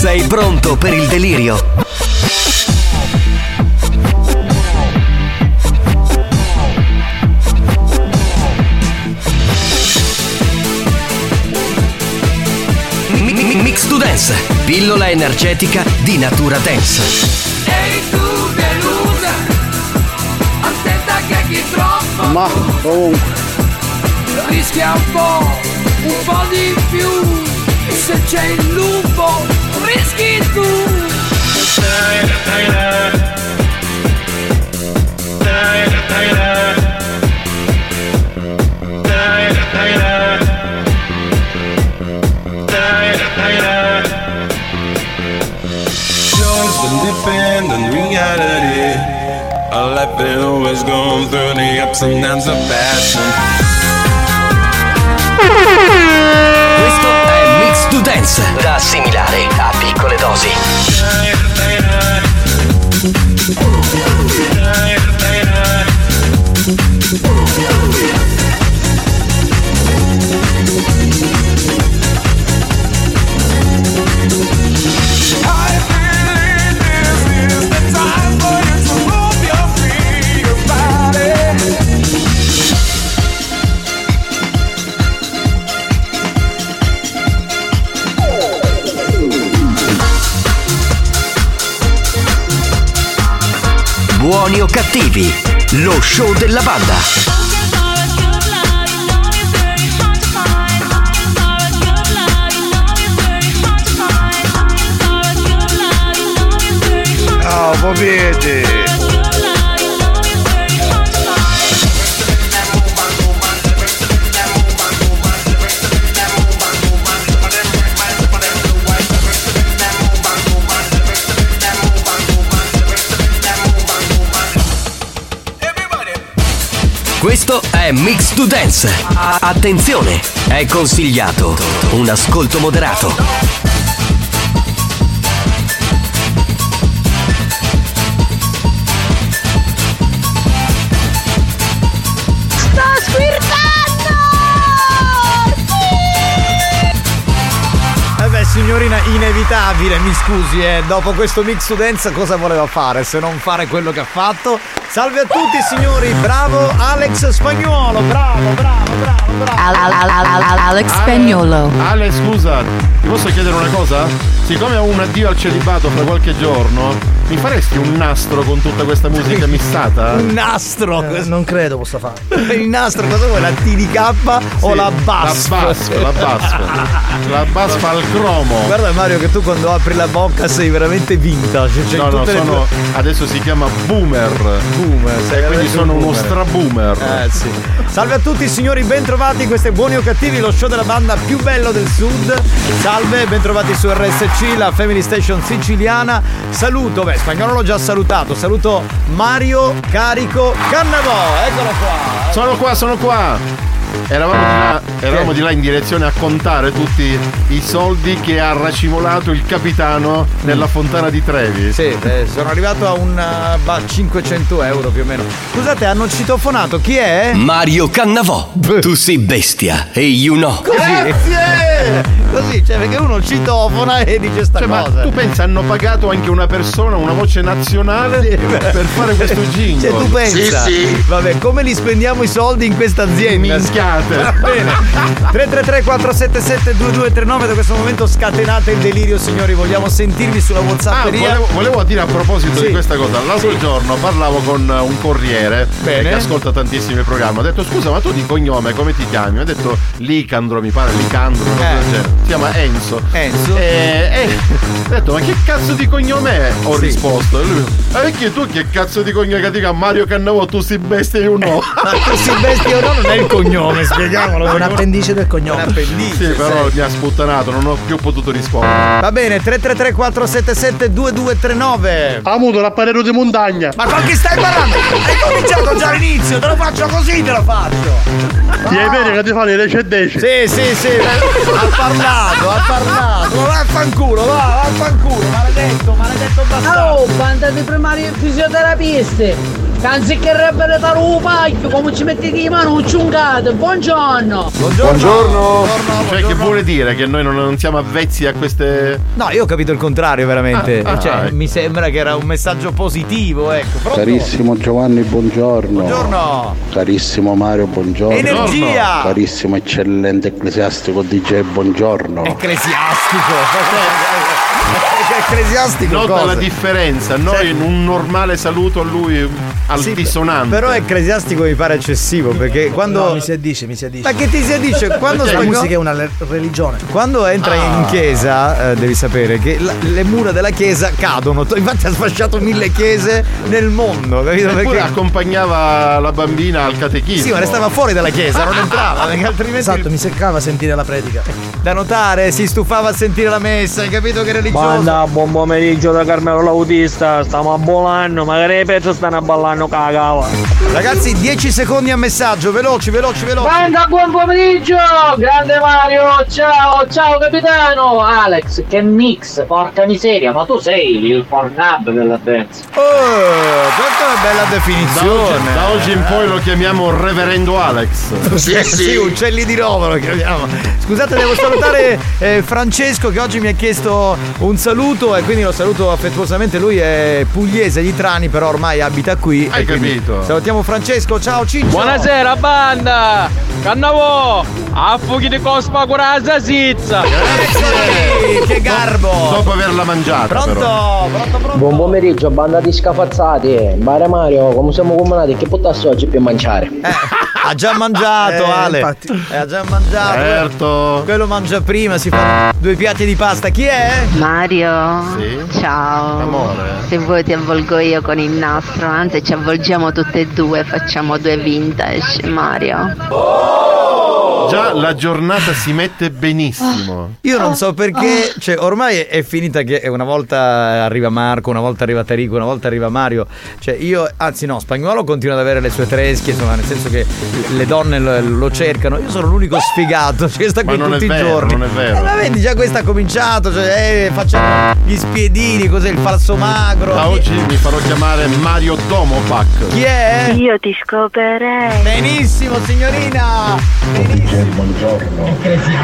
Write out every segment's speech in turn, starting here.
Sei pronto per il delirio? Mi- mi- Mix to Dance, pillola energetica di natura dance. Ehi tu delusa, attenta che chi troppo Ma comunque, rischia un po', un po' di più. E se c'è il lupo, tu. Just independent reality. Life going through the ups and downs of passion. To Dance, da assimilare a piccole dosi. Buoni o cattivi, lo show della banda. voi vedi. Questo è Mix to Dance. Attenzione, è consigliato un ascolto moderato. Sto squirtando! Eh beh, signorina, inevitabile, mi scusi, eh. Dopo questo mix to dance cosa voleva fare se non fare quello che ha fatto? Salve a tutti signori, bravo Alex Spagnuolo, bravo, bravo, bravo, bravo. Al- al- al- al- al- Alex Spagnolo. Ale, scusa, ti posso chiedere una cosa? Siccome ho un addio al celibato fra qualche giorno, mi faresti un nastro con tutta questa musica missata? Un nastro! Eh, non credo possa fare. Il nastro cosa vuoi? La TDK o Sì, la BASF? La BASF, la BASF. La BASF al cromo. Guarda Mario che tu quando apri la bocca sei veramente vintage. Cioè No, no, sono, tue- adesso si chiama boomer. Boomer, sei E quindi sono un uno boomer. straboomer. Eh sì. Salve a tutti signori, bentrovati, questo è Buoni o Cattivi, lo show della banda più bello del sud. Salve, bentrovati su RSC, la Family Station siciliana. Saluto, beh, spagnolo l'ho già salutato, saluto Mario Carico Cannavò, eccolo qua. Sono qua, sono qua. Eravamo, di là, eravamo di là in direzione a contare tutti i soldi che ha racimolato il capitano nella fontana di Trevi. Sì, eh, sono arrivato a un uh, bah, 500 euro più o meno. Scusate, hanno citofonato chi è? Mario Cannavò. Tu sei bestia e io no. Grazie! Così, cioè, perché uno citofona e dice sta Cioè, ma cosa. tu pensa, hanno pagato anche una persona, una voce nazionale per fare questo jingle. Cioè, tu pensa. Vabbè, come li spendiamo i soldi in questa azienda? Minchiate. Bene. 333 477 2239 da questo momento scatenate il delirio, signori. Vogliamo sentirvi sulla Ah, WhatsApperia. volevo, volevo dire a proposito Sì. di questa cosa, l'altro giorno parlavo con un corriere Bene. che ascolta tantissimi programmi. Ho detto scusa, ma tu di cognome come ti chiami? Mi ha detto Licandro, mi pare Licandro, Eh. Si chiama Enzo. Enzo. E, e ho detto, ma che cazzo di cognome è? Ho Sì. risposto. E lui, "Ah, perché tu che cazzo di cognome che ti chiami Mario Cannavo, tu si bestia io no. Ma tu si bestia o no non è il cognome, spieghiamolo. È un appendice del cognome. Un appendice. sì, però sì. mi ha sputtanato, non ho più potuto rispondere. Va bene, 333 477 2239 Ha avuto l'apparecchio di montagna. Ma con chi stai parlando? Hai cominciato già all'inizio, te lo faccio così, te lo faccio. Ti hai bene che ti fanno le cedesce. Sì, sì, sì, ha parlato, ha parlato. Ma vaffanculo, va, vaffanculo, maledetto, maledetto bastardo. Oh, banda di primari fisioterapisti! Anziché un pacchio, come ci metti di mano un ciungate, buongiorno! Buongiorno. Cioè, che vuole dire che noi non, non siamo avvezzi a queste. No, io ho capito il contrario, veramente. Ah, ah, cioè, ah. mi sembra che era un messaggio positivo, ecco. Pronto? Carissimo Giovanni, buongiorno. Buongiorno. Carissimo Mario, buongiorno. Energia. Carissimo eccellente ecclesiastico DJ, buongiorno. Ecclesiastico. Ecclesiastico Nota cosa? la differenza, noi in un normale saluto a lui Sì, altisonante. Però ecclesiastico mi pare eccessivo perché quando. No, mi si addice, mi si addice. Ma che ti si addice? Quando La musica è una religione. Quando entra in chiesa, eh, devi sapere che la- le mura della chiesa cadono. Infatti ha sfasciato mille chiese nel mondo, capito? Eppure Perché. accompagnava la bambina al catechismo. Sì, ma restava fuori dalla chiesa, non entrava, perché altrimenti. Esatto, mi seccava sentire la predica. Da notare, si stufava a sentire la messa, hai capito che religioso? Buon pomeriggio da Carmelo l'autista, stiamo a bolando, magari i pezzi stanno ballando cagava. Ragazzi, 10 secondi a messaggio, veloci, veloci, veloci. Banda, buon pomeriggio! Grande Mario, ciao, ciao capitano! Alex, che mix, porca miseria, ma tu sei il Pornhub della dance. Oh, questa è una bella Da oggi, definizione. da oggi in poi lo chiamiamo Reverendo Alex. Sì, sì, uccelli di Roma lo chiamiamo. Scusate, devo salutare eh, Francesco che oggi mi ha chiesto un saluto e quindi lo saluto affettuosamente. Lui è pugliese di Trani, però ormai abita qui. Hai capito. Salutiamo Francesco, ciao Ciccio. Buonasera banda! Cannavo! A fuochi di cospa curasa sizza! Eccoli, che garbo. Dopo averla mangiata, Pronto, però. pronto, pronto. Buon pomeriggio, banda di scafazzati! Bare Mario, come siamo comunati, che puttasso oggi per mangiare? Eh, ha già mangiato, Eh, Ale. infatti. Eh, ha già mangiato. Certo. Quello mangia prima, si fa due piatti di pasta. Chi è? Mario, Sì? ciao. Amore. Se vuoi ti avvolgo io con il nastro, anzi ci avvolgiamo tutte e due, facciamo due vintage, Mario. Già la giornata si mette benissimo. Io non so perché, cioè ormai è finita che una volta arriva Marco, una volta arriva Tarico, una volta arriva Mario. Cioè io, anzi no, Spagnolo continua ad avere le sue tresche, insomma, nel senso che le donne lo, lo cercano. Io sono l'unico sfigato, cioè sta Ma qui tutti i vero, giorni. non è vero. Eh, ma vedi, già questa ha cominciato, cioè eh, facciamo gli spiedini, cos'è il falso magro. Da Chi- oggi mi farò chiamare Mario Domopac. Chi è? Io ti scoperei. Benissimo signorina!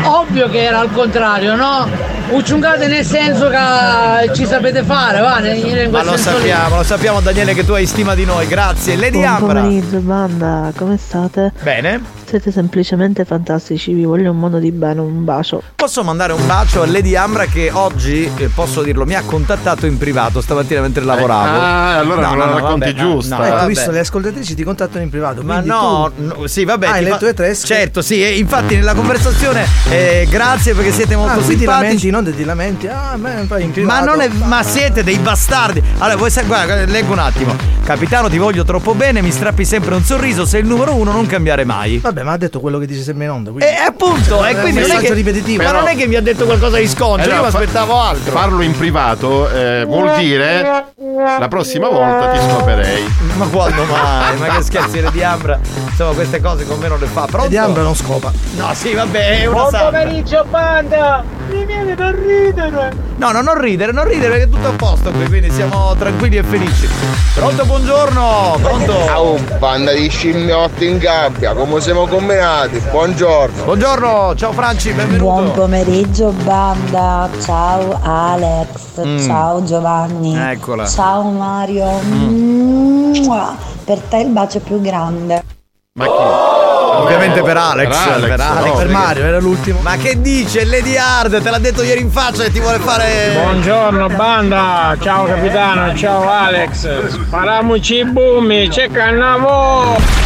Ovvio che era al contrario, no? Ucciungate nel senso che ci sapete fare, va? Ma lo senso lì. sappiamo, lo sappiamo Daniele che tu hai stima di noi, grazie. Lady Ambra. banda, come state? Bene. Siete semplicemente fantastici, vi voglio un mondo di bene, un bacio. Posso mandare un bacio a Lady Ambra che oggi, eh, posso dirlo, mi ha contattato in privato stamattina mentre lavoravo. ah, allora non la racconti vabbè, giusta. no, ecco, vabbè. visto, le ascoltatrici ti contattano in privato. Ma no, tu- no, sì, vabbè. Hai ti le fa- tue tresche? Certo, sì, e infatti nella conversazione, eh, grazie perché siete molto Ah, qui ti simpatici. lamenti, non ti lamenti. Ah, Ma privato. non è. Ma siete dei bastardi! Allora, vuoi sa- guarda, leggo un attimo. Capitano, ti voglio troppo bene, mi strappi sempre un sorriso, sei il numero uno, non cambiare mai. Vabbè, ma ha detto quello che dice sempre in onda. quindi- E appunto, È e un quindi non è che, ripetitivo. ma non è che mi ha detto qualcosa di sconcio, Eh no, io mi fa- aspettavo altro. Farlo in privato eh, vuol dire la prossima volta ti scoperei. Ma quando mai? Ma che scherzi, le di Ambra. Insomma, queste cose con me non le fa. Pronto? Di Ambra non scopa. No, sì, vabbè, è una Buon santa. pomeriggio banda! Mi viene da ridere! No, no, non ridere, non ridere, perché è tutto a posto qui, quindi siamo tranquilli e felici. Pronto, buongiorno! Pronto? Ciao, banda di scimmiotti in gabbia, come siamo combinati? Buongiorno. Buongiorno, ciao Franci, benvenuto. Buon pomeriggio banda, ciao Alex, Mm. ciao Giovanni, Eccola. ciao Mario, Mua. per te il bacio più grande. Ma chi? Ovviamente per Alex, Per Alex, per, Alex, no, per Mario, era l'ultimo. Ma che dice Lady Hard? Te l'ha detto ieri in faccia e ti vuole fare. Buongiorno banda, ciao capitano, ciao Alex. Sparamoci i bumi, c'è cannavo.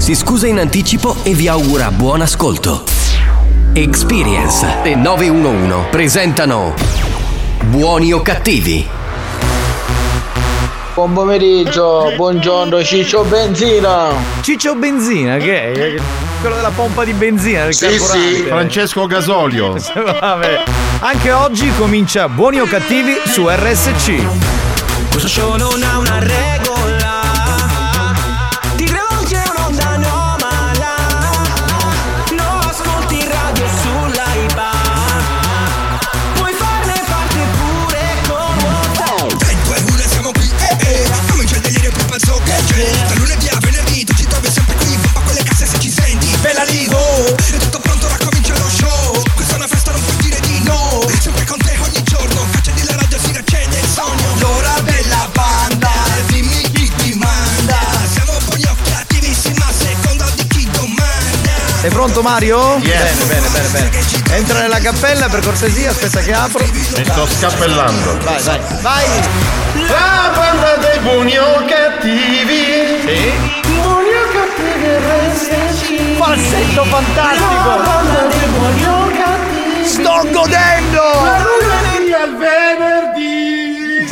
si scusa in anticipo e vi augura buon ascolto. Experience e 911 presentano Buoni o cattivi? Buon pomeriggio, buongiorno Ciccio Benzina. Ciccio Benzina, che è? Quello della pompa di benzina del carburante. Francesco Gasolio. Vabbè. Anche oggi comincia Buoni o cattivi su RSC. Questo show non ha una regola Sei pronto Mario? Yes. Bene, bene, bene, bene. Entra nella cappella per cortesia, aspetta che apro. Mi sto scappellando. Vai, vai, vai! La banda dei buoni o cattivi. Sì. Buoni o cattivi RSC. Falsetto fantastico! La banda dei buoni o cattivi. Sto godendo! Dal lunedì al venerdì.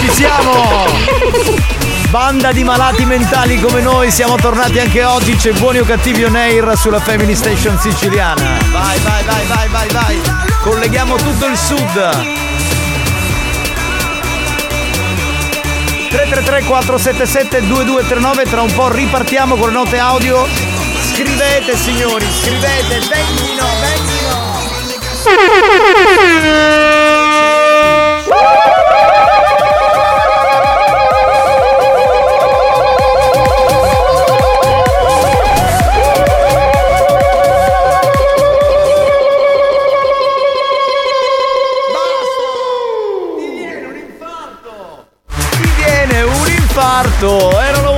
Ci siamo! Banda di malati mentali come noi, siamo tornati anche oggi, c'è buoni o cattivi on air sulla Family Station siciliana. Vai, vai, vai, vai, vai, vai! Colleghiamo tutto il sud. 333 477 2239 tra un po' ripartiamo con le note audio. Scrivete signori, scrivete, vendino, vendino! Infarto. E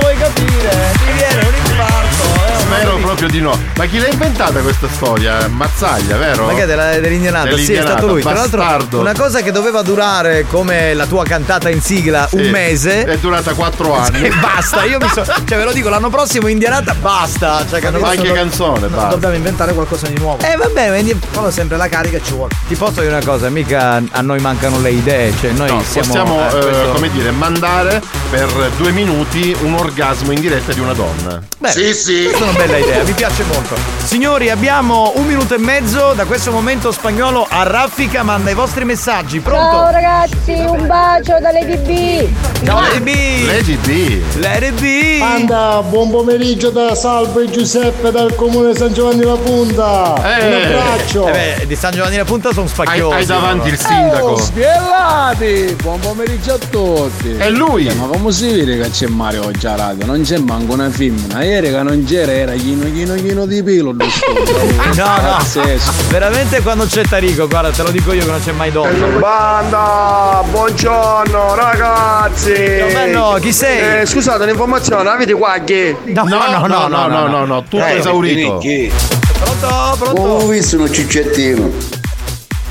Spero proprio di no. Ma chi l'ha inventata questa storia? Mazzaglia, vero? Ma che è della- dell'indianata? Sì, è stato lui. Tra l'altro, bastardo. una cosa che doveva durare come la tua cantata in sigla Sì, un mese. È durata quattro anni. E basta, io mi so. Cioè, ve lo dico, l'anno prossimo Indianata basta. Cioè, capito? Anche do- canzone, no, basta. dobbiamo inventare qualcosa di nuovo. Eh vabbè, quindi Quando sempre la carica ci vuole. ti posso dire una cosa, mica a noi mancano le idee, cioè noi No, siamo possiamo, eh, eh, questo- come dire, mandare per due minuti un orgasmo in diretta di una donna. Beh, sì, sì. È una bella idea, mi piace molto. Signori, abbiamo un minuto e mezzo. Da questo momento spagnolo a raffica manda i vostri messaggi. Pronto? Ciao ragazzi, un bacio da Lady B. Ciao Lady B! Lady B! Lady B! Banda, buon pomeriggio da Salvo e Giuseppe dal comune San Giovanni La Punta. Eh. Un abbraccio. Eh beh, di San Giovanni la Punta sono spacchiosi. Hai- hai davanti il no? sindaco. Oh, spiellati! Buon pomeriggio a tutti! È lui! ma come si vede che c'è Mario oggi a radio? Non c'è manco una femmina. Ieri che non c'era era chino chino chino di pelo lo No, no, Pazzesco. veramente quando c'è Tarico, guarda, te lo dico io che non c'è mai donna. Banda, buongiorno ragazzi! Bello, chi Chi sei? Eh, scusate, un'informazione, avete qualche? No, no, no, no, no, no, no, tutto Eh, esaurito. Pronto? Pronto? Ho visto un ciccettino.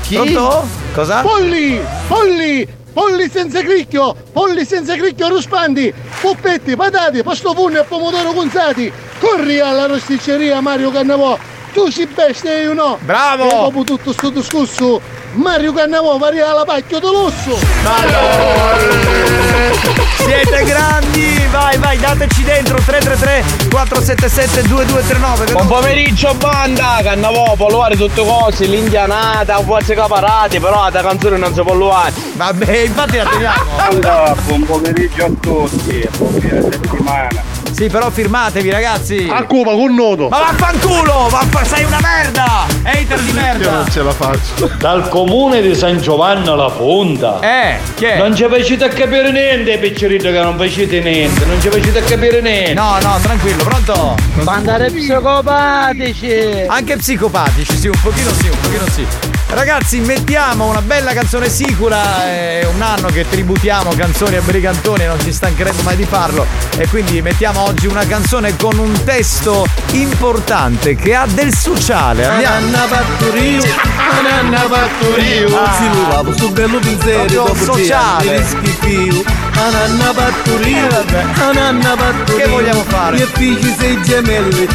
Chi? Pronto? Cosa? Polli! Polli! Polli senza cricchio! Polli senza cricchio ruspandi! Puppetti, patate, pastofurni e pomodoro gonzati! Corri alla rosticceria Mario Cannavò! Tu si bestia e io no! Bravo! E dopo tutto sto discorso, Mario Cannavò varia alla pacchio d'olusso! Siete grandi! Vai, vai, dateci dentro 333 477 2239. Buon pomeriggio banda, cannavò, polluare tutte cose, l'indianata, forse caparati, però la canzone non si può polluare. Vabbè, infatti la teniamo. Allora, buon pomeriggio a tutti, buon fine settimana. Sì, però firmatevi, ragazzi. A Cuba con nodo! Ma vaffanculo! Vaffa, sei una merda! Hater di Io merda! non ce la faccio. Dal comune di San Giovanni alla Ponta. Eh, chi è? Non ci facete a capire niente, piccerito che non facete niente, non ci facete a capire niente. No, no, tranquillo, pronto? Bandare psicopatici! Anche psicopatici, sì, un pochino sì, un pochino sì. Ragazzi, mettiamo una bella canzone sicura, è un anno che tributiamo canzoni a brigantoni e non ci stancheremo mai di farlo. E quindi mettiamo oggi una canzone con un testo importante che ha del sociale. Andiamo. Ananna Patturio, Ananna Patturio, Ah. si luvavo sul bello dopo sociale. Ananna Patturio, Ananna Patturio. Che vogliamo fare? E figli sei gemelli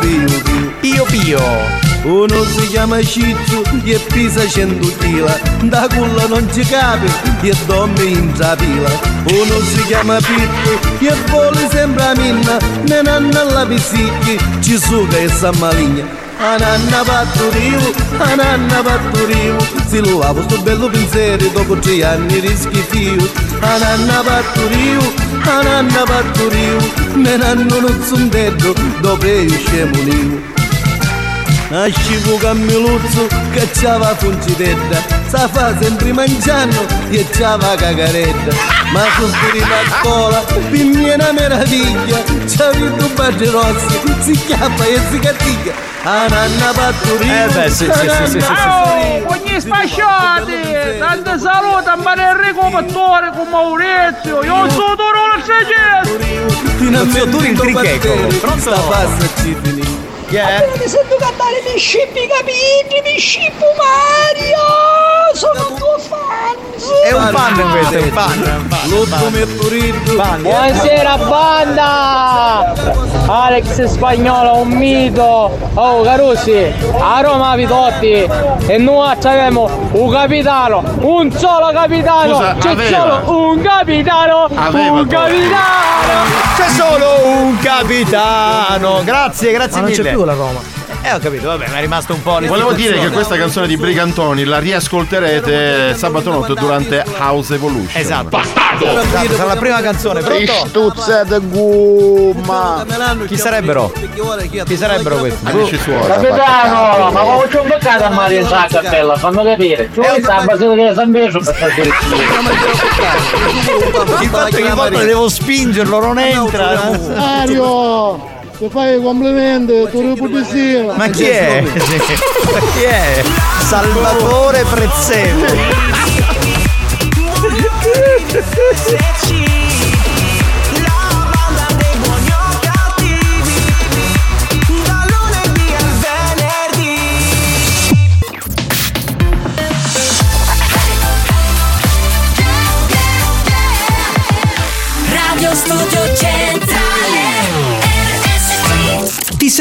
pio. Pio pio. Uno si chiama Ciccio e 100 kg, da culla non ci cape e dorme in trapila. Uno si chiama Pippo e vuole sempre a minna, ne nanna alla pisicchi, ci suga e sa maligna. Ananna patturio, ananna patturio, si luvavo sto bello pensiero dopo tre anni di schifio. Ananna patturio, ananna patturio, ne nanno non son dopo è scemo nio. Nascivo cammiluzzo che c'ava funcitedda Sa fa sempre mangiando e c'ava cagaretta Ma sono finita a scuola, è una meraviglia C'avevi due baggi rossi, si chiappa e si cattiglia A nanna patturia Eh beh, sì, sì, sì, sì, sì. Oh, ogni spasciati! Tante salute a Maria Enrico Pattore con Maurizio! Io sono Toro la Finalmente tu il tricheco. Pronto? Sta passa ci finì È? Appena ti sento cantare mi scippi capiti, mi scippo Mario! Sono tuo fan! È un fan questo, è un fan. L'otto Buonasera banda! Alex Spagnolo, un mito! Oh Carusi, a Roma Vitotti e noi abbiamo un capitano, un solo capitano! Scusa, C'è aveva. solo un capitano! Aveva un capitano! C'è solo un capitano. Grazie, grazie Ma non mille. c'è più la Roma. Eh, ho capito, vabbè, ma è rimasto un po' Volevo dire che questa canzone di Brigantoni la riascolterete sabato notte durante House Evolution. Esatto. Esatto, sarà la prima canzone, pronto? Stuzza di gomma! Chi sarebbero? Chi sarebbero questi? Amici suoi. Capitano, ma come c'è un peccato a Mario Sacca bella, fammi capire. Tu base di San Beso per stare Il fatto che volte devo spingerlo, non entra. Mario! Ti fai i complimenti, tu riputisia! Ma chi è? Ma chi è? Salvatore Prezzemolo.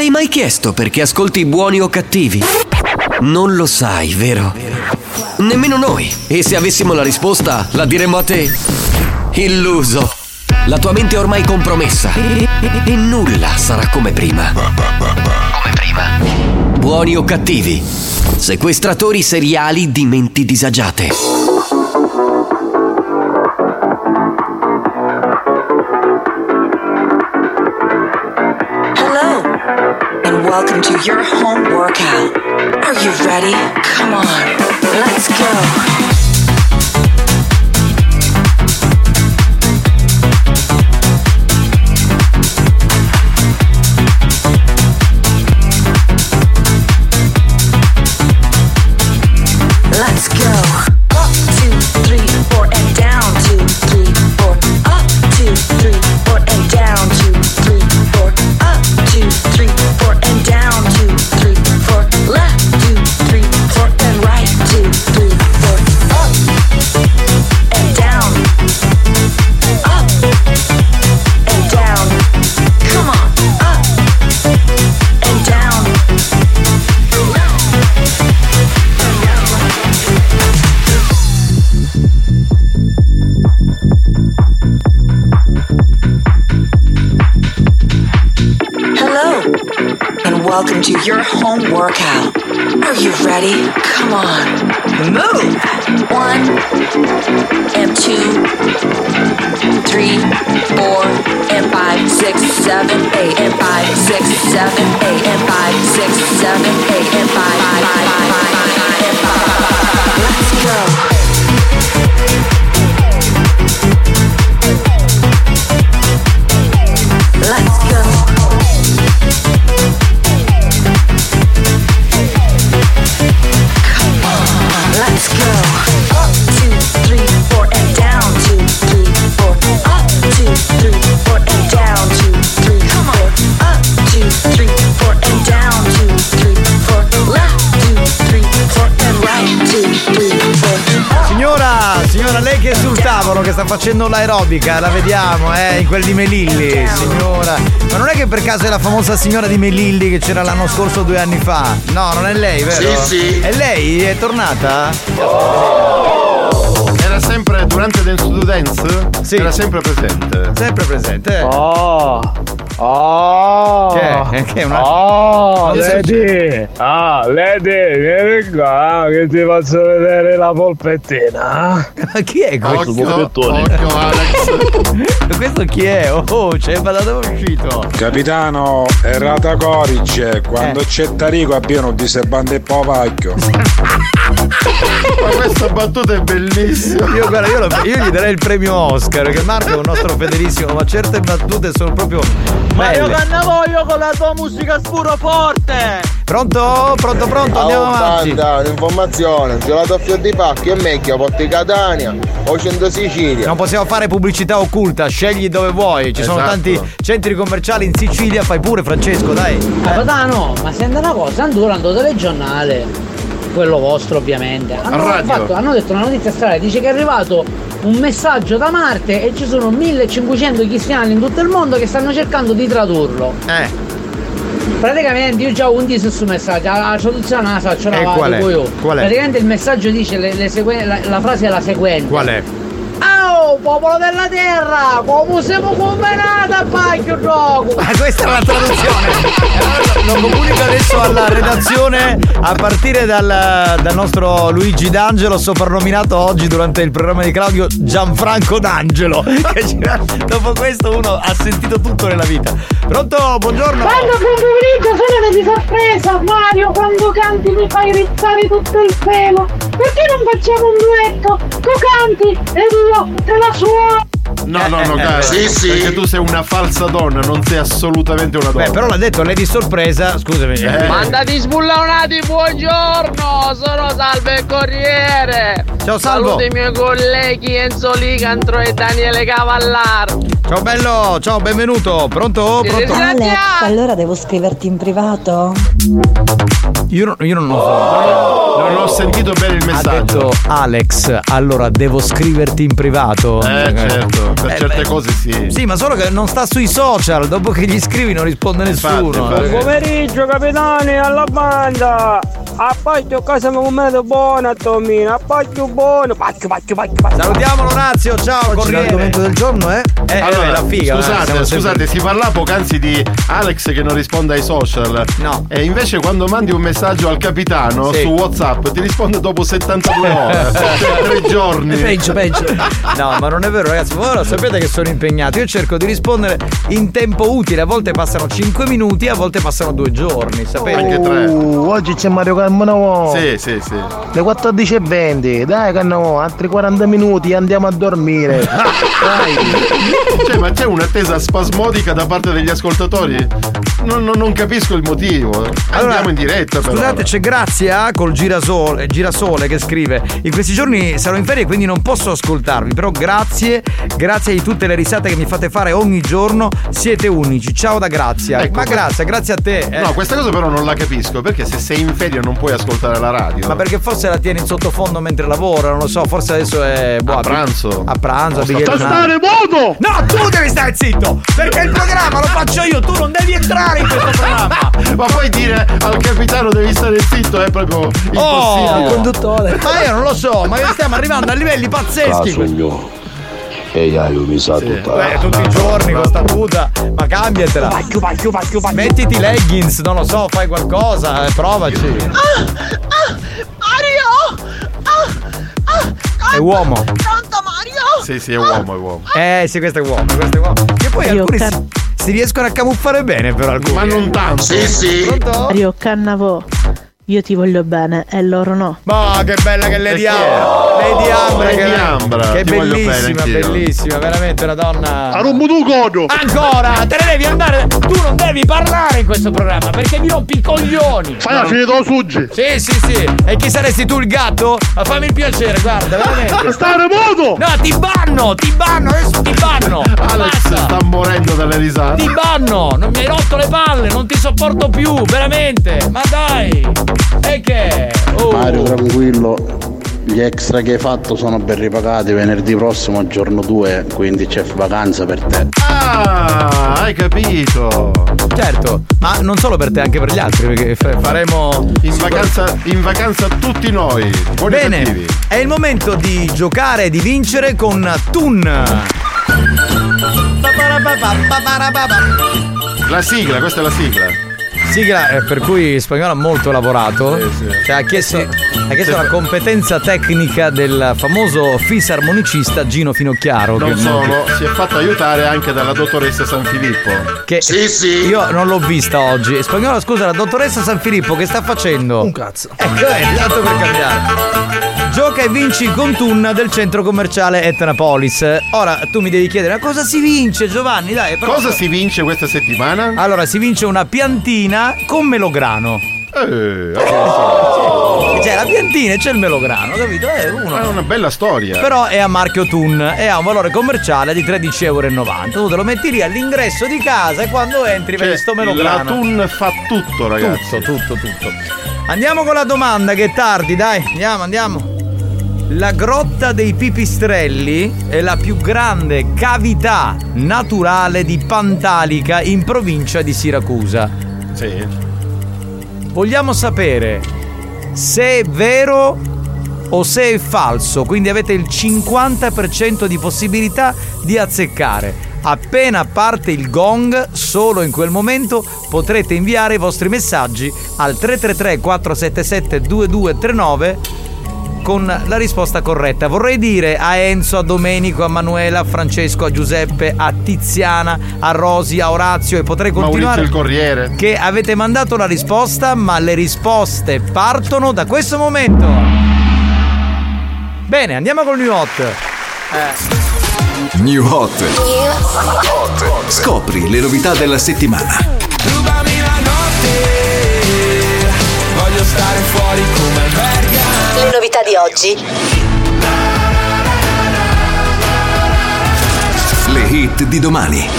sei mai chiesto perché ascolti buoni o cattivi? Non lo sai, vero? Nemmeno noi. E se avessimo la risposta, la diremmo a te. Illuso. La tua mente è ormai compromessa. E, e- e nulla sarà come prima. Come prima. Buoni o cattivi? Sequestratori seriali di menti disagiate. Welcome to your home workout. Are you ready? Come on, out facendo l'aerobica, la vediamo, eh, in quel di Melilli, signora. Ma non è che per caso è la famosa signora di Melilli che c'era l'anno scorso due anni fa? No, non è lei, vero? Sì, sì. È lei? È tornata? Era sempre durante Dance to Dance? Sì. Era sempre presente. Sempre presente. eh. Oh! Oh! Che è? Che è una- Oh! Lady! Ah, Lady, vieni qua che ti faccio vedere la polpettina. Ma chi è questo? Occhio, polpettone. occhio, Alex. questo chi è? Oh, c'è dove è uscito? Capitano, errata corice, quando Eh. c'è Tarico abbiano di serbante e povacchio. Ma questa battuta è bellissima. Io, guarda, io, lo- io gli darei il premio Oscar, perché Marco è un nostro fedelissimo, ma certe battute sono proprio Mario belle. Cannavoglio con la tua musica scuro forte! Pronto? Pronto, pronto, andiamo avanti. banda, un'informazione, gelato a fior di pacchi è meglio, Porti Catania o Centro Sicilia. Non possiamo fare pubblicità occulta, scegli dove vuoi. Ci sono Esatto. tanti centri commerciali in Sicilia, fai pure Francesco, dai. Capitano, ma senta una cosa, il telegiornale, quello vostro ovviamente, hanno, radio. fatto- hanno detto una notizia strana, dice che è arrivato un messaggio da Marte e ci sono 1500 cristiani in tutto il mondo che stanno cercando di tradurlo. Eh. Praticamente io già ho un di su messaggio, la traduzione la faccio E una qual è? Qual è? Praticamente il messaggio dice le- le seguen- la, la frase è la seguente. Qual è? Oh, popolo della terra, come siamo combinati a pacchio gioco! Ah, questa è la traduzione. Lo comunico adesso alla redazione a partire dal, dal nostro Luigi D'Angelo, soprannominato oggi durante il programma di Claudio Gianfranco D'Angelo. Dopo questo uno ha sentito tutto nella vita. Pronto? Buongiorno. Quando buon pomeriggio sono di sorpresa, Mario, quando canti mi fai rizzare tutto il pelo. Perché non facciamo un duetto? Tu canti e io te la suono. No, no, no, cara. Sì, sì. Perché tu sei una falsa donna, non sei assolutamente una donna. Beh, però l'ha detto lei di sorpresa, scusami. Eh. Mandati sbullonati, buongiorno! Sono Salve il Corriere! Ciao, Salvo. Saluto i miei colleghi Enzo Licantro e Daniele Cavallar! Ciao bello, ciao, benvenuto. Pronto? Pronto? Alex, allora devo scriverti in privato? Io non, io non lo so. Non ho sentito bene il Ha messaggio. detto Alex, allora devo scriverti in privato. Eh, certo, per Eh, certe beh, cose sì. Sì, ma solo che non sta sui social, dopo che gli scrivi non risponde nessuno. infatti. Buon pomeriggio capitani alla banda! A pacchio casa mi comendo buona Tomino, a pacchio buono, pacchio pacchio pacchio pacchio. Salutiamo Orazio, ciao Oggi Corriere. l'argomento del giorno è Eh, Allora, eh, la figa. eh, scusate, sempre- scusate, si parlava poc'anzi di Alex che non risponde ai social. No. E invece quando mandi un messaggio al capitano Sì. su WhatsApp ti risponde dopo 72 ore, tre giorni. peggio, peggio. No, ma non è vero, ragazzi. Voi lo sapete che sono impegnato. Io cerco di rispondere in tempo utile. A volte passano 5 minuti, a volte passano 2 giorni. Sapete? Anche tre. Uh, oggi c'è Mario Carmona. Sì, sì, sì. Le 14.20, dai Cannavo, altri 40 minuti e andiamo a dormire. dai. Cioè, ma c'è un'attesa spasmodica da parte degli ascoltatori? Non, non- capisco il motivo. Andiamo in diretta però. Scusate, c'è Grazia col girasole, girasole che scrive: In questi giorni sarò in ferie, quindi non posso ascoltarvi. Però grazie, grazie di tutte le risate che mi fate fare ogni giorno. Siete unici. Ciao da Grazia. Ecco, ma grazie, grazie a te. eh. No, questa cosa però non la capisco, perché se sei in ferie non puoi ascoltare la radio. Ma perché forse la tieni in sottofondo mentre lavora, non lo so, forse adesso è. boh, A pranzo. A pranzo, Oh, Abigail sta- Nani. moto! No, tu devi stare zitto! Perché il programma lo faccio io, tu non devi entrare in questo programma! Ma poi dire al capitano devi stare zitto è proprio impossibile. Oh, conduttore! Ma io non lo so, ma stiamo arrivando a livelli pazzeschi! Caso mio, E hai mi sa tutta. Eh, tutti i giorni con sta tuta, ma cambiatela. Mettiti i leggings, non lo so, fai qualcosa, eh, provaci. Mario! È uomo. Pronto Mario? Sì, sì, è uomo, è uomo. Eh, sì, questo è uomo, questo è uomo. Che poi Io alcuni si, riescono a camuffare bene, però alcuni. Ma non tanto. Sì, sì. Pronto? Mario Cannavò, io ti voglio bene e loro no. Ma che bella che Lady? Ambra! Lady Ambra, Lady che, Ambra, che ti voglio bene bellissima, bellissima, veramente una donna. A rompo tu godo! Ancora! Te ne devi andare! Tu non devi parlare in questo programma perché mi rompi i coglioni! Fai la fine dello suggi! Sì, sì, sì! E chi saresti tu il gatto? Ma fammi il piacere, guarda, veramente! Sta remoto! No, ti banno! Ti banno! Adesso ti banno! Alex Basta! sta morendo dalle risate. Ti banno! Non mi hai rotto le palle! Non ti sopporto più! Veramente! Ma dai! E che? Oh. Mario tranquillo. Gli extra che hai fatto sono ben ripagati. Venerdì prossimo, giorno 2, quindi c'è vacanza per te. Ah, hai capito. Certo, ma non solo per te, anche per gli altri, perché fa- faremo. In vacanza, in vacanza tutti noi. Buoni Bene, cattivi. è il momento di giocare e di vincere con Tun. La sigla, questa è la sigla. Sigla eh, per cui Spagnolo ha molto lavorato. Cioè, ha chiesto, ha chiesto la competenza tecnica del famoso fisarmonicista Gino Finocchiaro. Non che solo, si è fatto aiutare anche dalla dottoressa San Filippo. Che sì, sì. Io non l'ho vista oggi. Spagnolo, scusa, la dottoressa San Filippo che sta facendo? Un cazzo. Ecco, è tanto per cambiare. Gioca e vinci con Tun del centro commerciale Etnapolis. Ora tu mi devi chiedere, ma cosa si vince, Giovanni? Dai, però- Cosa si vince questa settimana? Allora, si vince una piantina con melograno. Eh, Cioè, la piantina e c'è il melograno, capito? È uno. È una bella storia. Però è a marchio Tun e ha un valore commerciale di 13,90 euro. Tu te lo metti lì all'ingresso di casa e quando entri vedi sto la melograno. Tun fa tutto, ragazzi. Tutto, tutto, tutto. Andiamo con la domanda che è tardi, dai. Andiamo, andiamo. La grotta dei pipistrelli è la più grande cavità naturale di Pantalica in provincia di Siracusa. Sì. Vogliamo sapere se è vero o se è falso, quindi avete il 50% di possibilità di azzeccare. Appena parte il gong, solo in quel momento potrete inviare i vostri messaggi al 333 477 2239 con la risposta corretta. Vorrei dire a Enzo, a Domenico, a Manuela, a Francesco, a Giuseppe, a Tiziana, a Rosi, a Orazio e potrei continuare. Maurizio il Corriere. Che avete mandato la risposta, ma le risposte partono da questo momento. Bene, andiamo col new hot. Eh. New Hot. Scopri le novità della settimana. Rubami la notte, voglio stare fuori come. Le novità di oggi. Le hit di domani.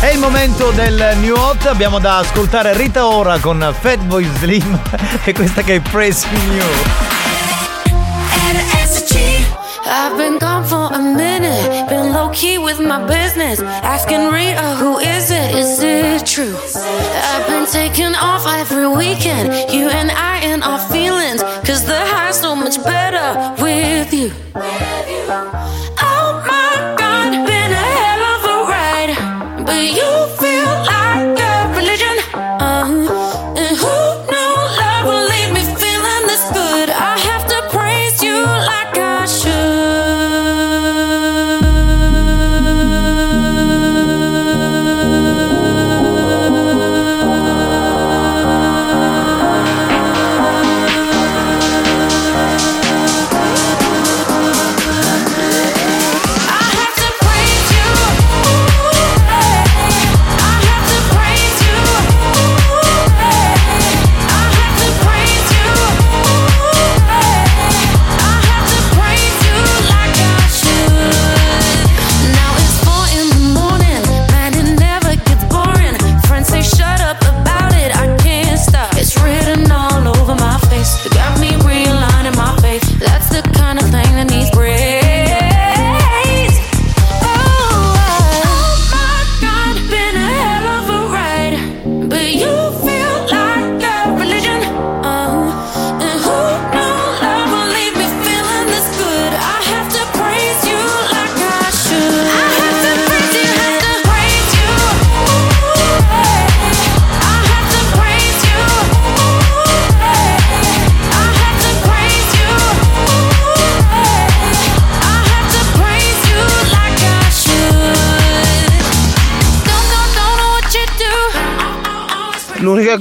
È il momento del new hot, abbiamo da ascoltare Rita Ora con Fatboy Slim e questa che è Pressing You. I've been gone for a minute, low key with my business. Asking Rita, who is it? Is it true? I've been taking off every weekend, you and I and our feelings. Cause the high's so much better with you.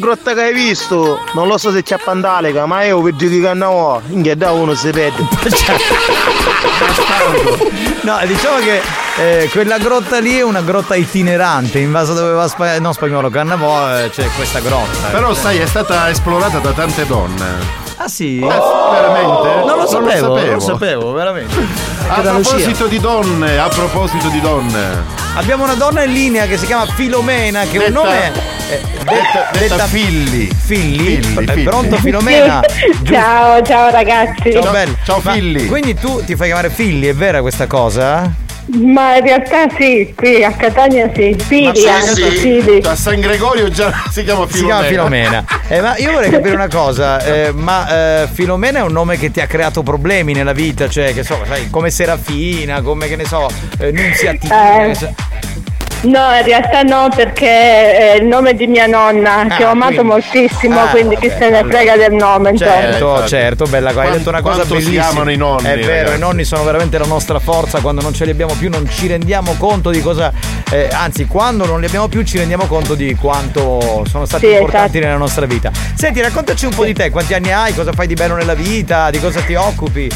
Grotta che hai visto, non lo so se c'è Pandalica, ma io vedo che cannavo, inghia da uno si perde. No, diciamo che eh, quella grotta lì è una grotta itinerante, in base a dove va Spa- no, spagnolo Cannavò eh, c'è questa grotta. Però sai, è stata esplorata da tante donne. Ah sì? veramente? Non lo sapevo, non sapevo. lo sapevo, veramente. A proposito di donne, a proposito di donne. Abbiamo una donna in linea che si chiama Filomena, che è un Detta- nome. eh, detta- detta Filli. Filli? Filli, Eh, Filli. Pronto Filomena? Ciao, ciao ragazzi. Ciao. Ciao, Ma Filli. Quindi tu ti fai chiamare Filli, è vera questa cosa? Ma in realtà sì, qui a Catania sì, Fili anche, Fili. A San Gregorio già si chiama Si Filomena. chiama Filomena. Eh, ma io vorrei capire una cosa, eh, ma eh, Filomena è un nome che ti ha creato problemi nella vita, cioè che so, sai, come Serafina, come che ne so, eh, Nunziatina. Eh. No, in realtà no, perché è il nome di mia nonna, che ho amato quindi- moltissimo, Ah, quindi chi vabbè, se ne allora. frega del nome, insomma. Certo, certo, bella cosa. Hai detto una cosa quanto si bellissima. amano i nonni, È vero, ragazzi. i nonni sono veramente la nostra forza. Quando non ce li abbiamo più, non ci rendiamo conto di cosa. eh, anzi, quando non li abbiamo più, ci rendiamo conto di quanto sono stati Sì, importanti esatto. nella nostra vita. Senti, raccontaci un po' di te, quanti anni hai, cosa fai di bello nella vita, di cosa ti occupi.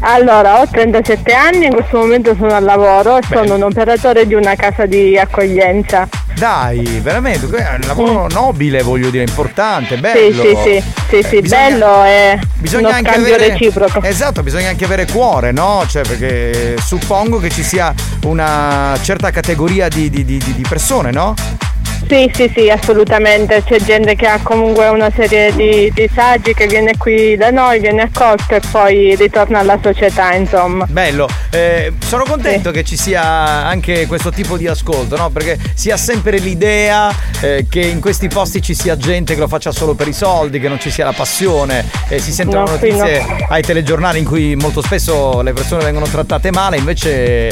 Allora, ho 37 anni, in questo momento sono al lavoro e sono un operatore di una casa di accoglienza. Dai, veramente, è un lavoro nobile, voglio dire, importante, Sì, bello. sì, sì, sì, sì, bisogna- bello e Bisogna anche avere reciproco. Esatto, bisogna anche avere cuore, no? Cioè, perché suppongo che ci sia una certa categoria di, di- di- di persone, no? Sì, sì, sì, assolutamente. C'è gente che ha comunque una serie di disagi che viene qui da noi, viene accolto e poi ritorna alla società, insomma. Bello, Eh, sono contento che ci sia anche questo tipo di ascolto, no? Perché si ha sempre l'idea eh, che in questi posti ci sia gente che lo faccia solo per i soldi, che non ci sia la passione, e si sentono No, sì, notizie no. ai telegiornali in cui molto spesso le persone vengono trattate male, invece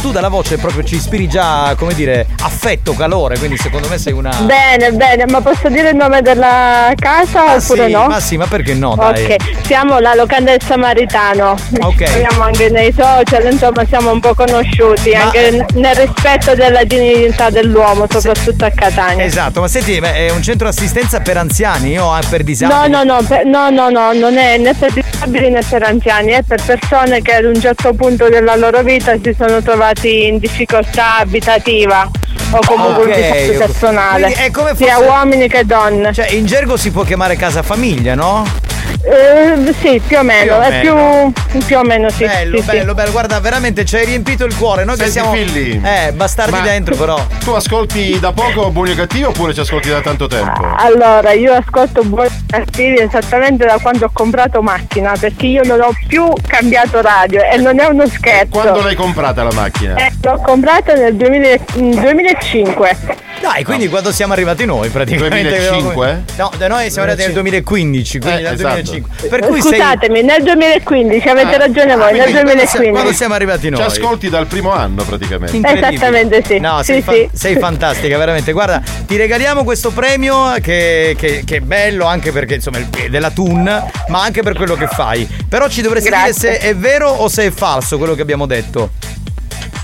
tu dalla voce proprio ci ispiri già, come dire, affetto, calore, quindi secondo me sei una... Bene, bene, ma posso dire il nome della casa Ma oppure sì, no? Ma sì, ma perché no, dai? Ok, siamo la locanda del Samaritano. Ok. Siamo anche nei social, insomma siamo un po' conosciuti, anche n- nel rispetto della dignità dell'uomo, soprattutto a Catania. Esatto, ma senti, ma è un centro assistenza per anziani o per No, disabili? no, no, per- no, no, no, non è né per disabili né per anziani, è per persone che ad un certo punto della loro vita si sono trovati in difficoltà abitativa o comunque Ok, un disagio ok. Personale, Quindi è come sia fosse- uomini che donne. Cioè, in gergo si può chiamare casa famiglia, no? Eh, sì, più o meno, Più o è più, più o meno sì. Bello, sì, sì. bello, bello. Guarda, veramente ci hai riempito il cuore. Noi che Senti, siamo. Filli. Eh, bastardi Ma dentro, però. Tu ascolti da poco Buoni o Cattivi oppure ci ascolti da tanto tempo? Allora, io ascolto buoni cattivi esattamente da quando ho comprato macchina, perché io non ho più cambiato radio e non è uno scherzo. Quando l'hai comprata la macchina? Eh, l'ho comprata nel 2000 mm, 2005. Dai, quindi quando siamo arrivati noi, praticamente. 2005? No, da noi siamo arrivati nel 2015, quindi Eh, dal esatto. 2005. Per cui sei. Scusatemi, nel 2015, avete Ah, ragione ah, voi, nel quindi quando 2015. Quando siamo arrivati noi. Ci ascolti dal primo anno praticamente. Esattamente sì. No, Sì, sei, fa- sì. sei fantastica, veramente. Guarda, ti regaliamo questo premio che, che- che è bello anche perché insomma è della Tun, ma anche per quello che fai. Però ci dovresti Grazie. dire se è vero o se è falso quello che abbiamo detto.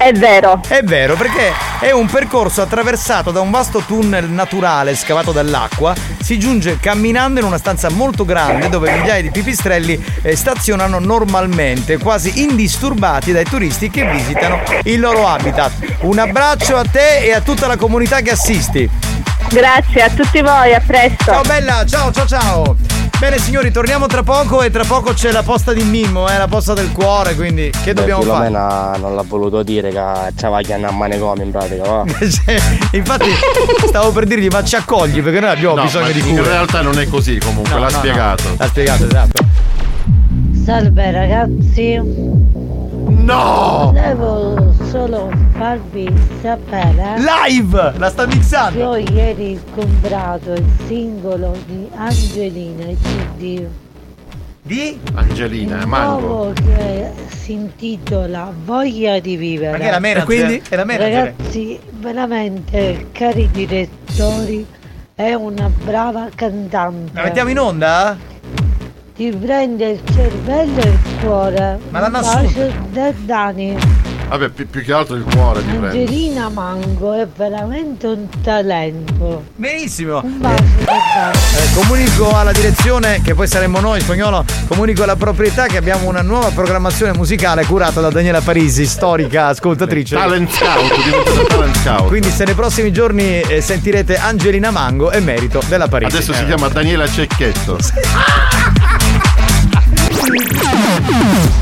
È vero. È vero, perché è un percorso attraversato da un vasto tunnel naturale scavato dall'acqua. Si giunge camminando in una stanza molto grande dove migliaia di pipistrelli eh, stazionano normalmente, quasi indisturbati dai turisti che visitano il loro habitat. Un abbraccio a te e a tutta la comunità che assisti. Grazie a tutti voi, a presto. Ciao bella, ciao ciao ciao. Bene signori, torniamo tra poco e tra poco c'è la posta di Mimmo, eh, la posta del cuore, quindi che dobbiamo fare? Filomena non l'ha voluto dire che ci va a manicomio in pratica, va? Cioè, Infatti stavo per dirgli ma ci accogli perché noi abbiamo No, bisogno di in cura. realtà non è così comunque, No, l'ha no, no. spiegato. L'ha spiegato, esatto. Salve ragazzi. No! Volevo solo farvi sapere. Live! La sta mixando! Io ieri ho comprato il singolo di Angelina CD. Di? Angelina, mango. Nuovo che si intitola Voglia di vivere. Ma che è la manager? Quindi, È la manager? Ragazzi, veramente, cari direttori, è una brava cantante. La mettiamo in onda? Ti prende il cervello e il cuore. Ma l'hanno Un bacio da Dani. Vabbè, pi- più che altro il cuore ti prende. Angelina Mango è veramente un talento. Benissimo. Un bacio. Eh, comunico alla direzione, che poi saremmo noi, spagnolo, comunico alla proprietà che abbiamo una nuova programmazione musicale curata da Daniela Parisi, storica ascoltatrice. Talent scout, diventata talent scout. Quindi se nei prossimi giorni eh, sentirete Angelina Mango è merito della Parisi. Adesso si Eh. chiama Daniela Cecchetto.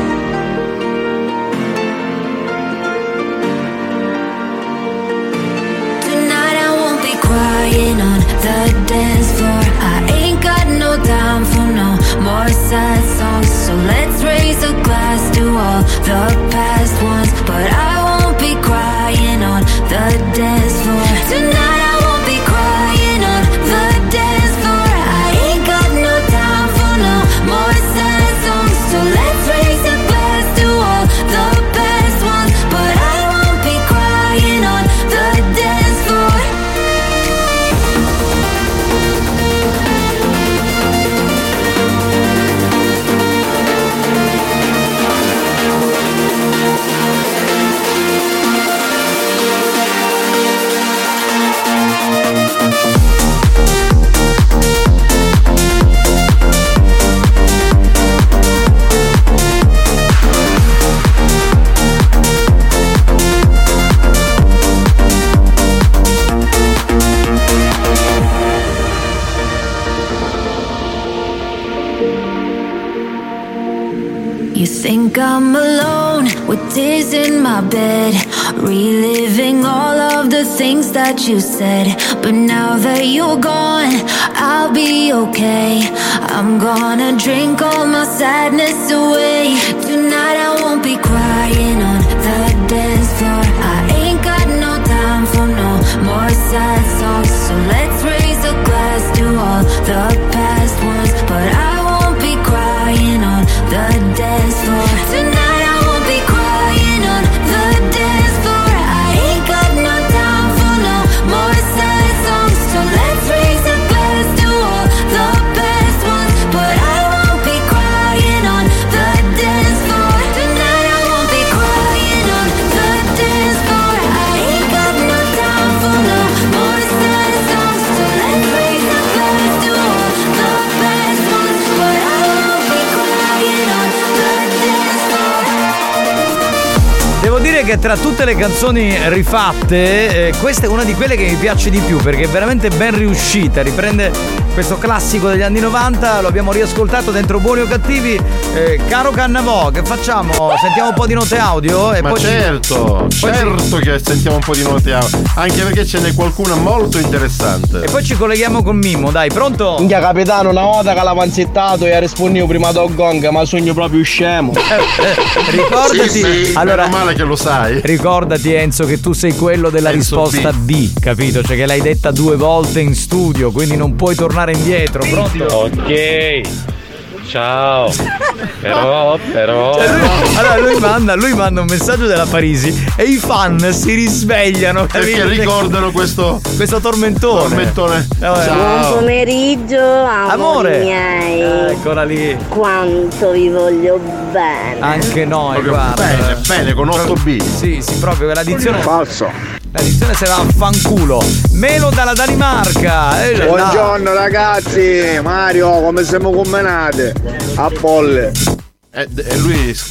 Sad songs. So let's raise a glass to all the past ones. But I things that you said. But now that you're gone, I'll be okay. I'm gonna drink all my sadness away. Tonight I won't be crying on the dance floor. I ain't got no time for no more sad songs. So let's raise a glass to all the che tra tutte le canzoni rifatte, eh, questa è una di quelle che mi piace di più perché è veramente ben riuscita. Riprende questo classico degli anni 90, lo abbiamo riascoltato dentro Buoni o Cattivi. Eh, caro Cannavò, che facciamo? Sentiamo un po' di note audio? E Ma poi ci- certo, ci- certo che sentiamo un po' di note audio, anche perché ce n'è qualcuna molto interessante. E poi ci colleghiamo con Mimmo, dai, pronto? Minchia capitano, una volta che l'ha panzettato e rispondevo prima del gong, ma sogno proprio scemo. Ricordati, Sì, sì, allora, meno male che lo sai. Ricordati Enzo che tu sei quello della Enzo risposta D, capito? Cioè che l'hai detta due volte in studio, quindi non puoi tornare indietro, pronto? Ok. Ciao. Però, però. Cioè, lui- allora lui manda, lui manda un messaggio della Parisi e i fan si risvegliano Perché capito? ricordano questo questo tormentone. tormentone. Eh. Ciao. Buon pomeriggio, Amore. miei. Eccola lì. Quanto vi voglio bene. Anche noi, Proprio guarda. bene, bene, con 8B. Sì, sì, proprio quella dizione. Falso. La dizione se va a fanculo. Melo dalla Danimarca. Eh. Buongiorno ragazzi, Mario, come siamo combinate? A bolle. E, e lui s-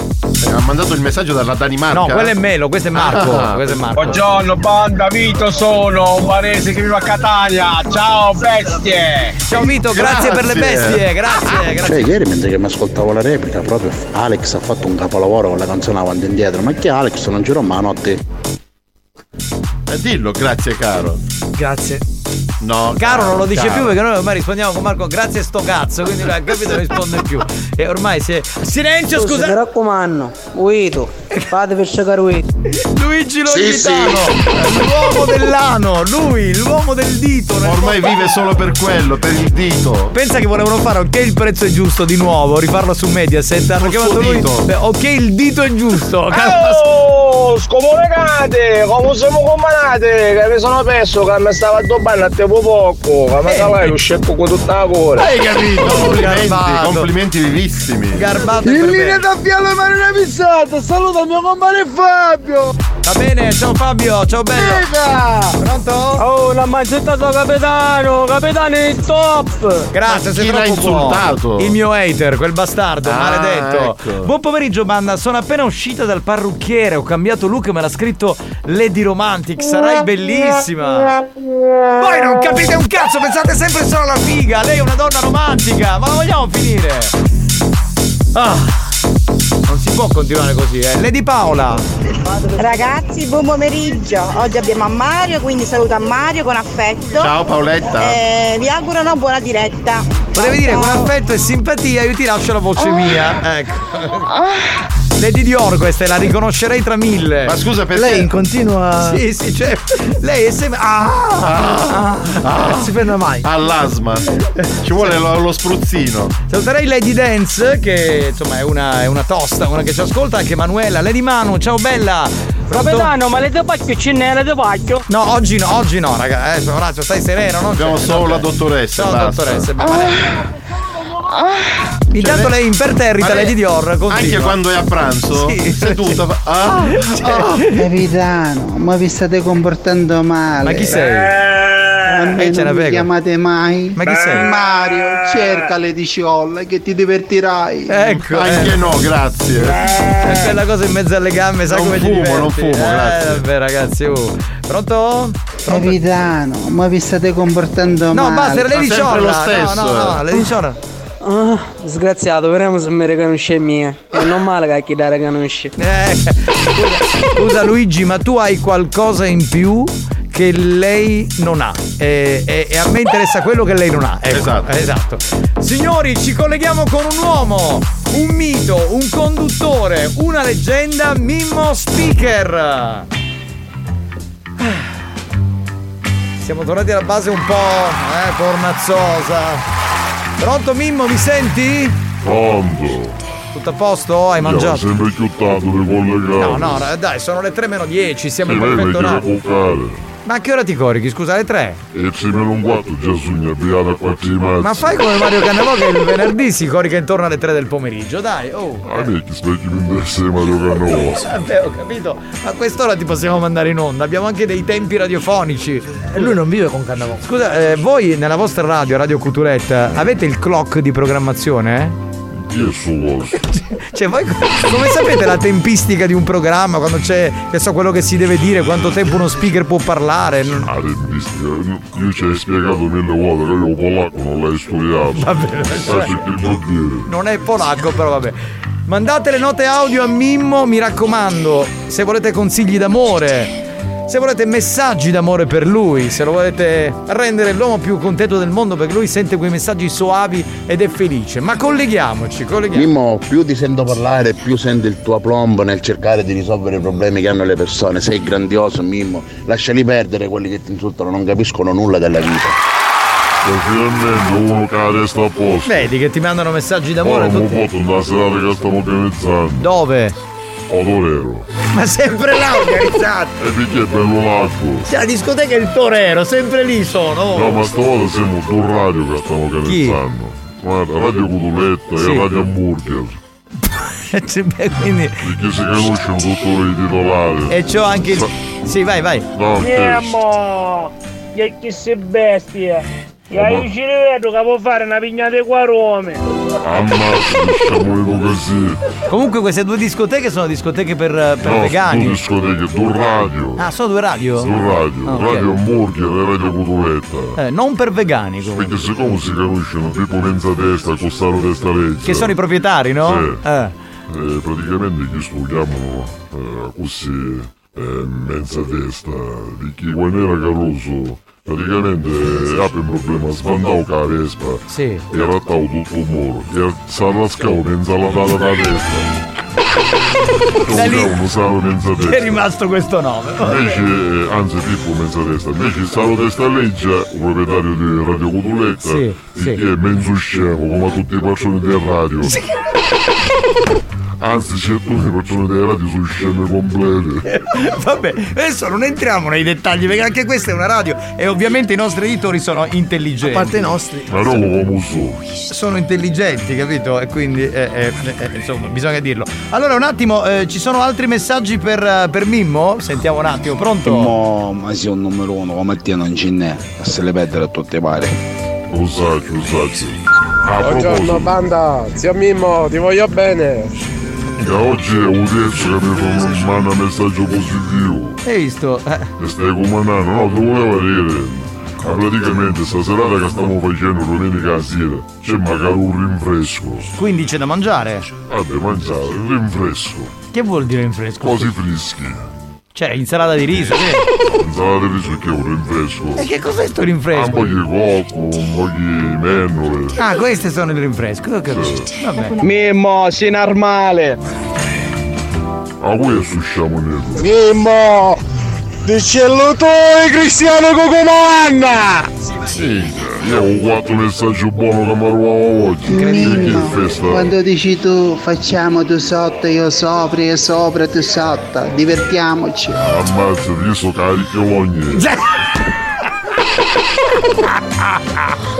Ha mandato il messaggio dalla Danimarca. No, quello è Melo, questo è Marco. Ah. questo è Marco. Buongiorno banda, Vito sono, un barese che vive a Catania. Ciao bestie! Ciao Vito, grazie, per le bestie, grazie, grazie. Cioè, ieri mentre che mi ascoltavo la replica, proprio Alex ha fatto un capolavoro con la canzone avanti e indietro. Ma che Alex non girò ma a notte? Eh, dillo, grazie caro. Grazie. No, Caro non lo dice caro. più perché noi ormai rispondiamo con Marco grazie sto cazzo, quindi lui ha capito non risponde più. E ormai si è. Silenzio, Mi scusa! raccomando, Uito, fate per Uito. Luigi Sì, sì. Longitano, l'uomo dell'ano, lui, l'uomo del dito. Ormai vive solo per quello, per il dito. Pensa che volevano fare ok il prezzo è giusto di nuovo, rifarlo su Mediaset, hanno chiamato lui. dito. Beh, Ok il dito è giusto. Oh, scomunicate, come siamo combinati, che mi sono perso, che mi stava addobbando a tempo poco, che mi cavai lo scecco con tutta la cuore. Hai capito? Complimenti, complimenti vivissimi. Garbato In linea da Fiallo Marina Pissata, saluta il mio compare Fabio! Va bene, ciao Fabio, ciao bello. Pronto? Oh, la mancetta tua capitano, capitano è top! Grazie, sei l'ha troppo buono. insultato? Il mio hater, quel bastardo, Ah, maledetto. ecco. Buon pomeriggio, banda. Sono appena uscita dal parrucchiere. Ho cambiato look e me l'ha scritto Lady Romantic. Sarai bellissima. Voi non capite un cazzo, pensate sempre solo alla figa. Lei è una donna romantica. Ma la vogliamo finire? Ah. Non si può continuare così, eh. Lady Paola. Ragazzi, buon pomeriggio. Oggi abbiamo a Mario, quindi saluto a Mario con affetto. Ciao Paoletta. Eh, vi auguro una buona diretta. Potevi dire con affetto e simpatia, io ti lascio la voce Oh. mia. Ecco. Lady Dior questa, la riconoscerei tra mille. Ma scusa perché Lei in continua. Sì, sì, cioè. Lei è sempre. Ah! Ah. Non si ferma mai. all'asma. Ci vuole lo, lo spruzzino. Saluterei Lady Dance, che insomma è una, è una tosta, una che ci ascolta, anche Manuela. Lady Manu, ciao bella! Pronto? Capitano, ma le pacchio ce n'è le pacchio? No, oggi no, oggi no, raga. Eh, Orazio, stai sereno, no? Abbiamo solo la dottoressa. Ciao, dottoressa. lei- Intanto lei imperterrita lei- Lady Dior, continua. Anche quando è a pranzo, Sì. seduta. fa- Ah, ah. Capitano, ma vi state comportando male. Ma chi sei? A me Eh, ce non la mi prego. chiamate mai. Ma chi sei? Mario, cercale di ciolla che ti divertirai. Ecco. Anche eh. no, grazie. Eh, quella cosa in mezzo alle gambe, sai Non come ti fumo, diverti? non fumo, eh, grazie. vabbè, ragazzi, oh. Pronto? Pronto? Capitano, ma vi state comportando No, male. basta, era lo stesso, No, no, no, eh. Lady Ciolla. Ah, disgraziato, vediamo se mi riconosce mia. È normale che chi la riconosce. Eh, scusa, scusa, Luigi, ma tu hai qualcosa in più che lei non ha. E, e- e a me interessa quello che lei non ha. Ecco, Esatto. esatto. Signori, ci colleghiamo con un uomo, un mito, un conduttore, una leggenda, Mimmo Speaker. Siamo tornati alla base un po' eh, fornazzosa. Pronto Mimmo, mi senti? Pronto? Tutto a posto? Hai mangiato? sempre chiuttato di collegare. No, no, dai, sono le 3 meno 10, siamo in perfetto orario. Ma a che ora ti corichi? Scusa, alle 3? E se meno un quarto già sogna avviata a quattro di mezzo. Ma fai come Mario Cannavò che il venerdì si corica intorno alle 3 del pomeriggio, dai, oh. A me chi specchi mi interessa Mario Cannavò. Vabbè, ho capito. Ma a quest'ora ti possiamo mandare in onda. Abbiamo anche dei tempi radiofonici. E lui non vive con Cannavò. Scusa, eh, voi nella vostra radio, Radio Culturetta, avete il clock di programmazione? eh? Chi è suo? Cioè, voi come sapete la tempistica di un programma, quando c'è, che so, quello che si deve dire, quanto tempo uno speaker può parlare? La tempistica. Io ci hai spiegato mille volte che io polacco non l'hai studiato. Vabbè, che vuol dire? Non è polacco, però vabbè. Mandate le note audio a Mimmo, mi raccomando, se volete consigli d'amore, se volete messaggi d'amore per lui, se lo volete rendere l'uomo più contento del mondo perché lui sente quei messaggi soavi ed è felice. Ma colleghiamoci, colleghiamoci. Mimmo, più ti sento parlare, più sento il tuo aplombo nel cercare di risolvere i problemi che hanno le persone. Sei grandioso, Mimmo. Lasciali perdere quelli che ti insultano, non capiscono nulla della vita. Finalmente uno che ha la testa a posto. Vedi che ti mandano messaggi d'amore Ora mi tutti. foto una serata che stiamo organizzando. Dove? Odorero. Ma sempre là organizzato. E perché è bello l'acqua? Cioè, la discoteca è il Torero, sempre lì sono. No, ma stavolta siamo su radio che stiamo organizzando. Guarda, Radio Cutuletta Sì. e Radio Hamburger. Cioè, beh, Quindi. Perché si conoscono tutti i titolari. E c'ho anche il. Sì, vai, vai. No, che... Andiamo! Che che sei bestia! E io ci rivedo che può fare una pignata qua a Rome! Ammazza, diciamo così. Comunque queste due discoteche sono discoteche per, per No, vegani. due discoteche, due radio. Ah, sono due radio? Due radio, Ah, ok. Radio Hamburger e Radio Cotoletta. Eh, non per vegani comunque. Perché siccome si conoscono Pippo Menza Testa, Costaro Testa Legge. Che sono i proprietari, no? Sì. Eh. Eh, praticamente chi si chiamano eh, così eh, Menza Testa, di chi quando era Caruso. Praticamente apre un problema, sbandavo con la Vespa Sì. e rattavo tutto il muro e si arrascavo mezza la data da testa. Da lì- Non mezza È testa. rimasto questo nome. Invece, eh, anzi Pippo mezza testa, invece Salo Testa Leggia, il proprietario di Radio Cotuletta, Sì, sì. che è mezzo scemo come tutti i patroni del radio. Anzi, alcune persone della radio sono sceme complete. Vabbè, adesso non entriamo nei dettagli perché anche questa è una radio e ovviamente i nostri editori sono intelligenti. A parte i nostri. Ma no, come so. Sono intelligenti, capito? E quindi, eh, eh, eh, insomma, bisogna dirlo. Allora, un attimo, eh, ci sono altri messaggi per, eh, per Mimmo? Sentiamo un attimo, pronto? Mo, ma sì, un numero uno, come te non ce n'è, se le perdere a tutti pare. Saggio. A Buongiorno banda, zio Mimmo, ti voglio bene. Che oggi è un detto che mi manda un messaggio positivo. Hai visto? Eh, E stai comandando, no, ti volevo dire. Ma praticamente sta serata che stiamo facendo domenica sera c'è magari un rinfresco. quindi c'è da mangiare. Vabbè, mangiare, un rinfresco. Che vuol dire rinfresco? Cose freschi. Cioè, insalata di riso, sì. Insalata di riso che è un rinfresco. E che cos'è sto Un rinfresco? po' di cocco, un po' di mennole. Ah, queste sono il rinfresco, ho capito. Vabbè. Mimmo, sei normale. A voi è su sciamo nero. Mimmo, dicello tu Cristiano Cocomanna! Sì, io ho quattro messaggi buoni che mi arrivavo oggi. Festa? Quando dici tu facciamo tu sotto, io sopra, io sopra, tu sotto, divertiamoci. Ammazza, io sono carico ogni.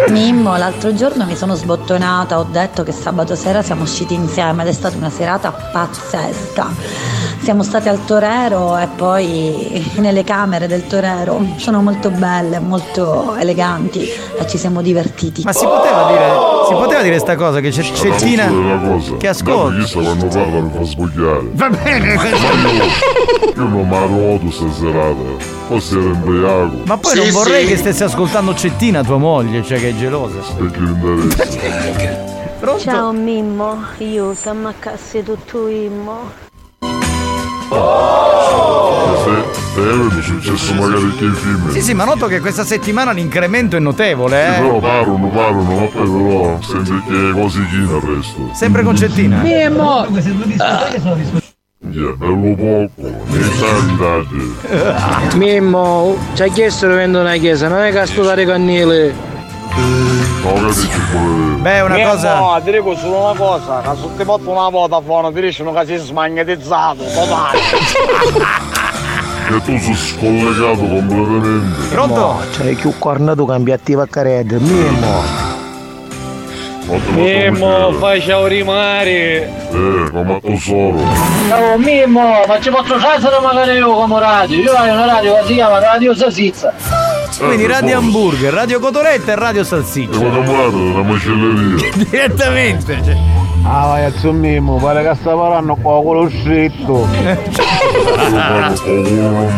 Mimmo, l'altro giorno mi sono sbottonata, ho detto che sabato sera siamo usciti insieme ed è stata una serata pazzesca. Siamo stati al Torero e poi nelle camere del Torero. Sono molto belle, molto eleganti e ci siamo divertiti. Ma si poteva dire, si poteva dire sta cosa che c'è Cettina una cosa. che ascolta. Chissà quando parla mi fa sbogliare. Va bene, Ma io, io non mi arrodo sta serata. Forse ero embriaco. Ma poi non vorrei che stessi ascoltando Cettina, tua moglie, cioè che è gelosa. E che interessa? Ciao Mimmo, io siamo a tutto Immo. Se, se è successo magari che i film. Sì, sì, ma noto che questa settimana l'incremento è notevole, Sì, eh. però parlano, parlano, ma poi però sembra che cosichina presto. Sempre con Cettina. Mimmo! Yeah, bello poco, niente andate. Mimmo, ci ha chiesto di vendere una chiesa, non è che sto dare cannile. No. Beh, una cosa. No, ti dico solo una cosa, che se ti porto una Vodafone ti dicono che sei smagnetizzato, totale. Che tu sei scollegato completamente. Pronto? Cioè, più cornato cambia attiva caretta. Mimmo. Mimmo, fai ciao rimari. Eh, come tesoro. Oh Mimmo, ma ci posso fare magari io come radio? Io ho una radio che si chiama Radio Sasizza. Quindi Radio Hamburger, Radio Cotoletta e Radio Salsiccia. Devo cambiare una macelleria. Direttamente. cioè. Ah, vai a zio Mimmo, pare che sta parlando qua con lo scritto. Stai tranquillo.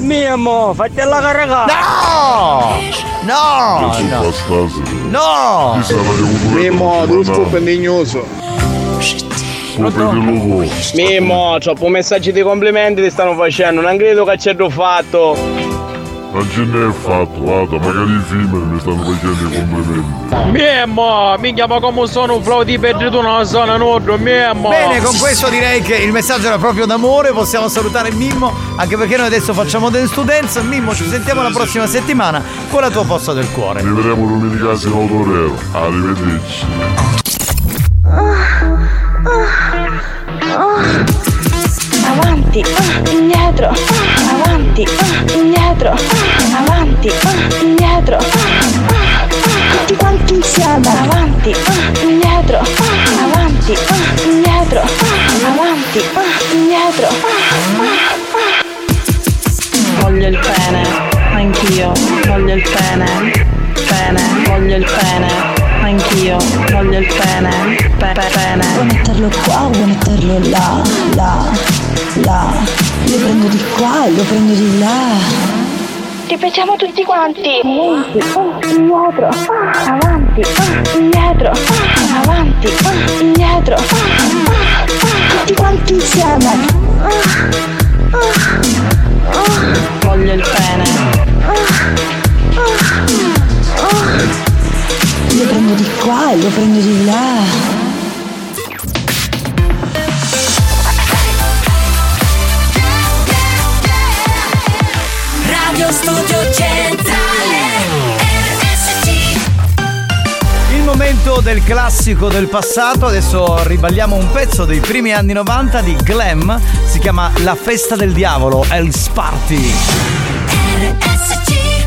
Mimmo, fatti la carregata. No! No! Che no. stasera. No! Mimmo, tu scoop indignoso. Mimmo, troppo messaggi di complimenti ti stanno facendo, non credo che c'è fatto. Non ce n'è fatto, guarda, magari i film mi stanno facendo i complimenti. Mimmo, mi chiamo come sono un flow di perduto nella zona nord, Mimmo. Bene, con questo direi che il messaggio era proprio d'amore, possiamo salutare Mimmo, anche perché noi adesso facciamo to Dance. Mimmo, ci sentiamo la prossima settimana con la tua posta del cuore. Ci vedremo domenica in autorero. Arrivederci. Avanti, indietro, avanti, indietro, avanti, indietro, tutti quanti insieme, avanti, indietro, avanti, indietro, avanti, indietro. Voglio il pene, anch'io, voglio il pene, pene, voglio il pene, Anch'io voglio il pene. Pe- pe- pene. Vuoi metterlo qua o vuoi metterlo là? Là, là. Lo prendo di qua e lo prendo di là. Ripetiamo tutti quanti. Avanti, indietro, avanti, indietro, avanti, indietro. Tutti quanti insieme. Voglio il pene. Prendo di qua e lo prendo di là. Radio Studio Centrale RSC Il momento del classico del passato, adesso riballiamo un pezzo dei primi anni 90 di Glam, si chiama La festa del diavolo, Hell's Party.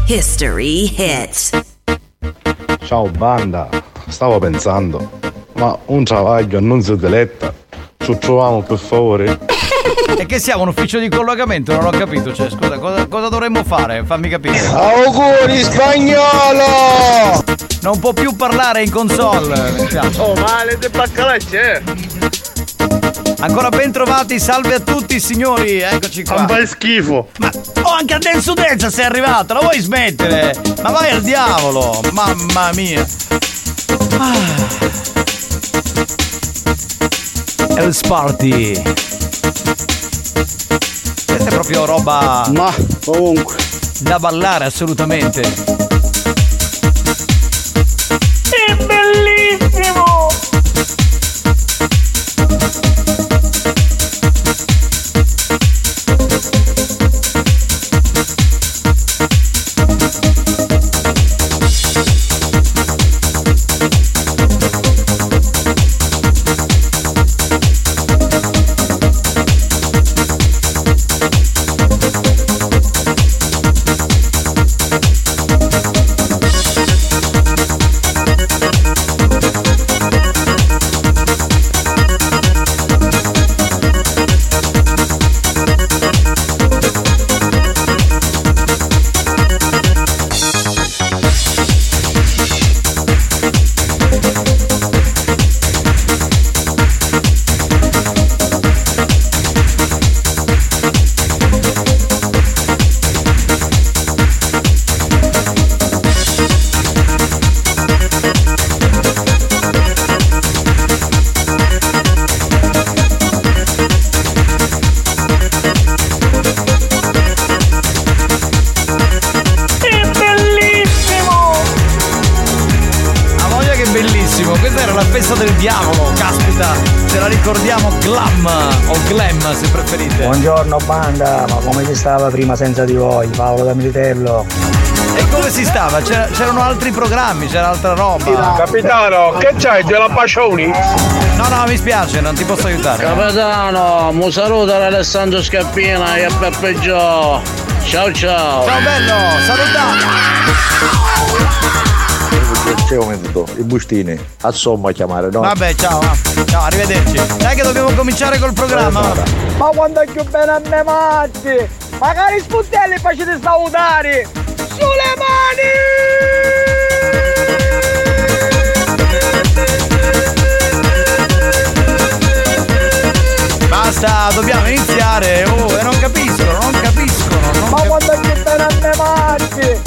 History Hits Ciao banda, stavo pensando, ma un travaglio non si diletta, ci troviamo per favore? E che siamo un ufficio di collocamento? Non ho capito, cioè scusa, cosa, cosa dovremmo fare? Fammi capire. Auguri spagnolo! Non può più parlare in console. Oh male de baccalacce! Ancora ben trovati, salve a tutti signori, eccoci qua. Non fai schifo! Ma oh, anche a Denso Densa sei arrivato, la vuoi smettere? Ma vai al diavolo, mamma mia. Ah. Hell's Party. Questa è proprio roba. Ma comunque. Da ballare assolutamente. Banda, ma come si stava prima senza di voi? Paolo da Militello. E come si stava? C'era- c'erano altri programmi, c'era altra roba. Capitano, che c'hai della Pacioni? No, no, mi spiace, non ti posso aiutare. Capitano, mu saluta Alessandro Scappina e a Peppe Gio. Ciao ciao. Ciao bello, salutato. C'è un minuto, i bustini, a somma chiamare, no? Vabbè, ciao, va. Ciao, arrivederci. Dai che dobbiamo cominciare col programma. Ma quando è più bene a me matti! Magari spuntelli facete salutare! Sulle Basta, dobbiamo iniziare. Oh, e non capiscono, non capiscono. Non Ma quando è più bene a me matti!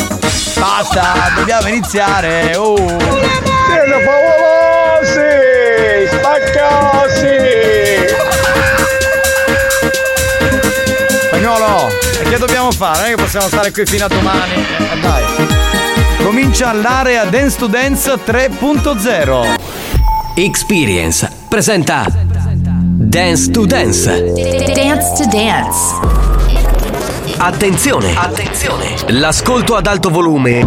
Basta, dobbiamo iniziare. Oh. Siete favolosi! Spaccosi! Spagnolo, e che dobbiamo fare? Non è che possiamo stare qui fino a domani. Eh, dai. Comincia l'area Dance to Dance 3.0. Experience presenta Dance to Dance. Dance to Dance Attenzione! Attenzione! L'ascolto ad alto volume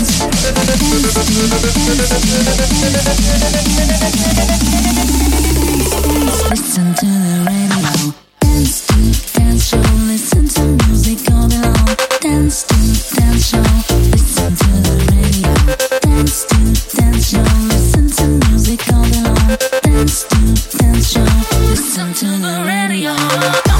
Listen to the radio.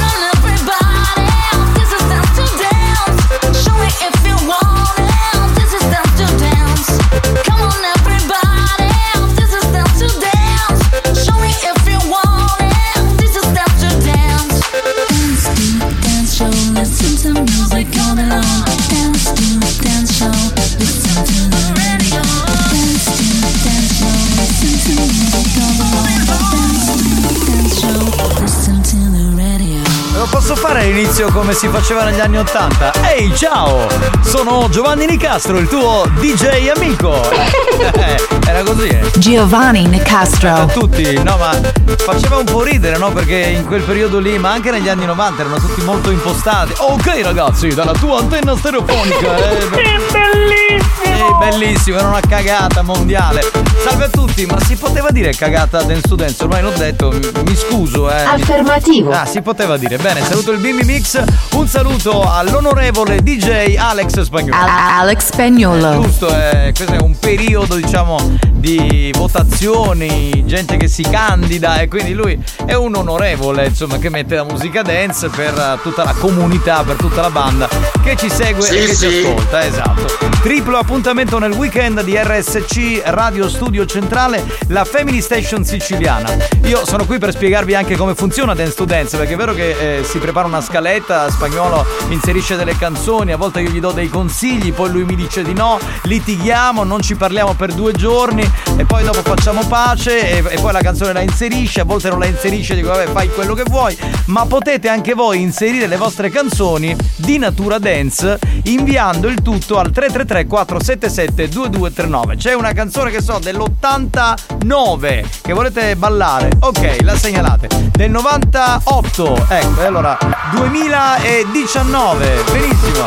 All'inizio come si faceva negli anni Ottanta? Ehi, ciao! Sono Giovanni Nicastro, il tuo DJ amico. Eh, Era così, eh. Giovanni Nicastro. a tutti, no ma faceva un po' ridere, no? Perché in quel periodo lì, ma anche negli anni 90 erano tutti molto impostati. Ok ragazzi, dalla tua antenna stereofonica. Eh, bellissimo! Sì, bellissimo, era una cagata mondiale. Salve a tutti, ma si poteva dire cagata dance to dance? Ormai l'ho detto, mi, mi scuso, eh. Affermativo. Ah, si poteva dire. Bene, saluto il Bimbi Mix. Un saluto all'onorevole DJ Alex Spagnolo. Alex Spagnolo. Giusto, eh, questo è un periodo, diciamo, di votazioni, gente che si candida e quindi lui è un onorevole, insomma, che mette la musica dance per eh, tutta la comunità, per tutta la banda che ci segue Sì, e che sì. ci ascolta, esatto. Triplo appuntamento nel weekend di RSC Radio Studio Centrale, la Family Station siciliana. Io sono qui per spiegarvi anche come funziona Dance to Dance, perché è vero che eh, si prepara una scaletta, spagnolo inserisce delle canzoni, a volte io gli do dei consigli, poi lui mi dice di no, litighiamo, non ci parliamo per due giorni e poi dopo facciamo pace e, e poi la canzone la inserisce, a volte non la inserisce, dico vabbè fai quello che vuoi, ma potete anche voi inserire le vostre canzoni di natura dance inviando il tutto al 333 477 2239. C'è una canzone che so dell'89 che volete ballare, ok, la segnalate. Del 98, ecco, e allora 2019, benissimo.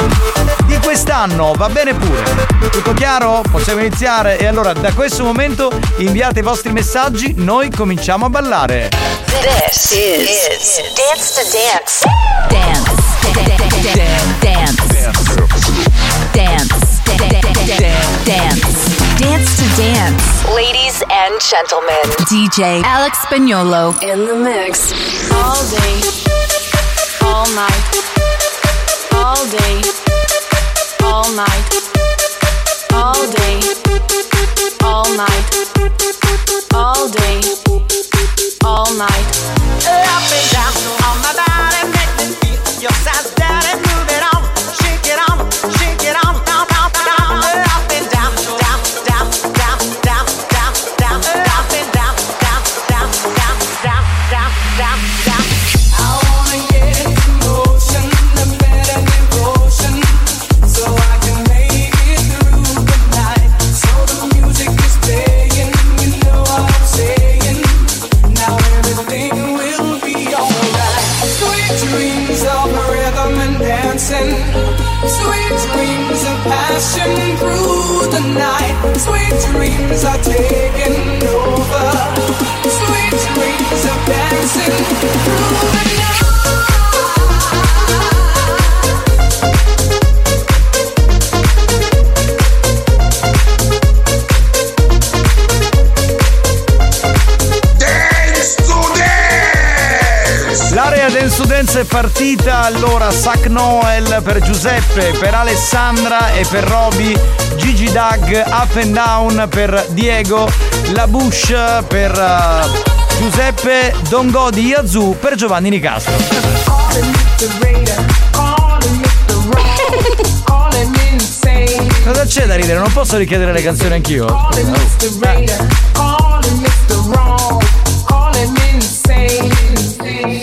Di quest'anno va bene pure. Tutto chiaro? Possiamo iniziare? E allora da questo momento inviate i vostri messaggi, noi cominciamo a ballare. This is, Dance to Dance. Dance. Dance. Dance. Dance. Dance to Dance. Ladies and gentlemen, DJ Alex Spagnolo in the mix. All day, all night, all day, all night, all day, all night, all day, all night. Up and down on my body, Dance è partita, allora Sac Noel per Giuseppe, per Alessandra e per Roby, Gigi Dag, Up and Down per Diego, La Bush per eh, Giuseppe, Don Go di Yazoo per Giovanni Nicastro. Cosa c'è da ridere? Non posso richiedere le canzoni anch'io?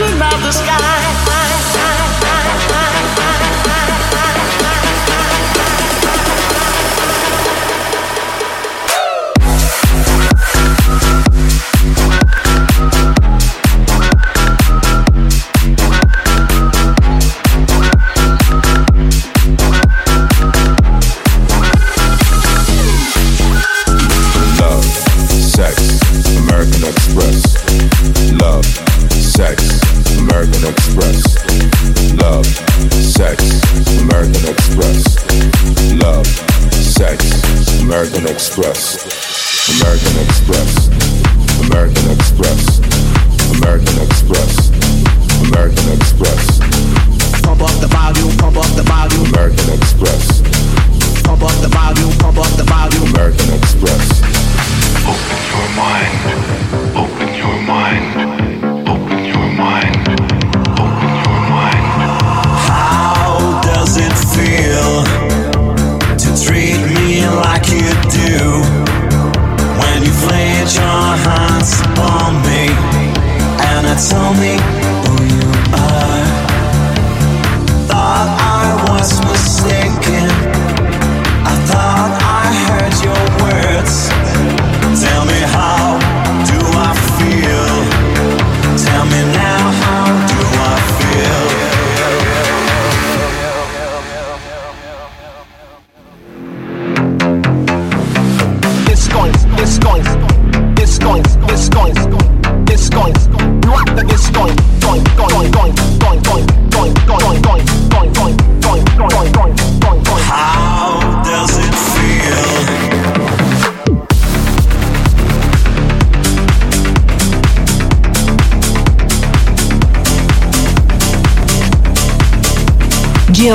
reflection of the sky.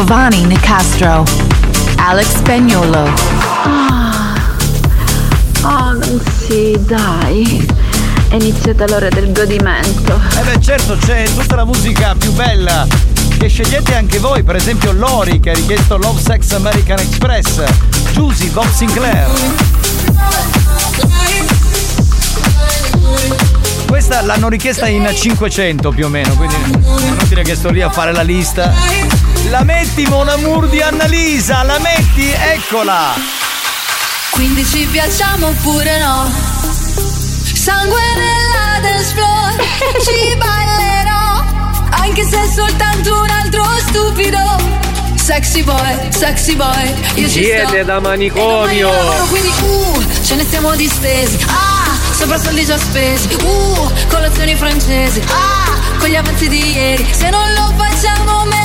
Giovanni Nicastro, Alex Spagnolo. Ah, oh, non si, dai. È iniziata l'ora del godimento. Eh beh certo, c'è tutta la musica più bella che scegliete anche voi, per esempio Lori che ha richiesto Love Sex American Express, Giusy, Bob Sinclair. Questa l'hanno richiesta in 500 più o meno, quindi è inutile che sto lì a fare la lista. La metti Mon Amour di Annalisa, la metti, eccola! Quindi ci piacciamo oppure no? Sangue nella dance floor, ci ballerò, anche se è soltanto un altro stupido. Sexy boy, sexy boy, io Siete ci sto. da manicomio! Lavoro, quindi uh, ce ne stiamo distesi. Ah, sopra soldi già spesi. Uh, colazioni francesi. Ah, con gli avanzi di ieri. Se non lo facciamo meglio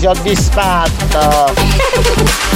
soddisfatto.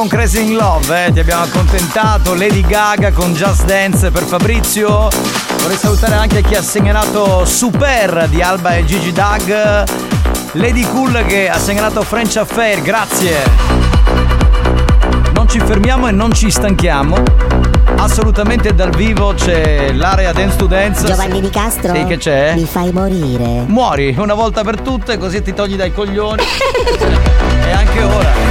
con Crazy in Love, eh? ti abbiamo accontentato, Lady Gaga con Just Dance per Fabrizio. Vorrei salutare anche chi ha segnalato Super di Alba e Gigi Dag, Lady Cool che ha segnalato French Affair, grazie. Non ci fermiamo e non ci stanchiamo. Assolutamente dal vivo c'è l'area Dance to Dance. Giovanni Di Castro? Sì, che c'è? Mi fai morire. Muori una volta per tutte così ti togli dai coglioni. e anche ora.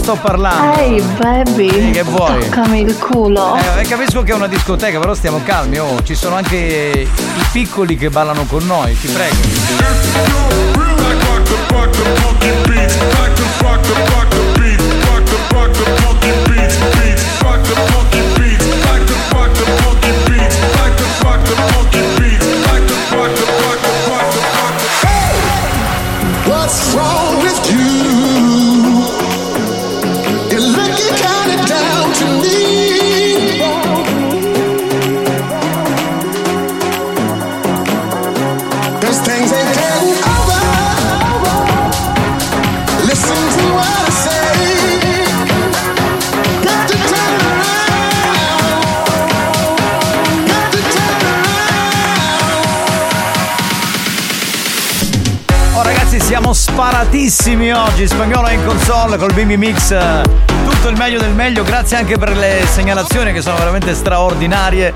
Sto parlando. Ehi baby, Sì, che vuoi? toccami il culo. Eh, capisco che è una discoteca, però stiamo calmi, oh, ci sono anche i piccoli che ballano con noi, ti prego. Sparatissimi oggi, spagnolo in console col Bimbi Mix, eh, tutto il meglio del meglio, grazie anche per le segnalazioni che sono veramente straordinarie.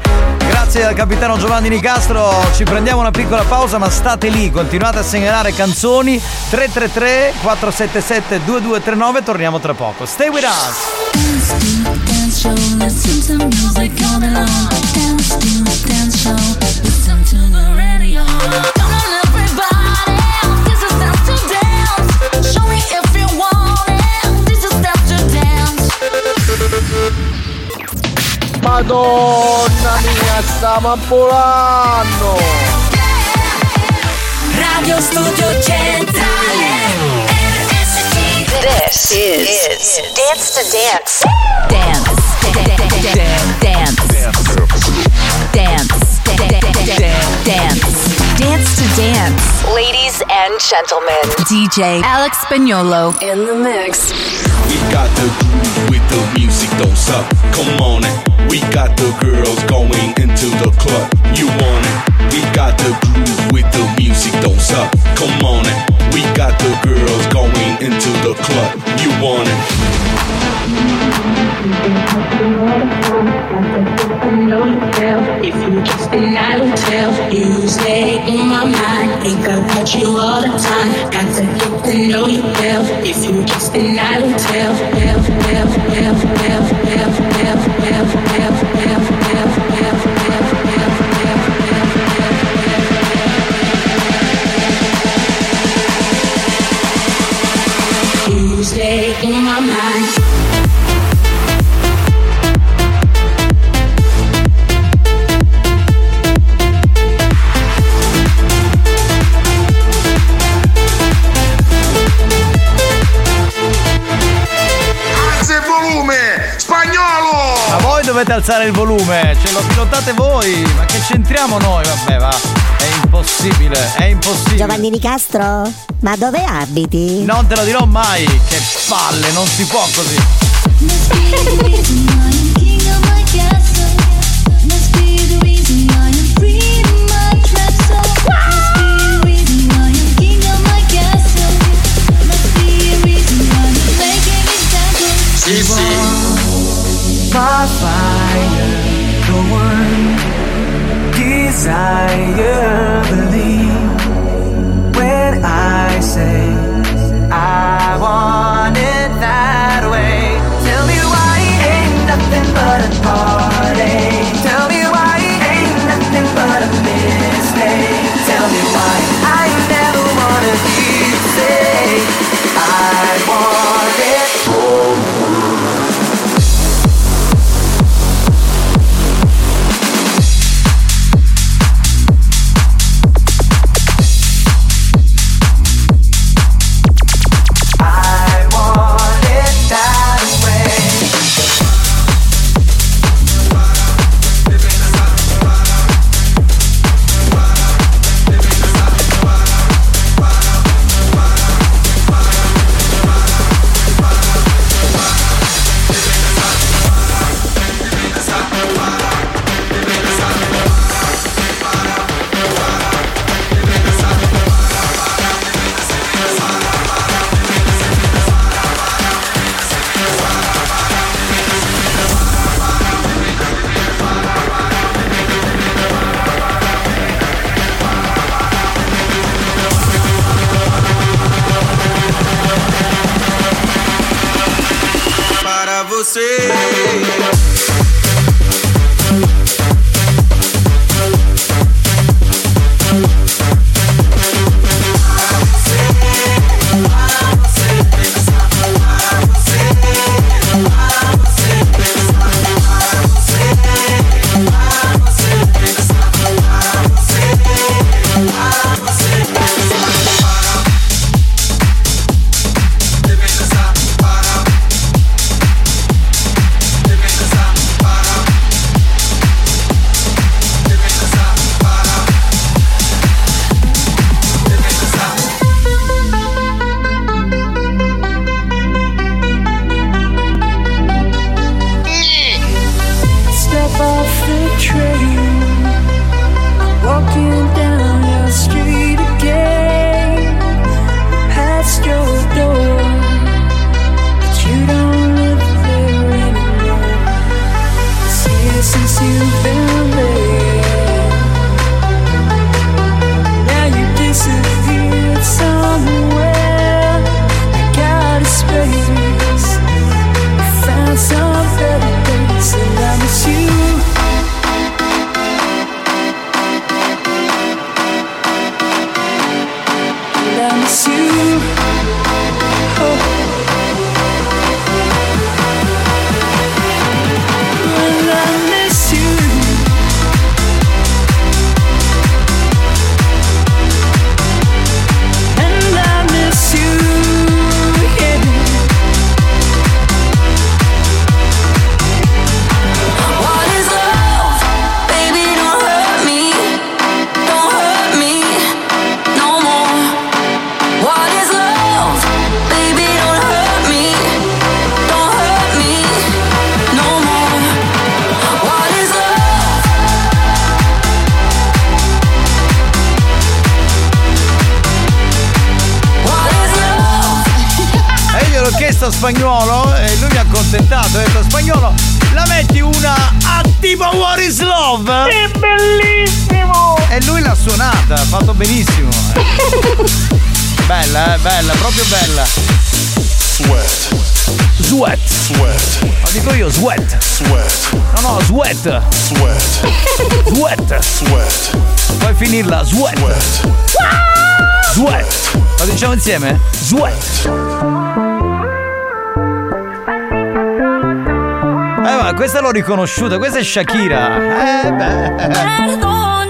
Grazie al capitano Giovanni Nicastro, ci prendiamo una piccola pausa ma state lì, continuate a segnalare canzoni. 333 477 2239, torniamo tra poco. Stay with us! Madonna mia, stiamo volando! Radio Studio Centrale RSC This is, Dance to Dance. Dance. Dance. Dance. Dance. Dance to Dance. Ladies and gentlemen, DJ Alex Spagnolo in the mix. We got the groove with the music, don't suck. Come on it. We got the girls going into the club. You want it? We got the groove with the music, don't suck. Come on it. We got the girls going into the club. You want it? If you just and I don't tell you stay in my mind Think about you all the time Got to get to know you well If you just and I don't tell well, well, well, well, well, well, well, well, well, well, dovete alzare il volume, ce lo pilotate voi, ma che c'entriamo noi? Vabbè va, è impossibile, è impossibile. Giovanni di Castro, ma dove abiti? Non te lo dirò mai, che palle, non si può così. Sì, sì. my fire, the one desire. Believe when I say I want. Sweat. Sweat. Lo diciamo insieme? Sweat. Eh ma questa l'ho riconosciuta, questa è Shakira. Eh beh. Perdón,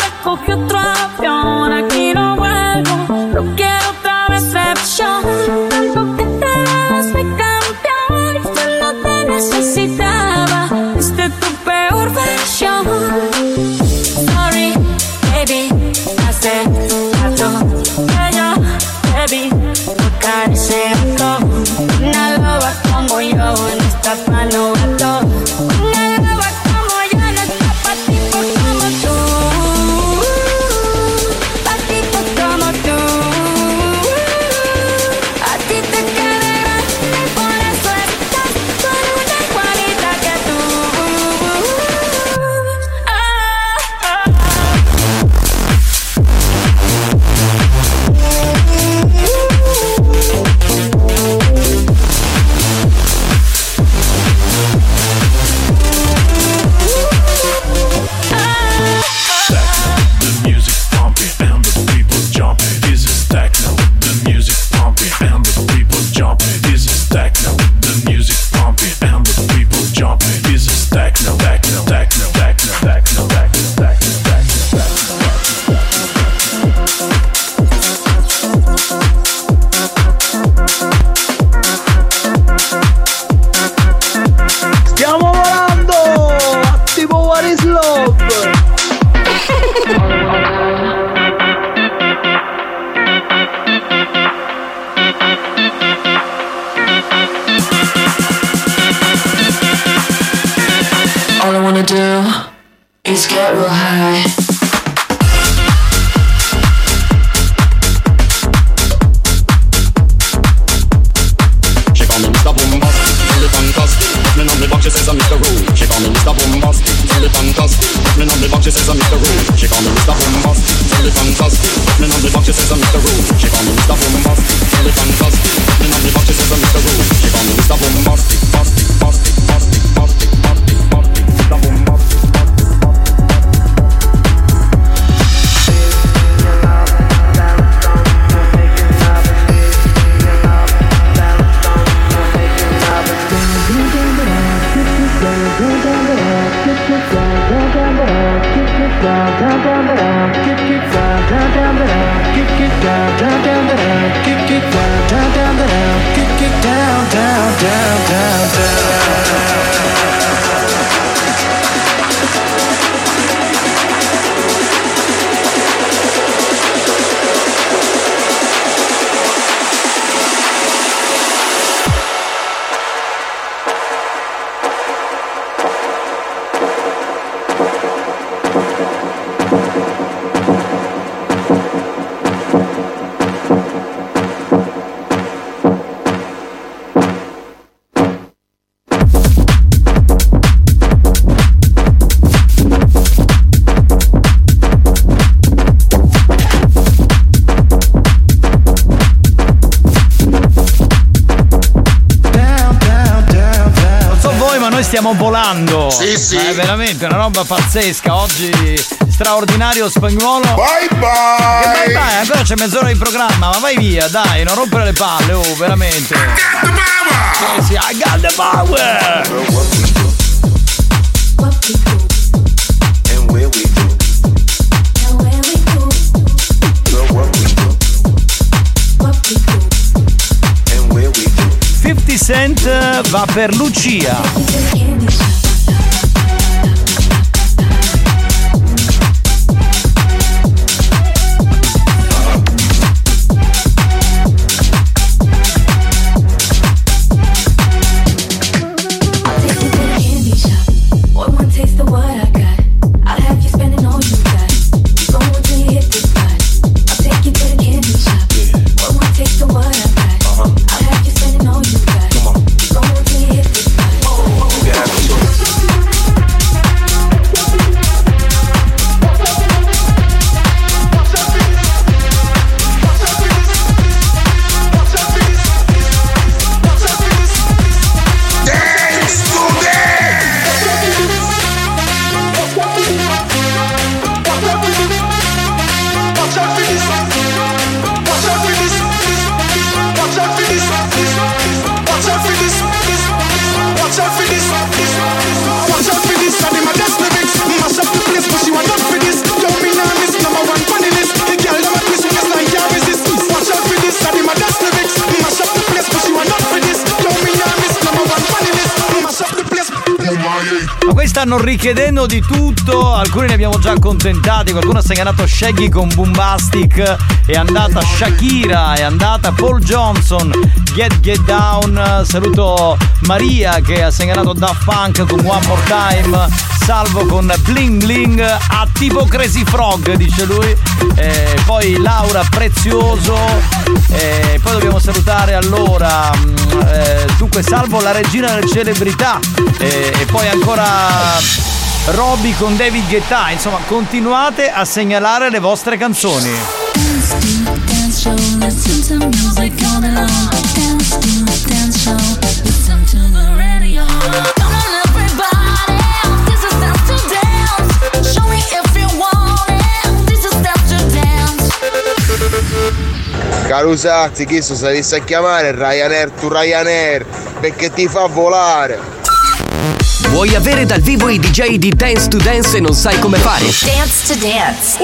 volando. Sì, sì. È veramente una roba pazzesca. Oggi straordinario spagnolo. Bye bye. Che bye bye, ancora c'è mezz'ora di programma, ma vai via, dai, non rompere le palle, oh, veramente. I got the power! Sì, sì, I got the power! And where we go. Girl, what we do. And where we go. 50 Cent eh, va per Lucia. Stanno richiedendo di tutto, alcuni ne abbiamo già accontentati, qualcuno ha segnalato Shaggy con Boombastic, è andata Shakira, è andata Paul Johnson, Get Get Down, saluto Maria che ha segnalato Daft Punk con One More Time, Salvo con Bling Bling, a tipo Crazy Frog dice lui, Eh, poi Laura Prezioso, Eh, poi dobbiamo salutare allora, mm, eh, dunque Salvo la regina delle celebrità, e poi ancora Robby con David Guetta, insomma continuate a segnalare le vostre canzoni. Carusazzi, chi so salisse a chiamare Ryanair to Ryanair perché ti fa volare. Vuoi avere dal vivo i DJ di Dance to Dance e non sai come fare? Dance to Dance.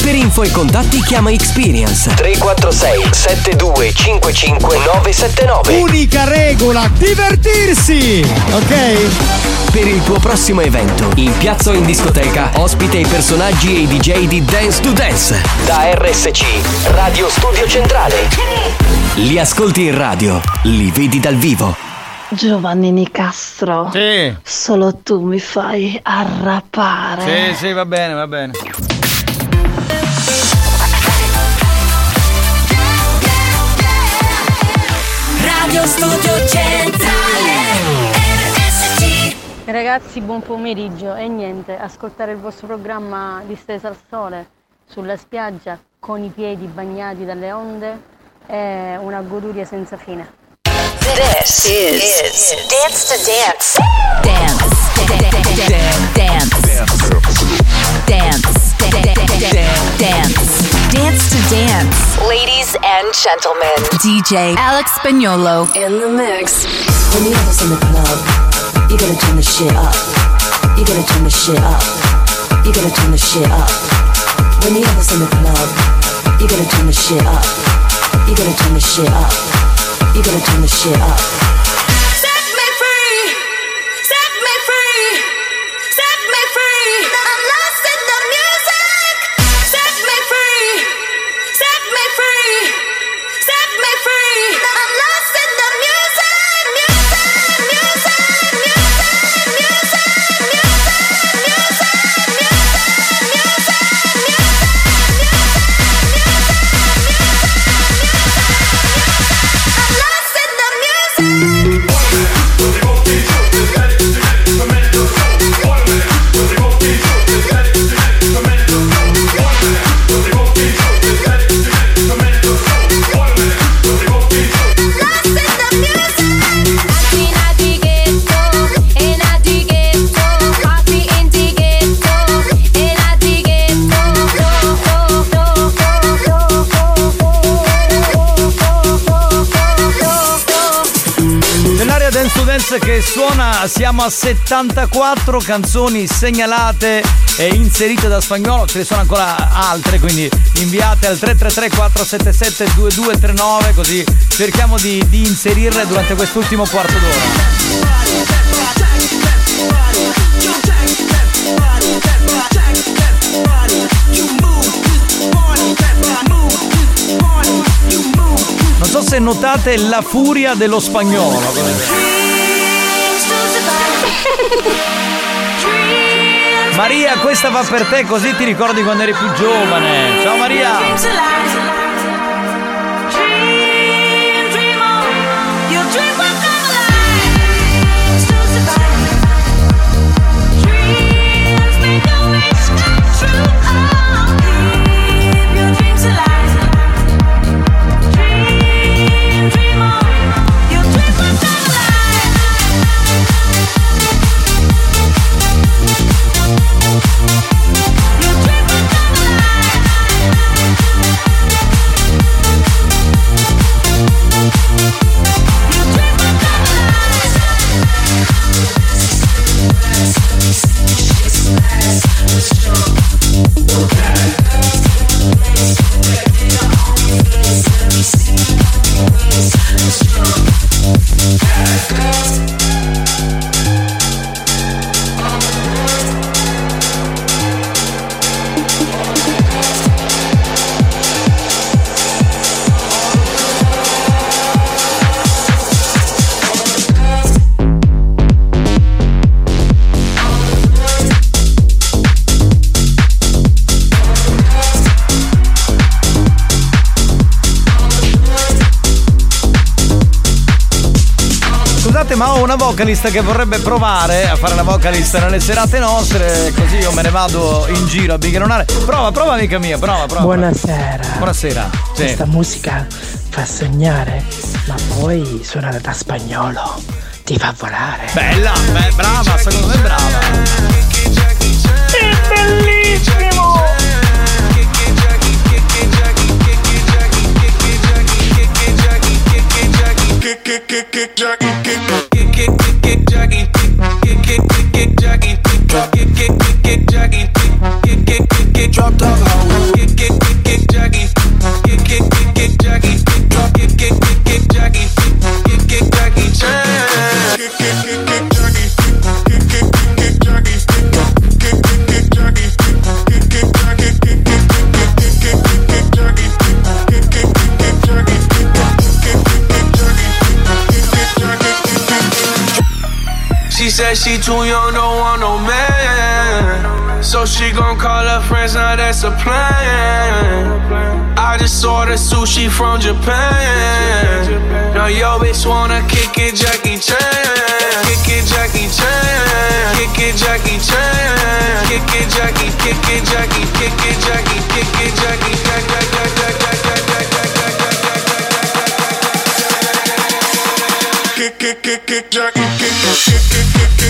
Per info e contatti chiama Experience 346 7255 979. Unica regola, divertirsi! Ok? Per il tuo prossimo evento, in piazza o in discoteca, ospite i personaggi e i DJ di Dance to Dance. Da RSC, Radio Studio Centrale. Li ascolti in radio, li vedi dal vivo. Giovanni Nicastro. Sì. Solo tu mi fai arrapare. Sì, sì, va bene, va bene. Radio Studio Centrale Ragazzi, buon pomeriggio e niente, ascoltare il vostro programma Distesa al sole sulla spiaggia con i piedi bagnati dalle onde è una goduria senza fine. This is, Dance to Dance. Dance. Dance. Dance. Dance. Dance to Dance. Ladies and gentlemen, DJ Alex Spagnolo in the mix. When you have us in the club, you gotta turn the shit up. You gotta turn the shit up. You gotta turn the shit up. When you have us in the club, you gotta turn the shit up. You gotta turn the shit up. You gotta turn the shit up. Che suona siamo a 74 canzoni segnalate e inserite da spagnolo, ce ne sono ancora altre, quindi inviate al 333 477 2239 così cerchiamo di, di inserirle durante quest'ultimo quarto d'ora. Non so se notate la furia dello spagnolo. Maria, questa va per te così ti ricordi quando eri più giovane. Ciao Maria. Ma ho una vocalista che vorrebbe provare a fare la vocalista nelle serate nostre, così io me ne vado in giro a bighellonare. Prova, prova amica mia, prova, prova. Buonasera. Buonasera. Sì. Questa musica fa sognare, ma poi suonare da spagnolo ti fa volare. Bella, beh, brava, secondo me brava. kick, kick, jockey, kick, kick, kick, kick, kick, jockey, kick, kick, kick, kick, jockey, kick, kick, kick, kick, jockey, kick, kick, kick, kick, drop the She too young, don't want no man. So she gon' call her friends, now that's a plan. I just ordered sushi from Japan. Now yo bitch wanna kick it, Jackie Chan. Kick it, Jackie Chan. Kick it, Jackie Chan. Kick it, Jackie. Kick it, Jackie. Kick it, Jackie. Kick it, Jackie. Jack, Jack, Jack, Jack, Jack, Jack, Kick, kick, kick, kick, Jackie, kick, kick, kick, kick,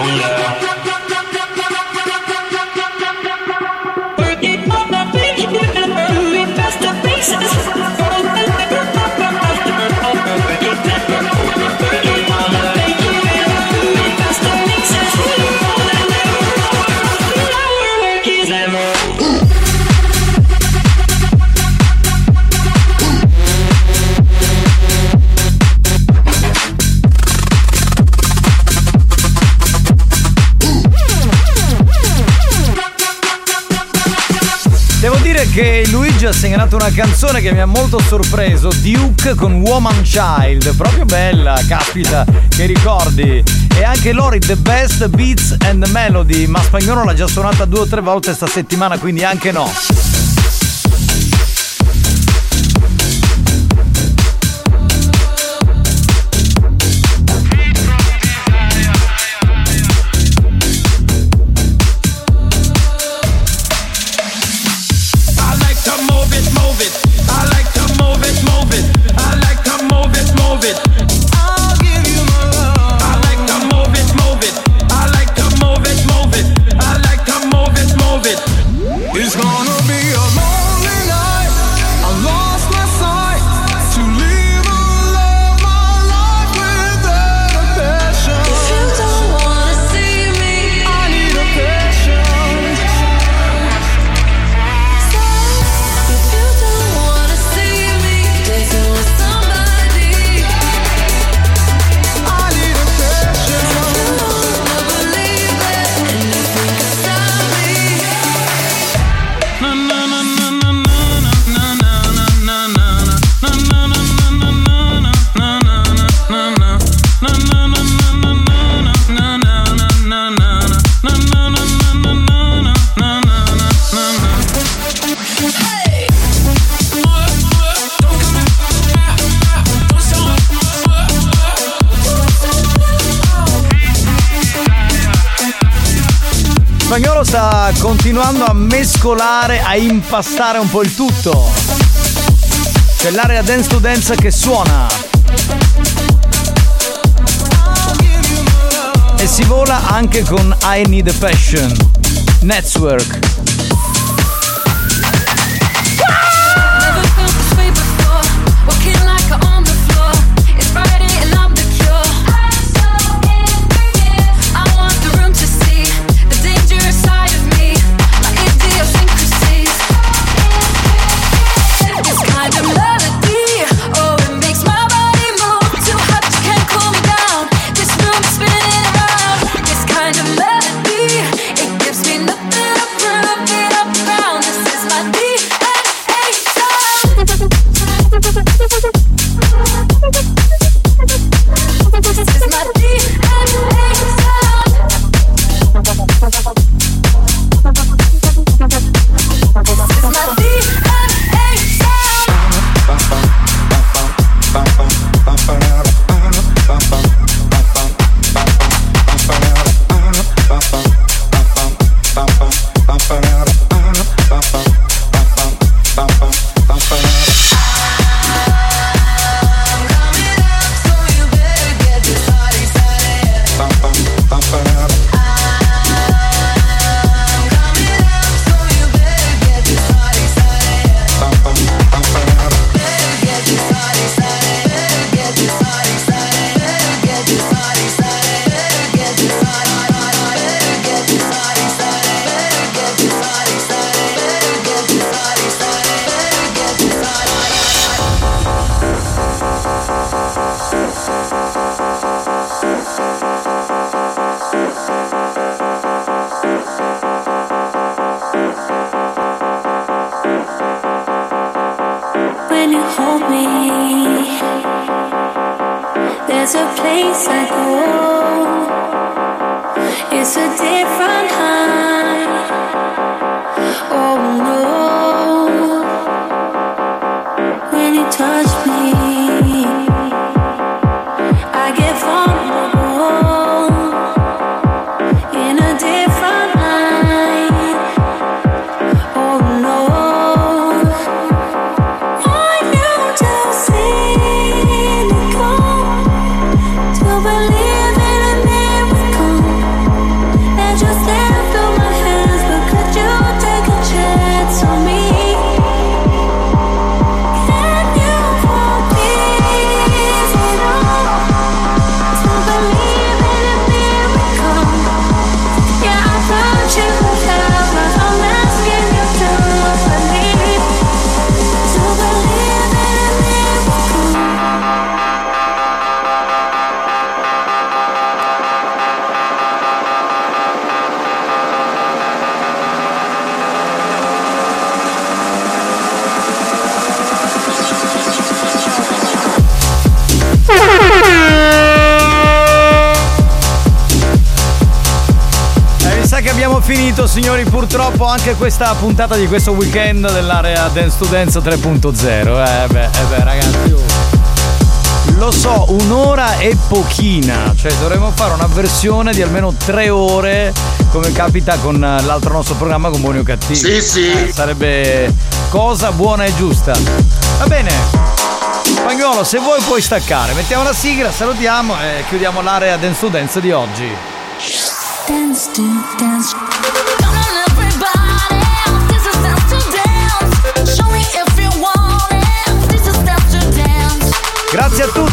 Yeah. Luigi ha segnalato una canzone che mi ha molto sorpreso, Duke con Woman Child, proprio bella, caspita, che ricordi. E anche Lori The Best Beats and Melody, ma spagnolo l'ha già suonata due o tre volte sta settimana, quindi anche no. Continuando a mescolare, a impastare un po' il tutto. C'è l'area dance to dance che suona. E si vola anche con I Need a Passion. Network. Anche questa puntata di questo weekend dell'area Dance to Dance 3.0. Eh beh, eh beh, ragazzi. Lo so, un'ora è pochina, cioè dovremmo fare una versione di almeno tre ore, come capita con eh, l'altro nostro programma con Buoni o Cattivi. Sì, sì. Eh, sarebbe cosa buona e giusta. Va bene. Spagnolo, se vuoi puoi staccare. Mettiamo la sigla, salutiamo e chiudiamo l'area Dance to Dance di oggi. Dance to dance.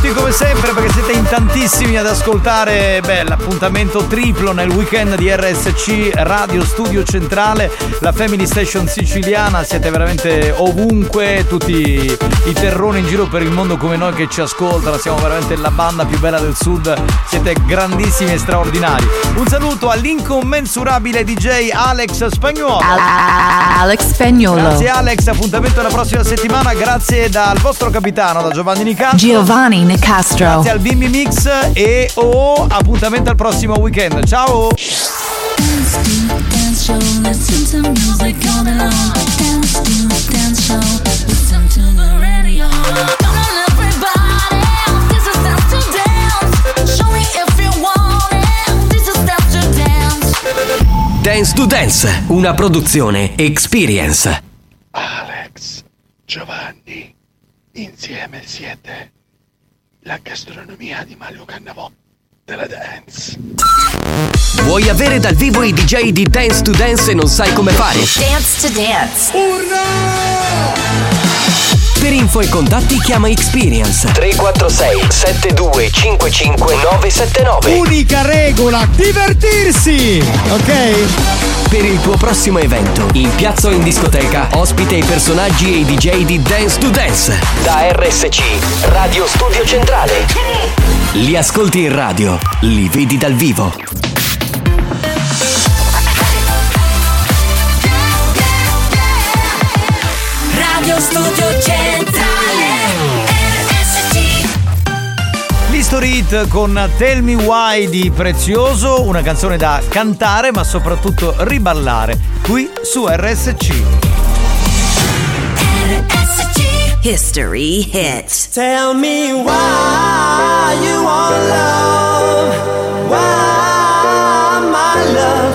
Tutti come sempre perché siete in tantissimi ad ascoltare beh, l'appuntamento triplo nel weekend di RSC Radio Studio Centrale, la Family Station siciliana, siete veramente ovunque, tutti i terroni in giro per il mondo come noi che ci ascoltano, siamo veramente la banda più bella del sud, siete grandissimi e straordinari. Un saluto all'incommensurabile DJ Alex Spagnuolo. Alex Spagnolo. Grazie Alex, appuntamento la prossima settimana, grazie dal vostro capitano, da Giovanni Nicastro. Giovanni Nicastro. Grazie al Bimbi Mix e o appuntamento al prossimo weekend. Ciao! Dance to Dance, una produzione Experience. Alex, Giovanni, insieme siete la gastronomia di Mario Cannavò della dance. Vuoi avere dal vivo i DJ di Dance to Dance e non sai come fare? Dance to dance. Per info e contatti chiama Experience 346 7255 979 Unica regola, divertirsi! Ok? Per il tuo prossimo evento, in piazza o in discoteca, ospite i personaggi e i DJ di Dance to Dance. Da RSC, Radio Studio Centrale. Li ascolti in radio, li vedi dal vivo. Radio Studio L'History Hit con Tell Me Why di Prezioso, una canzone da cantare ma soprattutto riballare, qui su RSC. History hits. Tell me why you want love. Why, my love?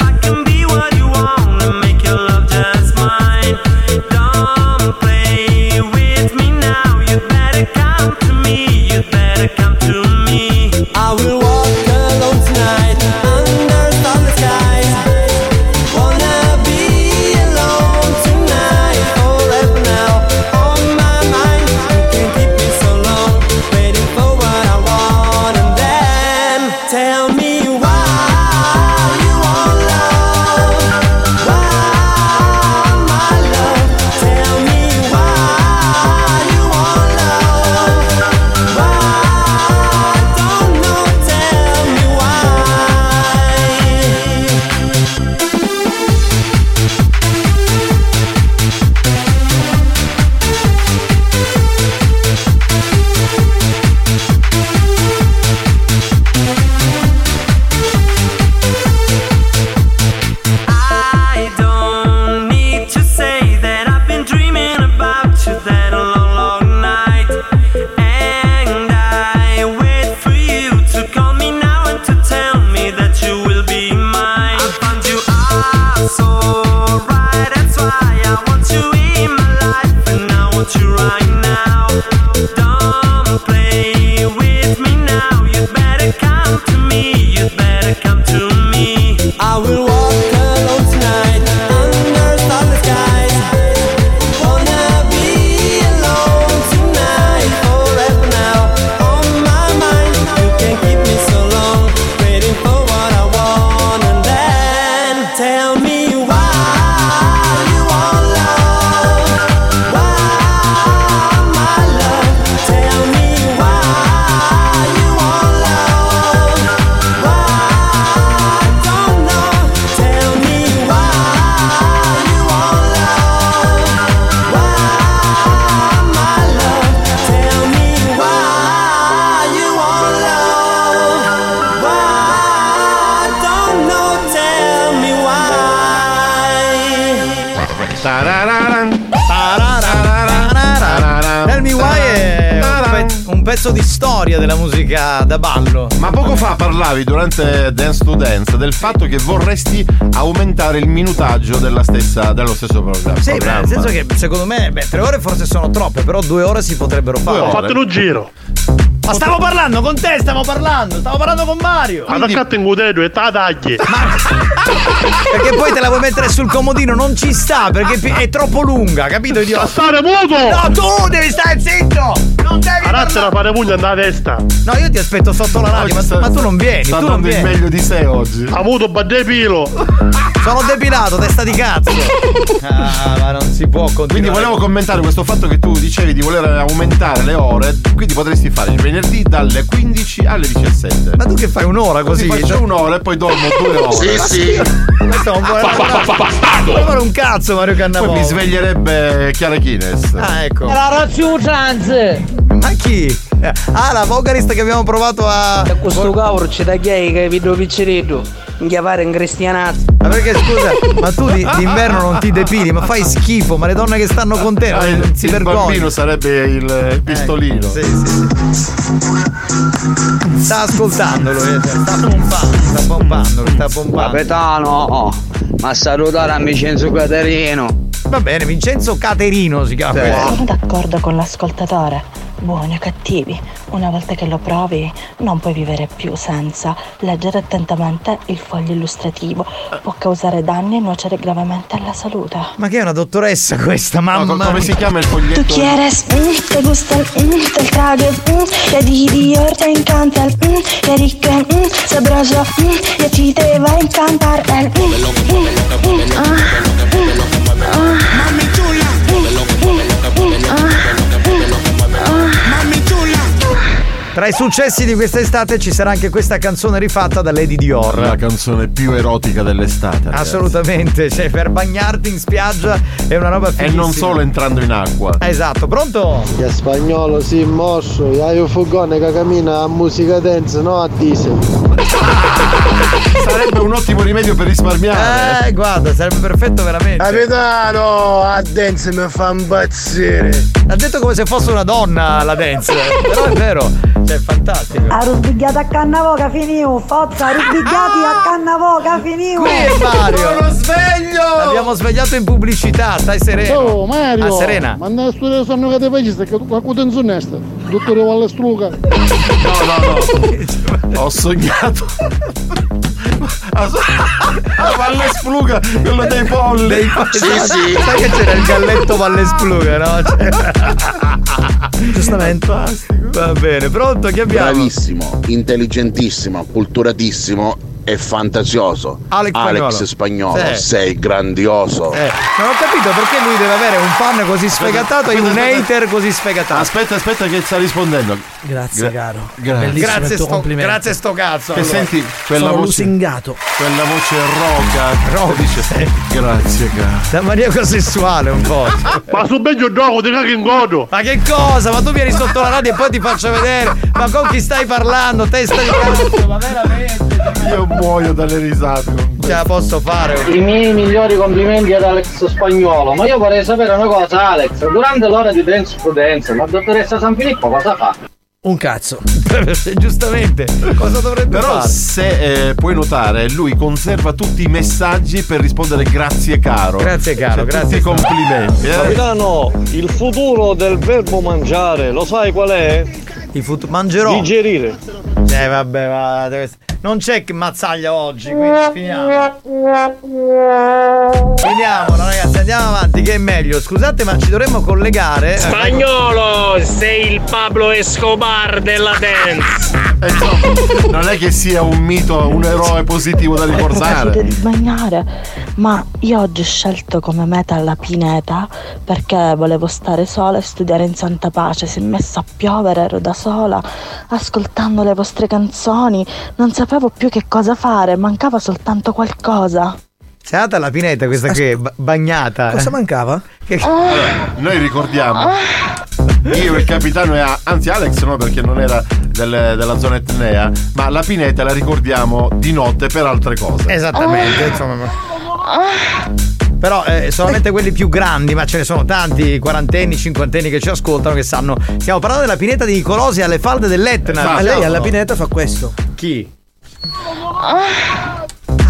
I can be pezzo di storia della musica da ballo. Ma poco fa parlavi durante Dance to Dance del fatto che vorresti aumentare il minutaggio della stessa, dello stesso programma. Sì, beh, nel senso che secondo me, beh, tre ore forse sono troppe, però due ore si potrebbero fare. Due ore. Fate un giro. Ma stavo parlando con te, stavo parlando, stavo parlando con Mario. Attaccate in cutello e te la tagli. Perché poi te la vuoi mettere sul comodino, non ci sta, perché è troppo lunga, capito? Idiota? Sta stare muto! No, tu devi stare zitto! Non devi Arazzela fare pugna nella testa. No, io ti aspetto sotto la radio, ma, ma tu non vieni, sta tu non vieni. meglio di sé oggi. Ha avuto badde pilo. Sono depilato, testa di cazzo. Ah, ma non si può continuare. Quindi volevo commentare questo fatto che tu dicevi di voler aumentare le ore, quindi potresti fare il venerdì dalle 15 alle 17. Ma tu che fai un'ora così? Così faccio un'ora e poi dormo due ore. Sì, sì. Questo non può Non fare un cazzo Mario Cannavò. Poi mi sveglierebbe Chiara Kines. Ah, ecco. La trans! Ma chi? Ah, la vocalist che abbiamo provato a. Questo cavolo c'è da gay che vedo piccerino. Chiavare in cristianazzo. Ma perché scusa, ma tu di- d'inverno non ti depili, ma fai schifo, ma le donne che stanno con te Ah, non il, si il vergognano. bambino sarebbe il pistolino. Sì, sì, sì. Sta ascoltando lui, eh, sta pompando, sta pompando, sta pompando. Capitano, ma salutare a Vincenzo Caterino. Va bene, Vincenzo Caterino si chiama. Sono d'accordo con l'ascoltatore. Buoni o cattivi, una volta che lo provi non puoi vivere più senza. Leggere attentamente il foglio illustrativo può causare danni e nuocere gravemente alla salute. Ma che è una dottoressa questa, mamma? come si chiama il foglietto? quieres, mm, te gusta mm, del trago, mm, te di Dior, te encanta mm, que rico, mm, sabroso, mm, a ti te va a encantar el, mm, mm, mm, ah, mm, ah. Mami chula, mami Tra i successi di quest'estate ci sarà anche questa canzone rifatta da Lady Dior. La canzone più erotica dell'estate. ragazzi. Assolutamente, cioè per bagnarti in spiaggia è una roba E fighissima. non solo entrando in acqua. Esatto, pronto? Che spagnolo si mosso, hai un furgone che cammina a musica dance, no a diesel. Sarebbe un ottimo rimedio per risparmiare. Eh, guarda, sarebbe perfetto veramente. Capitano, a dance mi fa impazzire. Ha detto come se fosse una donna la dance, però è vero, cioè è fantastico. A rubigliata a cannavoca finiu, forza, rubigliati a cannavoca finiu. Qui è Mario. sveglio! L'abbiamo svegliato in pubblicità, stai sereno. Oh Mario! Ah, serena. Ma andare a studiare sonno che te fai che tu qualcuno in sonnesta. Dottore Vallestruga. No, no, no. Ho sognato. A Valle Spluga, quello dei polli. Dei polli. Sai che c'era il galletto Valle Spluga, no? Cioè- Giustamente. Va bene, pronto? Chi abbiamo? Bravissimo, intelligentissimo, culturatissimo e fantasioso. Alex Spagnolo. Spagnolo, Sì. sei grandioso. Eh, non ho capito perché lui deve avere un fan così sfegatato e un hater così sfegatato. Aspetta, aspetta che sta rispondendo. Grazie, caro. Grazie. Grazie sto, grazie sto cazzo. Che allora. senti quella Sono voce. lusingato. Quella voce roca. Roca, Dice, sì. Grazie, cara. Da maniaco sessuale un po'. Ma su meglio gioco di che in godo. Ma che cosa? Ma tu vieni sotto la radio e poi ti faccio vedere. Ma con chi stai parlando? Testa di cazzo, ma veramente. Io muoio dalle risate. Ce la posso fare. I miei migliori complimenti ad Alex Spagnolo, ma io vorrei sapere una cosa Alex, durante l'ora di Dance Prudenza la dottoressa San Filippo cosa fa? Un cazzo. Giustamente. Cosa dovrebbe Però fare? se eh, puoi notare, lui conserva tutti i messaggi per rispondere grazie caro. Grazie caro, Cioè, grazie. Tutti i complimenti. eh. Capitano, il futuro del verbo mangiare, lo sai qual è? Il futuro mangerò. Digerire. Eh vabbè, va, deve- non c'è che mazzaglia oggi, quindi finiamo. Finiamo ragazzi, andiamo avanti che è meglio. Scusate, ma ci dovremmo collegare. eh, Spagnolo, sei il Pablo Escobar della dance. Eh, insomma, non è che sia un mito, un eroe positivo da ricordare. di sbagliare, ma io oggi ho scelto come meta la pineta perché volevo stare sola e studiare in santa pace. Si è messo a piovere, ero da sola, ascoltando le vostre canzoni, non sapevo più che cosa fare, mancava soltanto qualcosa. Sei andata alla pineta questa qui, ba- bagnata. Cosa mancava? Che- Allora, noi ricordiamo. Io, il capitano e a- anzi Alex no perché non era del- della zona etnea, ma la pineta la ricordiamo di notte per altre cose. Esattamente, insomma. Però eh, solamente quelli più grandi, ma ce ne sono tanti, quarantenni, cinquantenni che ci ascoltano, che sanno. Stiamo parlando della pineta di Nicolosi alle falde dell'Etna. Ma lei alla pineta fa questo. Chi? Ah,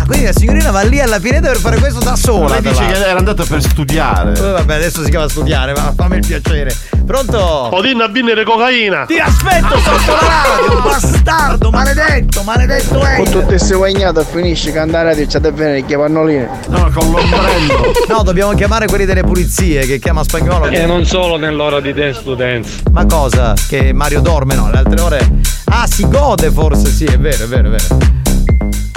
quindi la signorina va lì alla pineta per fare questo da sola. Lei dice che era andata per studiare. Eh, vabbè, adesso si chiama studiare, ma fammi il piacere. Pronto? Odinna a vinnere cocaina. Ti aspetto sotto la radio, bastardo, maledetto, maledetto è. Con tutte queste guagnate finisce che andare a dirci a venire che pannoline. No, con l'ombrello. No, dobbiamo chiamare quelli delle pulizie che chiama spagnolo. E non solo nell'ora di dance to dance. Ma cosa? Che Mario dorme? No, le altre ore. Ah, si gode forse, sì, è vero, è vero, è vero.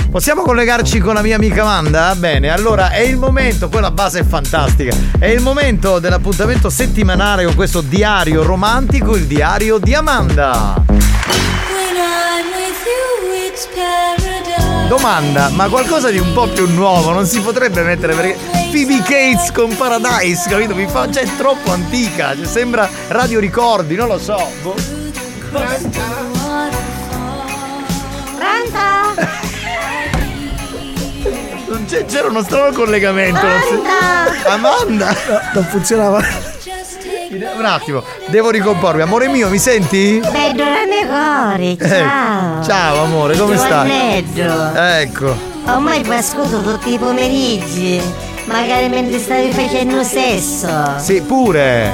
Possiamo collegarci con la mia amica Amanda? Bene, allora è il momento, poi la base è fantastica. È il momento dell'appuntamento settimanale con questo diario romantico, il diario di Amanda. Domanda, ma qualcosa di un po' più nuovo non si potrebbe mettere perché Phoebe Cates con Paradise, capito? Mi fa, cioè, è troppo antica, cioè, sembra radio ricordi, non lo so. boh. C'era uno strano collegamento. si- Amanda! non funzionava. Un attimo, devo ricompormi. Amore mio, mi senti? Pedro Ranegori, Eh, ciao. ciao amore, come stai? Giovannetto. Ecco. Ormai ti ascolto tutti i pomeriggi. Magari mentre stavi facendo sesso. Sì, pure.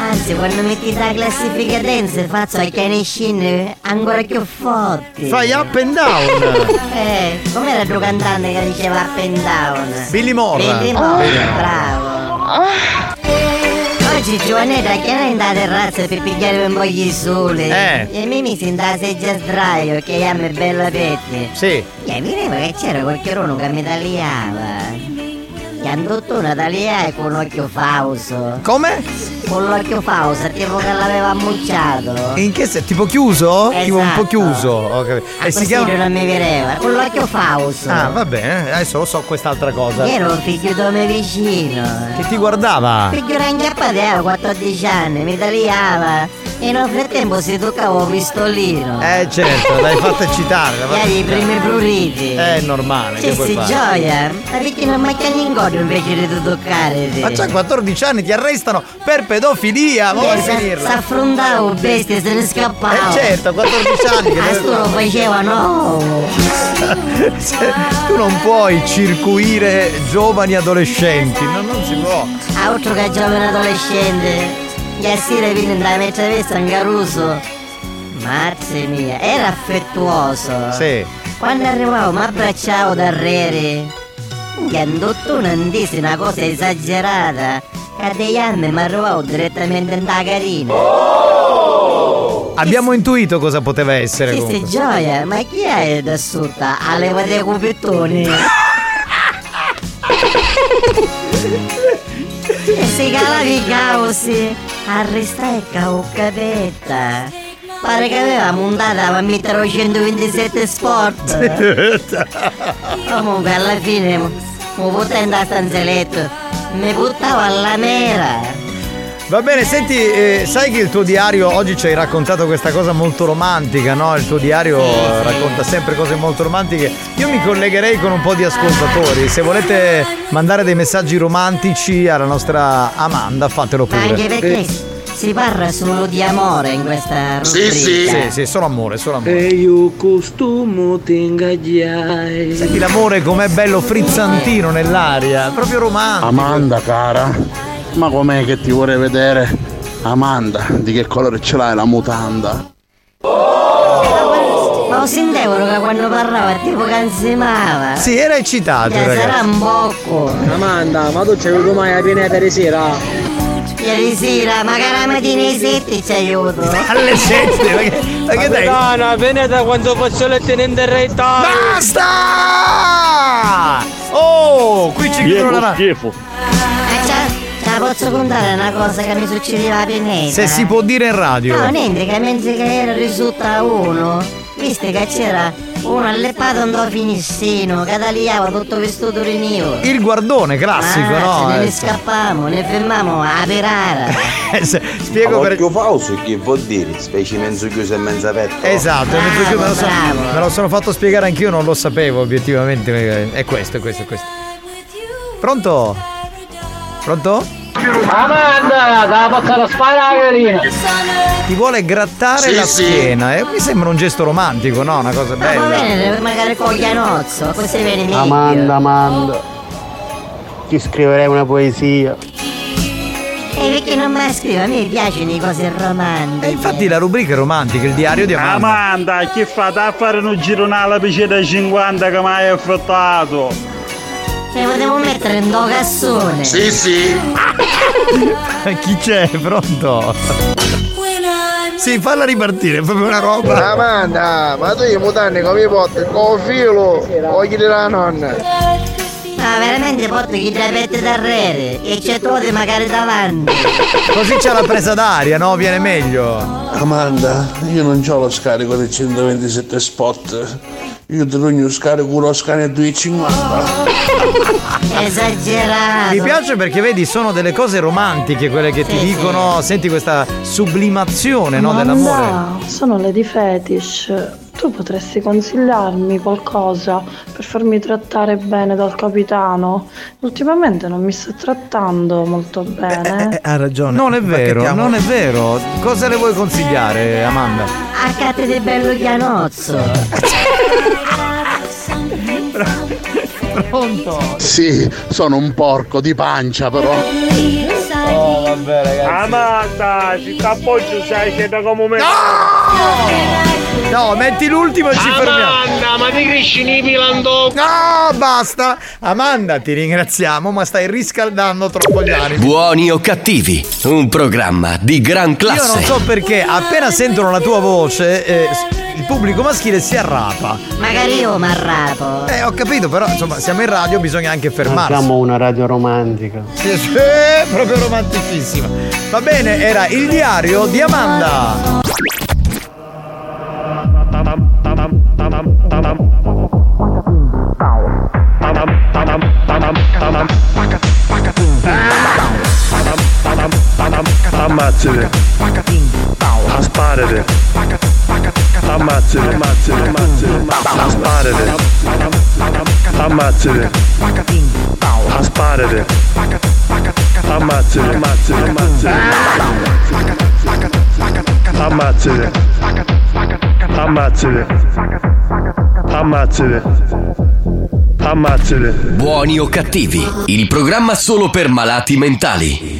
Anzi, quando metti la classifica dance faccio ai cani scene ancora più forti. Fai up and down. Eh, com'era il tuo cantante che diceva up and down? Billy Morra. Billy Billy Morra. bravo. Oggi Giovanetta che era in da terrazza per pigliare un po' di sole. Eh. E mi misi in da seggia sdraio che mi bella pette. Sì. E vedevo che c'era qualche che mi tagliava. Che andotto una tagliare con l'occhio fauso. Come? Con l'occhio fauso, tipo che l'aveva ammucciato. In che senso? Tipo chiuso? Tipo un po' Esatto. chiuso. ho capito. A E si chiama. non mi vedeva. Con l'occhio fauso. Ah, va bene, adesso lo so quest'altra cosa. Ero un figlio di me vicino. Che ti guardava. Figlio era ingappato, aveva 14 anni, mi tagliava. E nel frattempo si toccava un pistolino. Eh certo, l'hai fatta eccitare. l'hai fatta i primi pruriti. È normale, che C'è vuoi si fare? gioia. Ma perché non mi chiami in godo invece di tu toccare? Ma c'ha 14 anni, ti arrestano per pedofilia, vuoi Eh, sa- finirla? S'affrontavo bestia, se ne scappava. Eh certo, 14 anni che A deve sto lo faceva no. Se- tu non puoi circuire giovani adolescenti, no, non si può. Altro che giovane adolescente. Da mettere vesta in caruso. Mazza mia, era affettuoso. Sì. Quando arrivavo mi abbracciavo da rere. Che andotto un disse una cosa esagerata. Che a degli anni mi arrivavo direttamente in carina. Abbiamo intuito cosa poteva essere Che se gioia, ma chi è da sotto? A leva dei cupettoni. e si calavi causi. Arresta e cavo capetta. Pare che aveva montata a mettere 127 sport. Comunque alla fine mi buttavo a stanzeletto. Mi buttavo alla mera. Va bene, senti, eh, sai che il tuo diario oggi ci hai raccontato questa cosa molto romantica, no? Il tuo diario eh, racconta sempre cose molto romantiche. Io mi collegherei con un po' di ascoltatori. Se volete mandare dei messaggi romantici alla nostra Amanda, fatelo Ma anche pure. perché si parla solo di amore in questa rubrica. Sì, sì, solo amore, solo amore. E io costumo ti ingaggiai. Senti l'amore com'è bello frizzantino nell'aria, proprio romantico. Amanda, cara, ma com'è che ti vorrei vedere? Amanda, di che colore ce l'hai la mutanda? Ma lo sentivo che quando parlava tipo canzimava. Sì, era eccitato, Che sarà ragazzi. un bocco. Amanda, ma tu ci hai avuto mai la pineta di sera? Ieri sera, magari la mattina alle 7 ci aiuto. Alle 7? Ma che, ma che dai? Capitana, venite quando posso lettere in derretta. Basta! Oh, qui ci chiudono la schifo. Eh, la posso contare una cosa che mi succedeva a Pineta? Se si può dire in radio. No, niente, che mentre che era risulta uno, viste che c'era uno alleppato un do finissino, che tagliava tutto questo turinio. Il guardone classico, ah, no? Ce ne Eh, scappamo, ne fermamo a perara. se- Spiego per. Occhio falso che vuol dire? Specie mezzo chiuso e mezzo aperto. Esatto, è mezzo chiuso, me, lo so- bravo. me lo sono fatto spiegare anch'io, non lo sapevo obiettivamente. È questo, è questo, è questo. Pronto? Pronto? Amanda, da passare a sparare carina. Ti vuole grattare Sì, la sì. schiena. E mi sembra un gesto romantico, no? Una cosa Ma va bella. bene, magari con Ianozzo, così viene meglio. Amanda, Amanda. Ti scriverei una poesia. E perché non mi scrive? A me piacciono le cose romantiche. E infatti la rubrica è romantica, il diario di Amanda. Amanda, che fate a fare un giro nella piscina 50 che mi hai affrettato? E potevo mettere in do cassone. Sì, sì. Chi c'è? Pronto? Sì, falla ripartire, è proprio una roba. Amanda, ma tu i mutanni come porti? Con filo o gli la nonna? Ma veramente porto chi te pette d'arrere e c'è tutti magari davanti. Così c'è la presa d'aria, no? Viene meglio. Amanda, io non ho lo scarico del 127 spot. Io te lo scarico lo scarico a 2,50. Esagerato. Mi piace perché vedi, sono delle cose romantiche quelle che ti Sì, dicono, senti questa sublimazione no, dell'amore. Amanda, sono Lady Fetish. Tu potresti consigliarmi qualcosa per farmi trattare bene dal capitano? Ultimamente non mi sta trattando molto bene. Ha ragione. Non è vero, Bacchettiamo. non è vero. Cosa le vuoi consigliare, Amanda? A carte di bello Ianozzo. Pronto? Sì, sono un porco di pancia però. Oh, vabbè, ragazzi. Amanda, si sta appoggio sai che da come me. No, metti l'ultimo e ci fermiamo. Amanda, ma ti cresci nei pilando? No, basta. Amanda, ti ringraziamo, ma stai riscaldando troppo gli animi. Buoni o cattivi, un programma di gran Io classe. non so perché, appena sentono la tua voce, eh, il pubblico maschile si arrapa. Magari io mi arrapo. Eh, ho capito, però insomma, siamo in radio, bisogna anche fermarsi. Facciamo una radio romantica. Sì, sì, proprio romanticissima. Va bene, era il diario di Amanda. Ammazzate. Asparate. Ammazzate, ammazzate. Asparate. Ammazzate. Asparate. Ammazzate, ammazzate, ammazzate. Ammazzate. Ammazzate. Ammazzate. Ammazzate. Buoni o cattivi, il programma solo per malati mentali.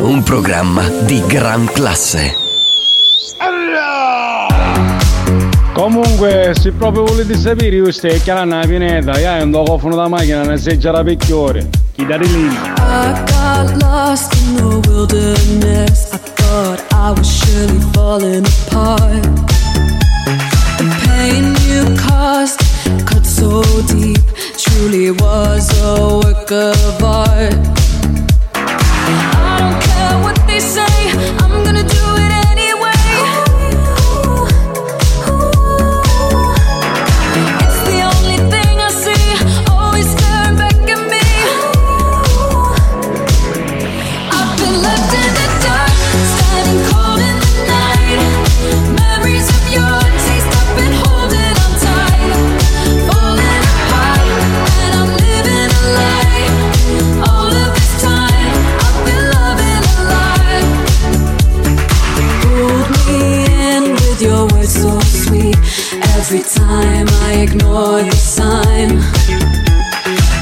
un programma di gran classe. Comunque, se proprio volete sapere, io stai chiamando la pineta, io non cofono da macchina, ne sei già la picchiore. Chi dà di lì? I got lost in the wilderness. I thought I was surely falling apart. The pain you caused cut so deep, truly was a work of art. Say, Every time I ignore the sign.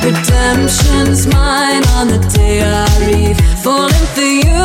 Redemption's mine on the day I leave. Falling for you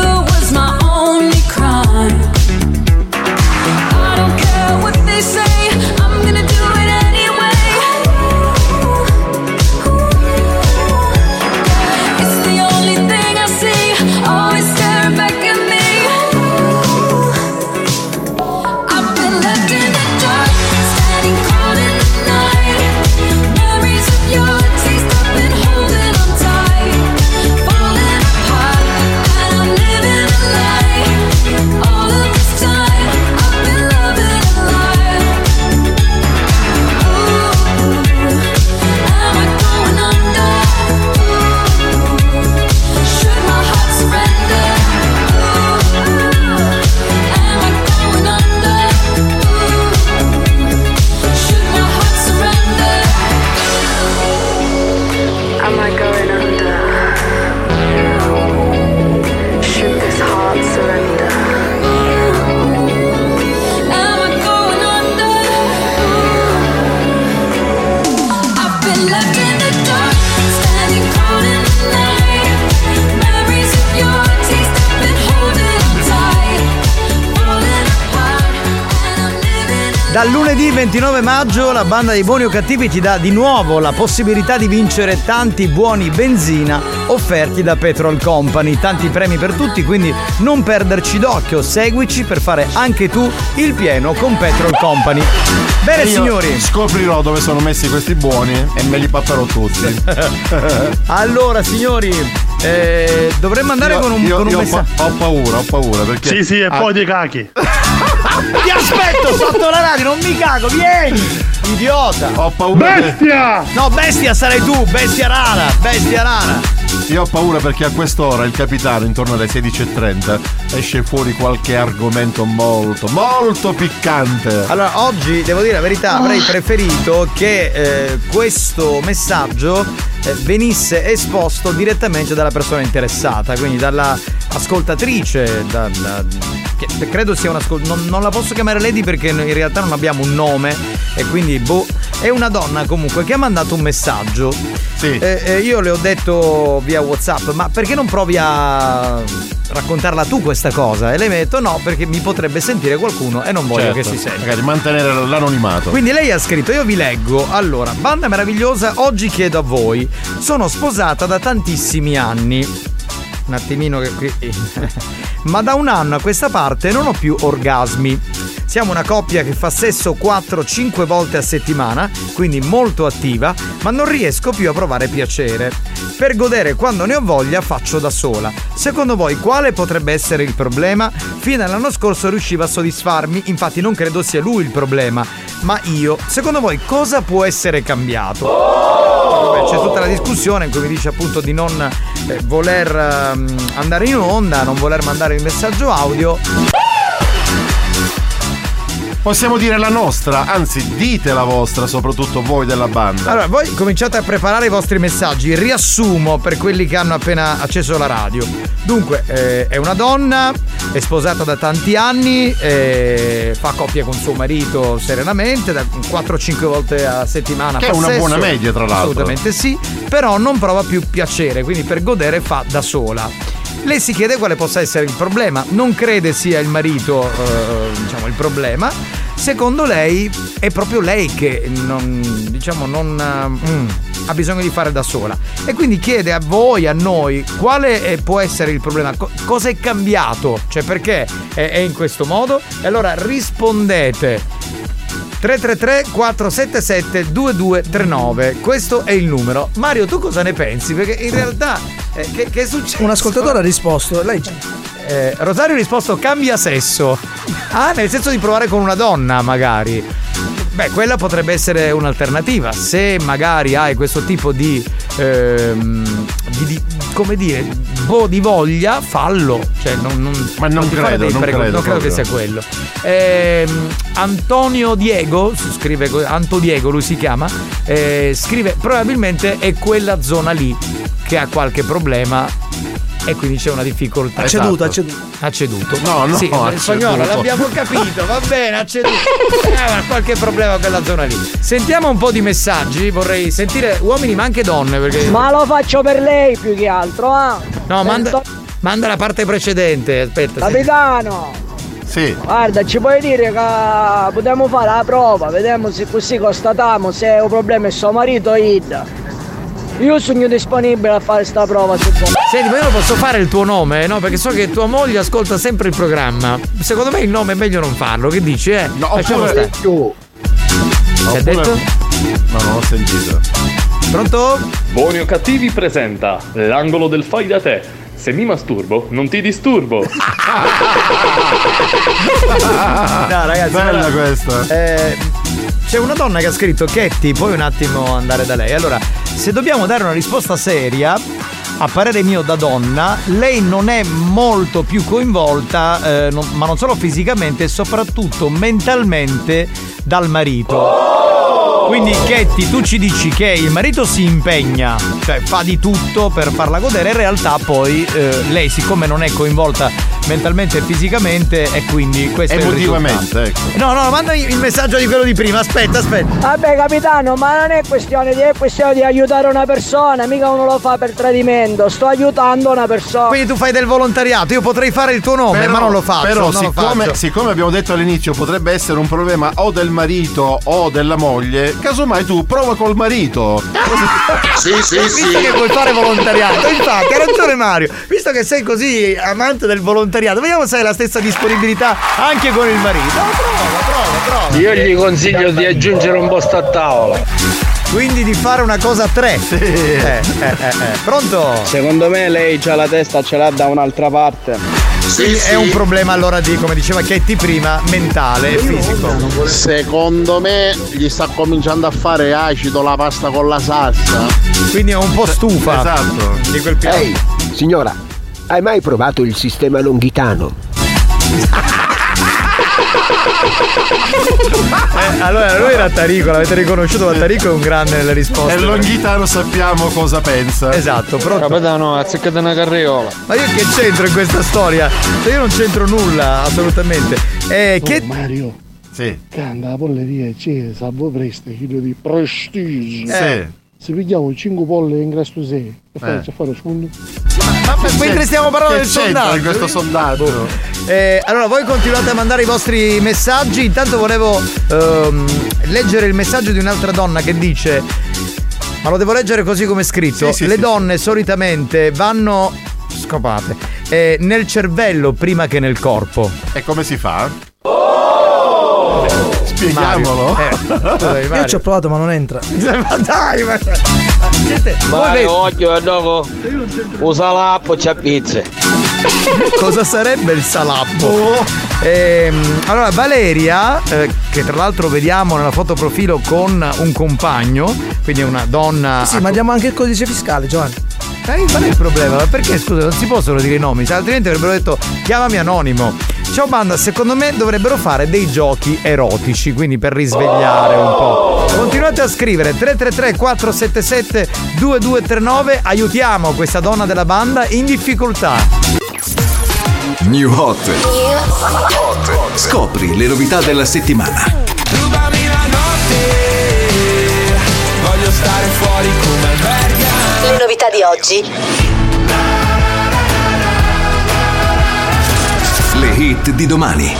Dal lunedì 29 maggio la banda dei buoni o cattivi ti dà di nuovo la possibilità di vincere tanti buoni benzina offerti da Petrol Company. Tanti premi per tutti, quindi non perderci d'occhio. Seguici per fare anche tu il pieno con Petrol Company. Bene io signori. Scoprirò dove sono messi questi buoni e me li papperò tutti. Allora signori, eh, dovremmo andare Io- con un, io- con un io ho pa- ho paura, ho paura perché. Sì, sì, e Ah, poi ti cachi. Ti aspetto sotto la radio, non mi cago, vieni! Idiota! Ho paura. Bestia! No, bestia sarai tu, bestia rara, bestia rara. Io ho paura perché a quest'ora il capitano, intorno alle 16.30, esce fuori qualche argomento molto, molto piccante. Allora, oggi devo dire la verità, avrei preferito che eh, questo messaggio eh, venisse esposto direttamente dalla persona interessata, quindi dalla ascoltatrice, dalla- che credo sia un'ascoltatrice, non, non la posso chiamare Lady perché in realtà non abbiamo un nome e quindi boh, è una donna comunque che ha mandato un messaggio. Sì. Eh, eh, io le ho detto via Whatsapp, ma perché non provi a raccontarla tu questa cosa? E lei mi ha detto no, perché mi potrebbe sentire qualcuno e non voglio Certo, che si senta. Magari mantenere l'anonimato. Quindi lei ha scritto, io vi leggo. Allora, banda meravigliosa, oggi chiedo a voi. Sono sposata da tantissimi anni. Un attimino che qui. Ma da un anno a questa parte non ho più orgasmi. Siamo una coppia che fa sesso 4-5 volte a settimana, quindi molto attiva, ma non riesco più a provare piacere. Per godere quando ne ho voglia faccio da sola. Secondo voi quale potrebbe essere il problema? Fino all'anno scorso riusciva a soddisfarmi, infatti non credo sia lui il problema, ma io. Secondo voi cosa può essere cambiato? C'è tutta la discussione in cui mi dice appunto di non eh, voler ehm, andare in onda, non voler mandare il messaggio audio. Possiamo dire la nostra, anzi dite la vostra, soprattutto voi della banda. Allora, voi cominciate a preparare i vostri messaggi. Riassumo per quelli che hanno appena acceso la radio. Dunque, eh, è una donna, è sposata da tanti anni, eh, fa coppia con suo marito serenamente, da 4-5 volte a settimana. Che è una sesso. buona media, tra l'altro. Assolutamente sì, però non prova più piacere, quindi per godere fa da sola. Lei si chiede quale possa essere il problema, non crede sia il marito eh, diciamo, il problema. Secondo lei è proprio lei che non, diciamo, non mm, ha bisogno di fare da sola. E quindi chiede a voi, a noi, quale eh, può essere il problema, Co- cosa è cambiato, cioè perché è, è in questo modo. E allora rispondete 333 477 2239 questo è il numero Mario tu cosa ne pensi? perché in realtà eh, che, che è successo? Un ascoltatore ha risposto. Lei Eh, Rosario ha risposto cambia sesso ah nel senso di provare con una donna magari Beh, quella potrebbe essere un'alternativa. Se magari hai questo tipo di. ehm, di- di- come dire. boh, di voglia, fallo. Cioè, non, non, Ma non fare credo, non prego- credo non credo che sia quello. Ehm, Antonio Diego, scrive Anto Diego, lui si chiama. eh, scrive: probabilmente è quella zona lì che ha qualche problema. E quindi c'è una difficoltà. Ha ceduto, Esatto. ha ceduto. Ha ceduto. No, no, sì, ha in spagnolo l'abbiamo capito, va bene, ha ceduto. Eh, qualche problema quella zona lì. Sentiamo un po' di messaggi, vorrei sentire uomini ma anche donne perché. Ma lo faccio per lei più che altro, ah. No, manda, manda la parte precedente, aspetta. Capitano, Sì. guarda, ci puoi dire che potremmo fare la prova, vediamo se così constatiamo se è un problema è suo marito o Ida. Io sono disponibile a fare sta prova se vuoi. Senti, ma io non posso fare il tuo nome, no? Perché so che tua moglie ascolta sempre il programma. Secondo me il nome è meglio non farlo. Che dici, eh? No, Lasciamo stare. Che ha detto? No, non ho sentito. Pronto? Buoni o cattivi presenta l'angolo del fai da te. Se mi masturbo, non ti disturbo. No, ragazzi, Bella allora, questa. eh, c'è una donna che ha scritto Ketty, puoi un attimo andare da lei. Allora, se dobbiamo dare una risposta seria, a parere mio da donna, lei non è molto più coinvolta, eh, non- ma non solo fisicamente, soprattutto mentalmente dal marito. Quindi Ketty, tu ci dici che il marito si impegna, cioè fa di tutto per farla godere, in realtà poi eh, lei siccome non è coinvolta mentalmente e fisicamente e quindi questo è il Emotivamente, risultato. ecco. No, no, manda il messaggio di quello di prima, aspetta, aspetta. Vabbè capitano, ma non è questione di, è questione di aiutare una persona, mica uno lo fa per tradimento, sto aiutando una persona. Quindi tu fai del volontariato, io potrei fare il tuo nome, ma non lo faccio. Però non lo siccome, faccio. siccome abbiamo detto all'inizio potrebbe essere un problema o del marito o della moglie, casomai tu prova col marito. Sì, sì, Visto che vuoi fare volontariato, infatti, ha ragione Mario. Visto che sei così amante del volontariato, vediamo se hai la stessa disponibilità anche con il marito. Prova, prova, prova. Io gli consiglio di aggiungere un posto a tavola. Quindi di fare una cosa a tre. Eh, eh, eh, eh. Pronto? Secondo me lei c'ha la testa, ce l'ha da un'altra parte. Quindi è un problema allora di, come diceva Katie prima, mentale e fisico. Secondo me gli sta cominciando a fare acido la pasta con la salsa. Quindi è un po' stufa. Esatto. Di quel piano. Ehi, signora, hai mai provato il sistema longhitano? Eh, allora lui era Tarico, l'avete riconosciuto, ma Tarico è un grande nelle risposte. E Longhitano sappiamo cosa pensa. Esatto, pronto. Capitano, azzeccate una carriola. Ma io che c'entro in questa storia? Cioè, Io non c'entro nulla, assolutamente. Eh, che... Mario. Sì. Canta la polleria c'è, salvo presto, figlio di prestigio. Eh. Se pigliamo 5 polle in grasso 6, che Eh. faccio a fare sfondo? Ma mentre stiamo parlando del sondaggio. in questo sondaggio? Eh, allora voi continuate a mandare i vostri messaggi. Intanto volevo ehm, leggere il messaggio di un'altra donna che dice ma lo devo leggere così come è scritto? Sì, sì, le sì, donne solitamente vanno scopate eh, nel cervello prima che nel corpo. E come si fa? Spieghiamolo. Mario. Eh, Io Mario. ci ho provato ma non entra. ma dai ma siete- vedi- occhio, e dopo usa l'app, c'è pizze. Cosa sarebbe il salappo? Ehm, allora, Valeria, eh, che tra l'altro vediamo nella foto profilo con un compagno, quindi è una donna. Sì, ma diamo anche il codice fiscale, Giovanni. Eh, qual è il problema? Ma Perché scusa, non si possono dire i nomi, se altrimenti avrebbero detto chiamami anonimo. Ciao banda, secondo me dovrebbero fare dei giochi erotici, quindi per risvegliare un po'. Continuate a scrivere 333 477 2239, aiutiamo questa donna della banda in difficoltà. New Hot. Scopri le novità della settimana. Rubami la notte, voglio stare fuori alberga. Le novità di oggi. Le hit di domani.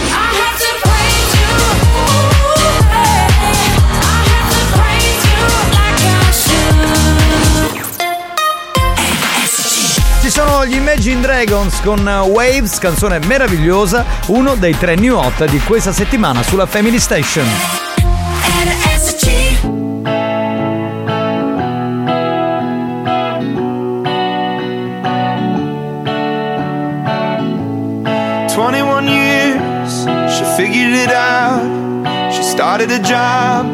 Ci sono gli Imagine Dragons con Waves, canzone meravigliosa, uno dei tre new hot di questa settimana sulla Family Station. Figured it out. She started a job,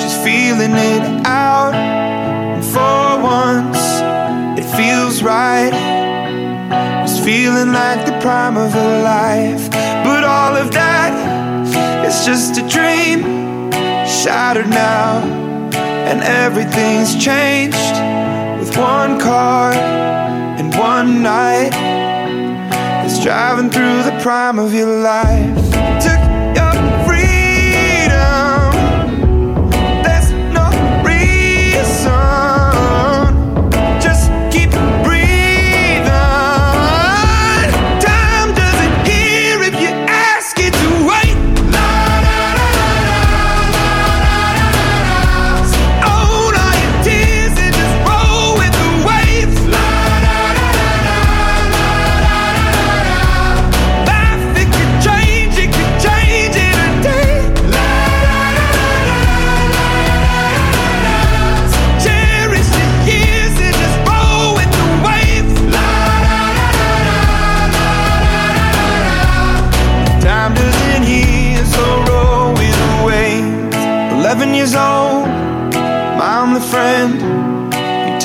she's feeling it out. And for once, it feels right. It's feeling like the prime of her life. But all of that is just a dream, shattered now. And everything's changed with one car and one night. It's driving through the prime of your life. Took you're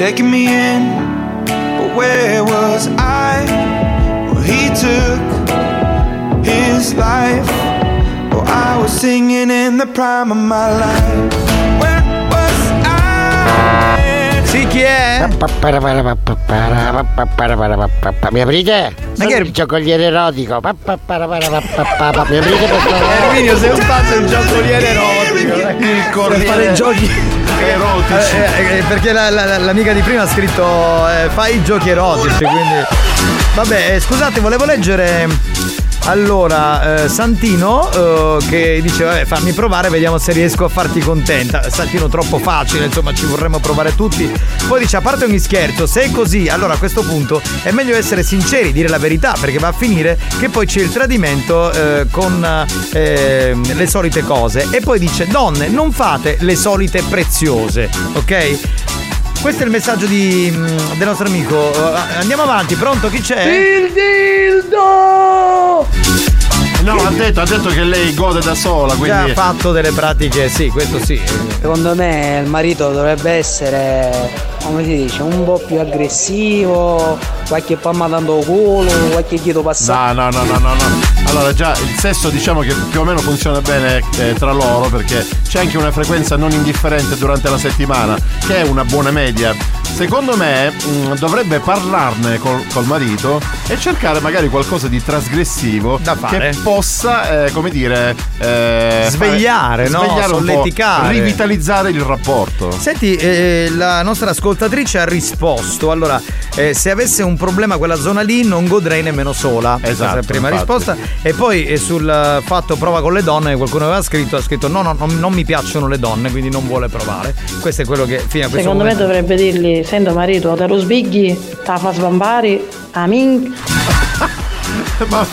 taking me in, but where was I? Well, he took his life. Well, I was singing in the prime of my life. Where was I? Sì, chi è? Mi aprite? Ma che è il giocoliere erotico? Mi aprite per favore? Erminio, sei un pazzo, è un giocoliere erotico. Il Per fare i giochi erotici. Eh, eh, perché la- la- l'amica di prima ha scritto eh, fai i giochi erotici, quindi. Vabbè, eh, scusate, volevo leggere. Allora, eh, Santino eh, che dice vabbè fammi provare, vediamo se riesco a farti contenta. Santino troppo facile, insomma ci vorremmo provare tutti. Poi dice a parte ogni scherzo, se è così, allora a questo punto è meglio essere sinceri, dire la verità, perché va a finire che poi c'è il tradimento eh, con eh, le solite cose. E poi dice donne, non fate le solite preziose, ok? Questo è il messaggio di, mm, del nostro amico. Eh, Andiamo avanti, pronto? Chi c'è? Il dildo! No, ha detto, ha detto che lei gode da sola, Già quindi. ha fatto delle pratiche, sì, questo sì. Secondo me il marito dovrebbe essere, come si dice, un po' più aggressivo, qualche palma dando culo, qualche chiedo passato. No, no, no, no, no, no. Allora, già il sesso diciamo che più o meno funziona bene eh, tra loro perché c'è anche una frequenza non indifferente durante la settimana, che è una buona media. Secondo me mh, dovrebbe parlarne col, col marito e cercare magari qualcosa di trasgressivo fare. che possa, eh, come dire, eh, Svegliare, fare- no? svegliare un po', Solleticare. rivitalizzare il rapporto. Senti, eh, la nostra ascoltatrice ha risposto. Allora, eh, se avesse un problema quella zona lì, non godrei nemmeno sola. Questa è la Esatto, prima infatti. risposta. E poi eh, sul fatto prova con le donne, qualcuno aveva scritto, ha scritto: no, no, no, non mi piacciono le donne, quindi non vuole provare. Questo è quello che fino a questo Secondo me momento. dovrebbe dirgli, sento marito, te lo sbigli, te la fa sbambare, amin.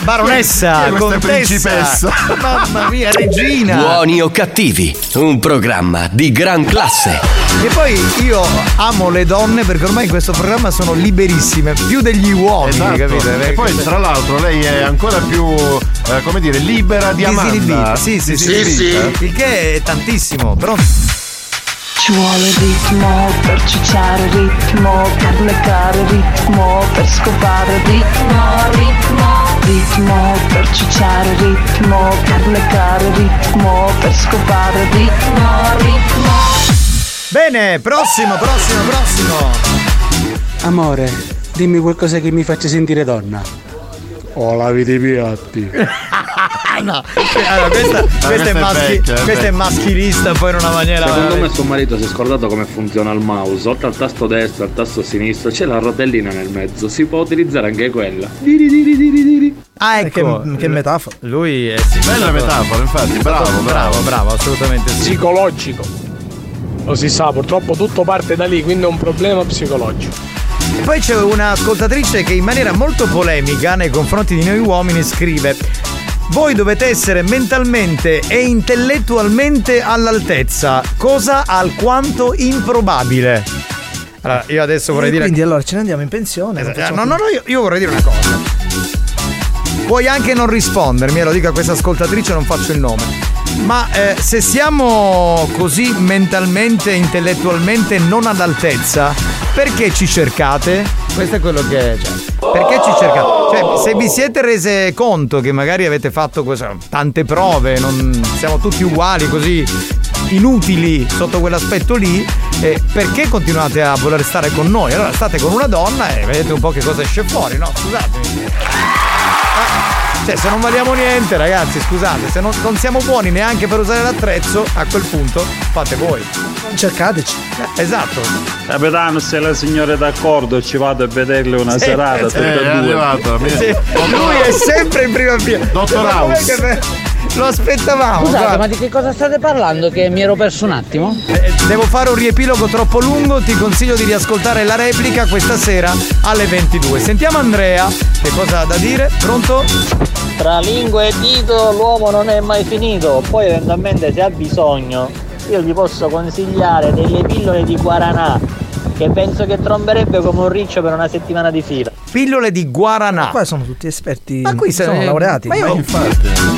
Baronessa, chi è contessa. principessa? Mamma mia, regina. Buoni o cattivi, un programma di gran classe. E poi io amo le donne perché ormai in questo programma sono liberissime, più degli uomini, Esatto. capite? E poi tra l'altro lei è ancora più, eh, come dire, libera di. Disinibita. Sì, sì, sì, Disinibita. Il che è tantissimo, però. Ci vuole ritmo per cicciare ritmo, per leccare ritmo, per scopare ritmo, ritmo, ritmo per cicciare ritmo, per leccare ritmo, per scopare ritmo, ritmo. Bene, prossimo, prossimo, prossimo. Amore, dimmi qualcosa che mi faccia sentire donna. Ho lavi i piatti. no, allora, questa, questa è, maschi- questa è maschilista, poi in una maniera. Secondo me suo marito si è scordato come funziona il mouse. Oltre al tasto destro e al tasto sinistro c'è la rotellina nel mezzo. Si può utilizzare anche quella. Diri diri diri diri. Ah, ecco. Che, che metafora. Lui è sì, Bella metafora, infatti, bravo, bravo, bravo. bravo, assolutamente sì. Psicologico. Lo si sa, purtroppo tutto parte da lì, quindi è un problema psicologico. E poi c'è un'ascoltatrice che in maniera molto polemica nei confronti di noi uomini scrive voi dovete essere mentalmente e intellettualmente all'altezza, cosa alquanto improbabile. Allora, io adesso vorrei E dire... Quindi allora ce ne andiamo in pensione. Eh, facciamo No, no, no, io, io vorrei dire una cosa. Puoi anche non rispondermi, e lo dico a questa ascoltatrice, non faccio il nome. Ma eh, se siamo così mentalmente, intellettualmente non all'altezza, perché ci cercate? Questo è quello che. Cioè, perché ci cercate? Cioè, se vi siete rese conto che magari avete fatto questo- tante prove, non siamo tutti uguali, così inutili sotto quell'aspetto lì, eh, perché continuate a voler stare con noi? Allora state con una donna e vedete un po' che cosa esce fuori, no? Scusatemi. Cioè, se non valiamo niente, ragazzi, scusate, se non, non siamo buoni neanche per usare l'attrezzo, a quel punto fate voi. Cercateci. esatto. Capitano, se la signora è d'accordo ci vado a vederle una Sì, serata sì, tutte e è arrivato, Sì, lui è sempre in prima fila. Dottor House. Lo aspettavamo. Scusate, guarda. ma di che cosa state parlando? Che mi ero perso un attimo? Eh, Devo fare un riepilogo troppo lungo, ti consiglio di riascoltare la replica questa sera alle 22. Sentiamo Andrea, che cosa ha da dire? Pronto? Tra lingua e dito l'uomo non è mai finito, poi eventualmente se ha bisogno io gli posso consigliare delle pillole di guaranà che penso che tromberebbe come un riccio per una settimana di fila. Pillole di guaranà. Qua sono tutti esperti. Ma qui sono sei- laureati. Ma io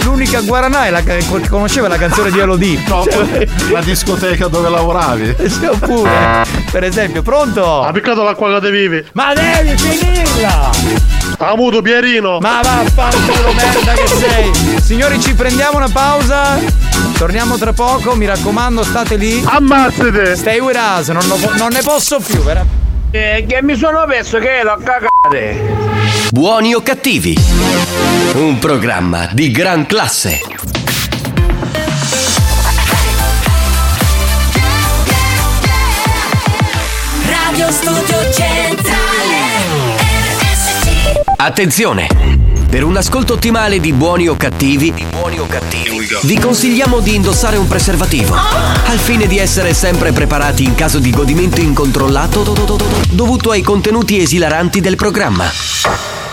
l'unica guaranà è la che conosceva la canzone di Elodie. No, Cioè, la discoteca dove lavoravi. Sì, oppure, per esempio, pronto? Ha piccato l'acqua che vivi. Ma devi finirla! Avuto Pierino! Ma vaffanculo merda che sei! Signori, ci prendiamo una pausa. Torniamo tra poco, mi raccomando, state lì. Ammazzate! Stay with us, non, lo po- non ne posso più, veramente. Eh, che mi sono perso che ero a cagare. Buoni o cattivi? Un programma di gran classe. Radio Studio Centrale RSC Attenzione! Per un ascolto ottimale di buoni o cattivi, vi consigliamo di indossare un preservativo, al fine di essere sempre preparati in caso di godimento incontrollato dovuto ai contenuti esilaranti del programma.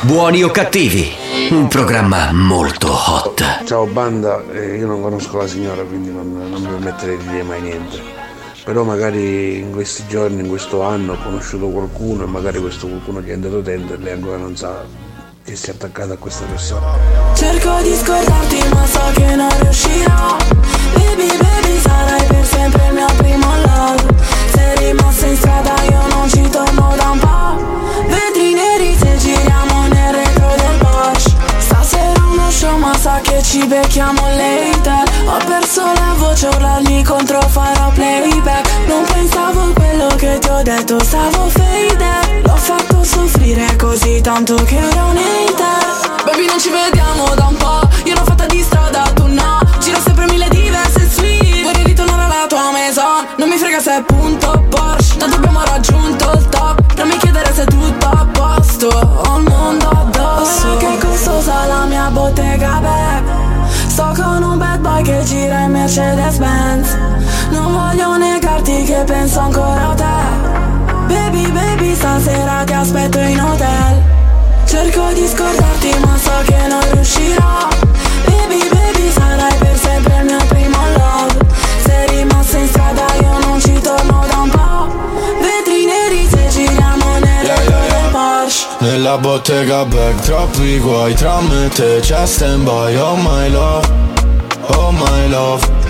Buoni o cattivi, un programma molto hot. Ciao banda, eh, io non conosco la signora quindi non, non mi permetterei di dire mai niente. Però magari in questi giorni, in questo anno ho conosciuto qualcuno e magari questo qualcuno che è andato a tenderle e ancora non sa che si è attaccato a questa persona. Cerco di scordarti ma so che non riuscirò. Baby baby sarai per sempre il mio primo love. Sei rimasto in strada io non ci torno da un po' Vetri neri se giriamo Show ma sa che ci becchiamo later Ho perso la voce urlarmi contro farò playback. Non pensavo a quello che ti ho detto stavo faded L'ho fatto soffrire così tanto che ero un hater Baby non ci vediamo da un po' Io l'ho fatta di strada, tu no. Giro sempre mille diverse suite. Vorrei ritornare alla tua maison. Non mi frega se è punto Porsche. Tanto abbiamo raggiunto il top. Non mi chiedere se è tutto bottega back Sto con un bad boy che gira in Mercedes Benz Non voglio negarti che penso ancora a te. Baby baby stasera ti aspetto in hotel. Cerco di scordarti ma so che non riuscirò. Baby baby sarai per sempre il mio primo Nella bottega back troppi guai Tra me e te c'è stand by Oh my love, oh my love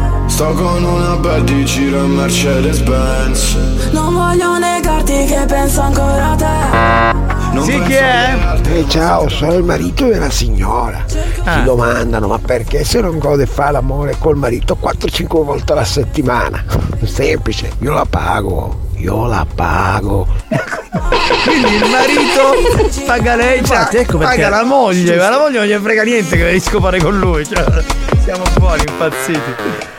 Sto con una bad di giro in Mercedes Benz Non voglio negarti che penso ancora a te Sì, chi è? Eh, ciao, sono il marito della signora. Ah. Ti domandano, ma perché se non gode fa l'amore col marito 4-5 volte alla settimana? Semplice, io la pago, io la pago. Quindi il marito paga lei, cioè, Infatti, ecco perché- paga la moglie, ma la moglie non gli frega niente che devi scopare con lui. Cioè, siamo buoni, impazziti.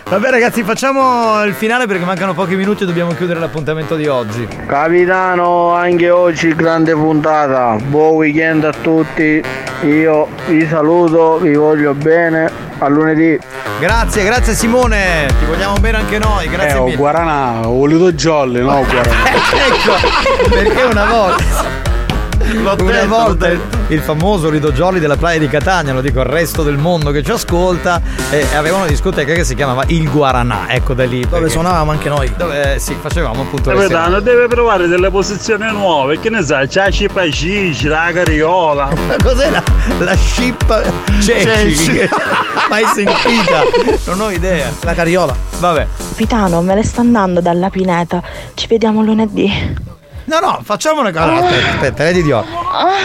Vabbè ragazzi, facciamo il finale perché mancano pochi minuti e dobbiamo chiudere l'appuntamento di oggi. Capitano, anche oggi grande puntata. Buon weekend a tutti. Io vi saluto, vi voglio bene. A lunedì. Grazie, grazie Simone, ti vogliamo bene anche noi, grazie Eh, ho mille. Guaranà, ho voluto jolly, no Guaranà. ecco, perché una volta. Una detto, volta il, il famoso Lido Jolly della playa di Catania, lo dico al resto del mondo che ci ascolta, e aveva una discoteca che si chiamava Il Guaranà, ecco da lì. Dove suonavamo anche noi. Dove eh, sì, facevamo appunto le serate. Capitano, deve provare delle posizioni nuove, che ne sai, c'è la cipa cici, la cariola. Cos'è la, la scippa ceci? Ceci. Mai sentita? Non ho idea. La cariola. Vabbè. Capitano, me ne sta andando dalla pineta. Ci vediamo lunedì. No, no, facciamo una cosa. Allora, aspetta, aspetta, lei di Dio.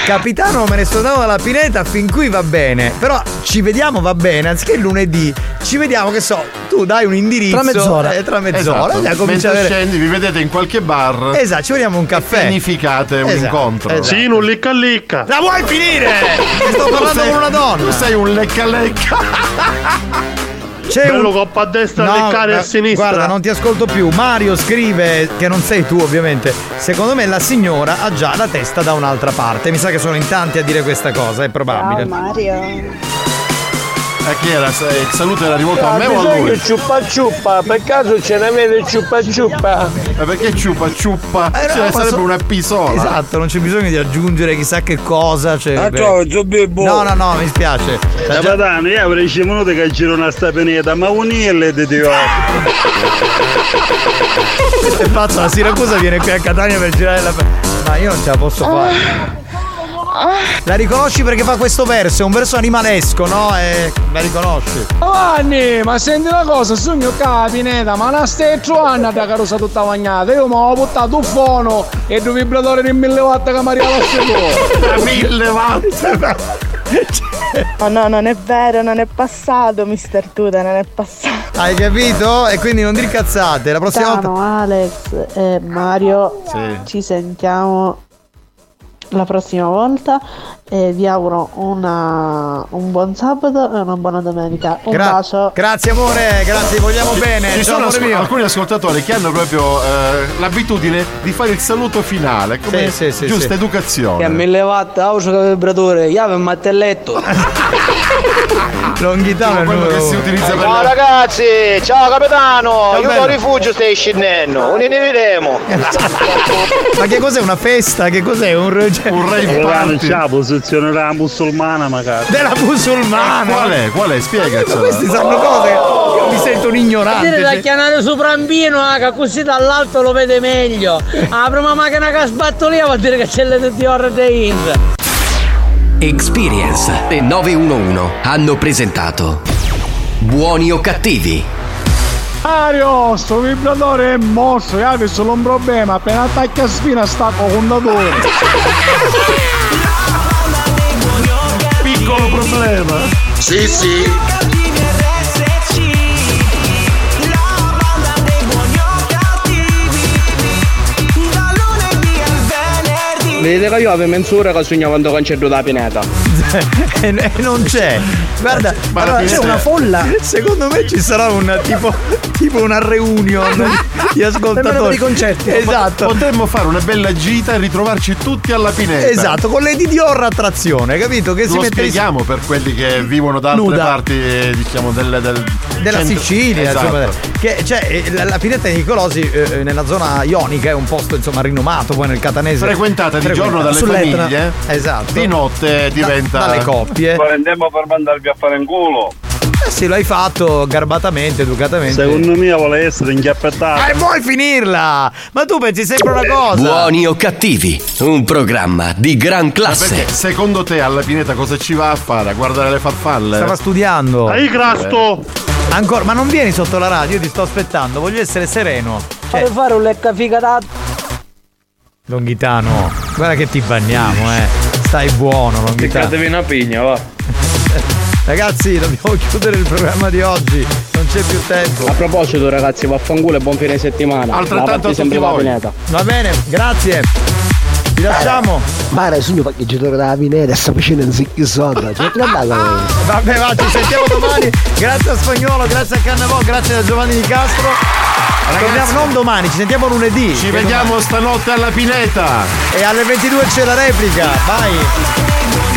Capitano, me ne sto andando dalla pineta, fin qui va bene. Però ci vediamo va bene, anziché lunedì, ci vediamo che so, tu dai un indirizzo. Tra mezz'ora. eh, tra mezz'ora. Esatto. e Mentre avere- scendi, vi vedete in qualche bar. Esatto, ci vediamo un caffè. Pianificate un Esatto, incontro. esatto. Sì, un licca licca. La vuoi finire? Sto parlando sei- con una donna. Tu sei un lecca lecca. C'è Bello un coppa a destra, No, leccare a sinistra. Guarda, non ti ascolto più. Mario scrive, che non sei tu ovviamente. Secondo me la signora ha già la testa da un'altra parte. Mi sa che sono in tanti a dire questa cosa, è probabile. Mario. A chi era? Eh, Il saluto era rivolto a Ah, me o a lui? ciuppa ciuppa, per caso ce ne vede ciuppa ciuppa? Ma perché ciuppa ciuppa? Eh, no, Cioè, ma sarebbe so- una. Esatto, non c'è bisogno di aggiungere chissà che cosa. Cioè, Ah, beh. No, no, no, mi spiace. Capitano, io avrei 10 minuti che giro una sta pianeta, ma unirle di Dio. Questo è pazzo, la Siracusa viene qui a Catania per girare la. Ma io non ce la posso fare. La riconosci perché fa questo verso, è un verso animalesco, no? E la riconosci. Giovanni, ma senti una cosa, sogno capineta, ma la stai trovando da carosa tutta bagnata. Io mi ho buttato un fono e due vibratori di mille watt che mi arrivava Da mille watt! Oh no, non è vero, non è passato, mister Tuta, non è passato. Hai capito? E quindi non dir cazzate, la prossima volta. Ciao Alex e Mario, Sì. ci sentiamo la prossima volta e vi auguro una- un buon sabato e una buona domenica. Un Gra- bacio. Grazie amore, grazie, vogliamo bene. Ci sono mio. alcuni ascoltatori che hanno proprio eh, l'abitudine di fare il saluto finale, come Sì, sì, giusta sì. educazione. Che a mille watt, auto che vibratore, chiave e mattelletto. Longhitano quello che si utilizza per Ciao ragazzi, ciao capitano, Ciao, io bello. rifugio stai scendendo, uniremo. Ma che cos'è una festa? Che cos'è? Un, cioè- Un rave party. c'è la posizione della musulmana magari. della musulmana. Qual è? Qual è? Spiegacela. Questi sanno cose che io mi sento un ignorante. Dire da cioè. chiamare su Brambino, ah, che così dall'alto lo vede meglio. La prima macchina che sbatto lì vuol dire che c'è le di ore di Inter. Experience e 911 hanno presentato Buoni o cattivi? Mario, sto vibratore è morso, io avevo solo un problema, appena attacchi a spina stacco contatore. Piccolo problema. Sì, sì. Vedete che io avevo mezz'ora che sogno quando concedo la pineta. e e non c'è. Guarda, Ma allora, c'è una folla. Secondo me ci sarà un tipo, tipo una reunion di ascoltatori. dei concerti. Esatto. Potremmo fare una bella gita e ritrovarci tutti alla pineta. Esatto, con Lady Dior attrazione, capito? Che si Lo mette spieghiamo per quelli che vivono da altre Nuda. parti, eh, diciamo, del, del della centro- Sicilia, Esatto. insomma, che cioè eh, la, la pineta di Nicolosi eh, nella zona ionica è un posto insomma rinomato poi nel catanese. Frequentata di giorno dalle Sull'Etna. famiglie, Esatto. di notte diventa dalle coppie. Prendiamo per mandarvi a fare in culo. Eh sì, lo hai fatto garbatamente, educatamente. Secondo me vuole essere inchiappettato. E vuoi finirla? Ma tu pensi sempre una cosa? Buoni o cattivi? Un programma di gran Ma classe. perché secondo te alla pineta cosa ci va a fare? A guardare le farfalle? Stava studiando. Hai crasto! Ancora, ma non vieni sotto la radio, io ti sto aspettando, voglio essere sereno. Cioè, Fare fare un lecca figata. Longhitano, guarda che ti banniamo, eh. Stai buono, Longhitano. una pigna, va. Ragazzi, dobbiamo chiudere il programma di oggi. Non c'è più tempo. A proposito ragazzi, vaffanculo e buon fine settimana. Altrettanto sempre la pineta. Va bene, grazie. Vi lasciamo. Mare, sogno parcheggiatore della pineta, sta facendo un zicchi sonda. Cioè, che andato? Vabbè, va, ci sentiamo domani. Grazie a Spagnolo, grazie a Cannavò, grazie a Giovanni Di Castro. Torniamo non domani, ci sentiamo lunedì. Ci vediamo stanotte alla pineta! domani- E alle 22 c'è la replica. Vai.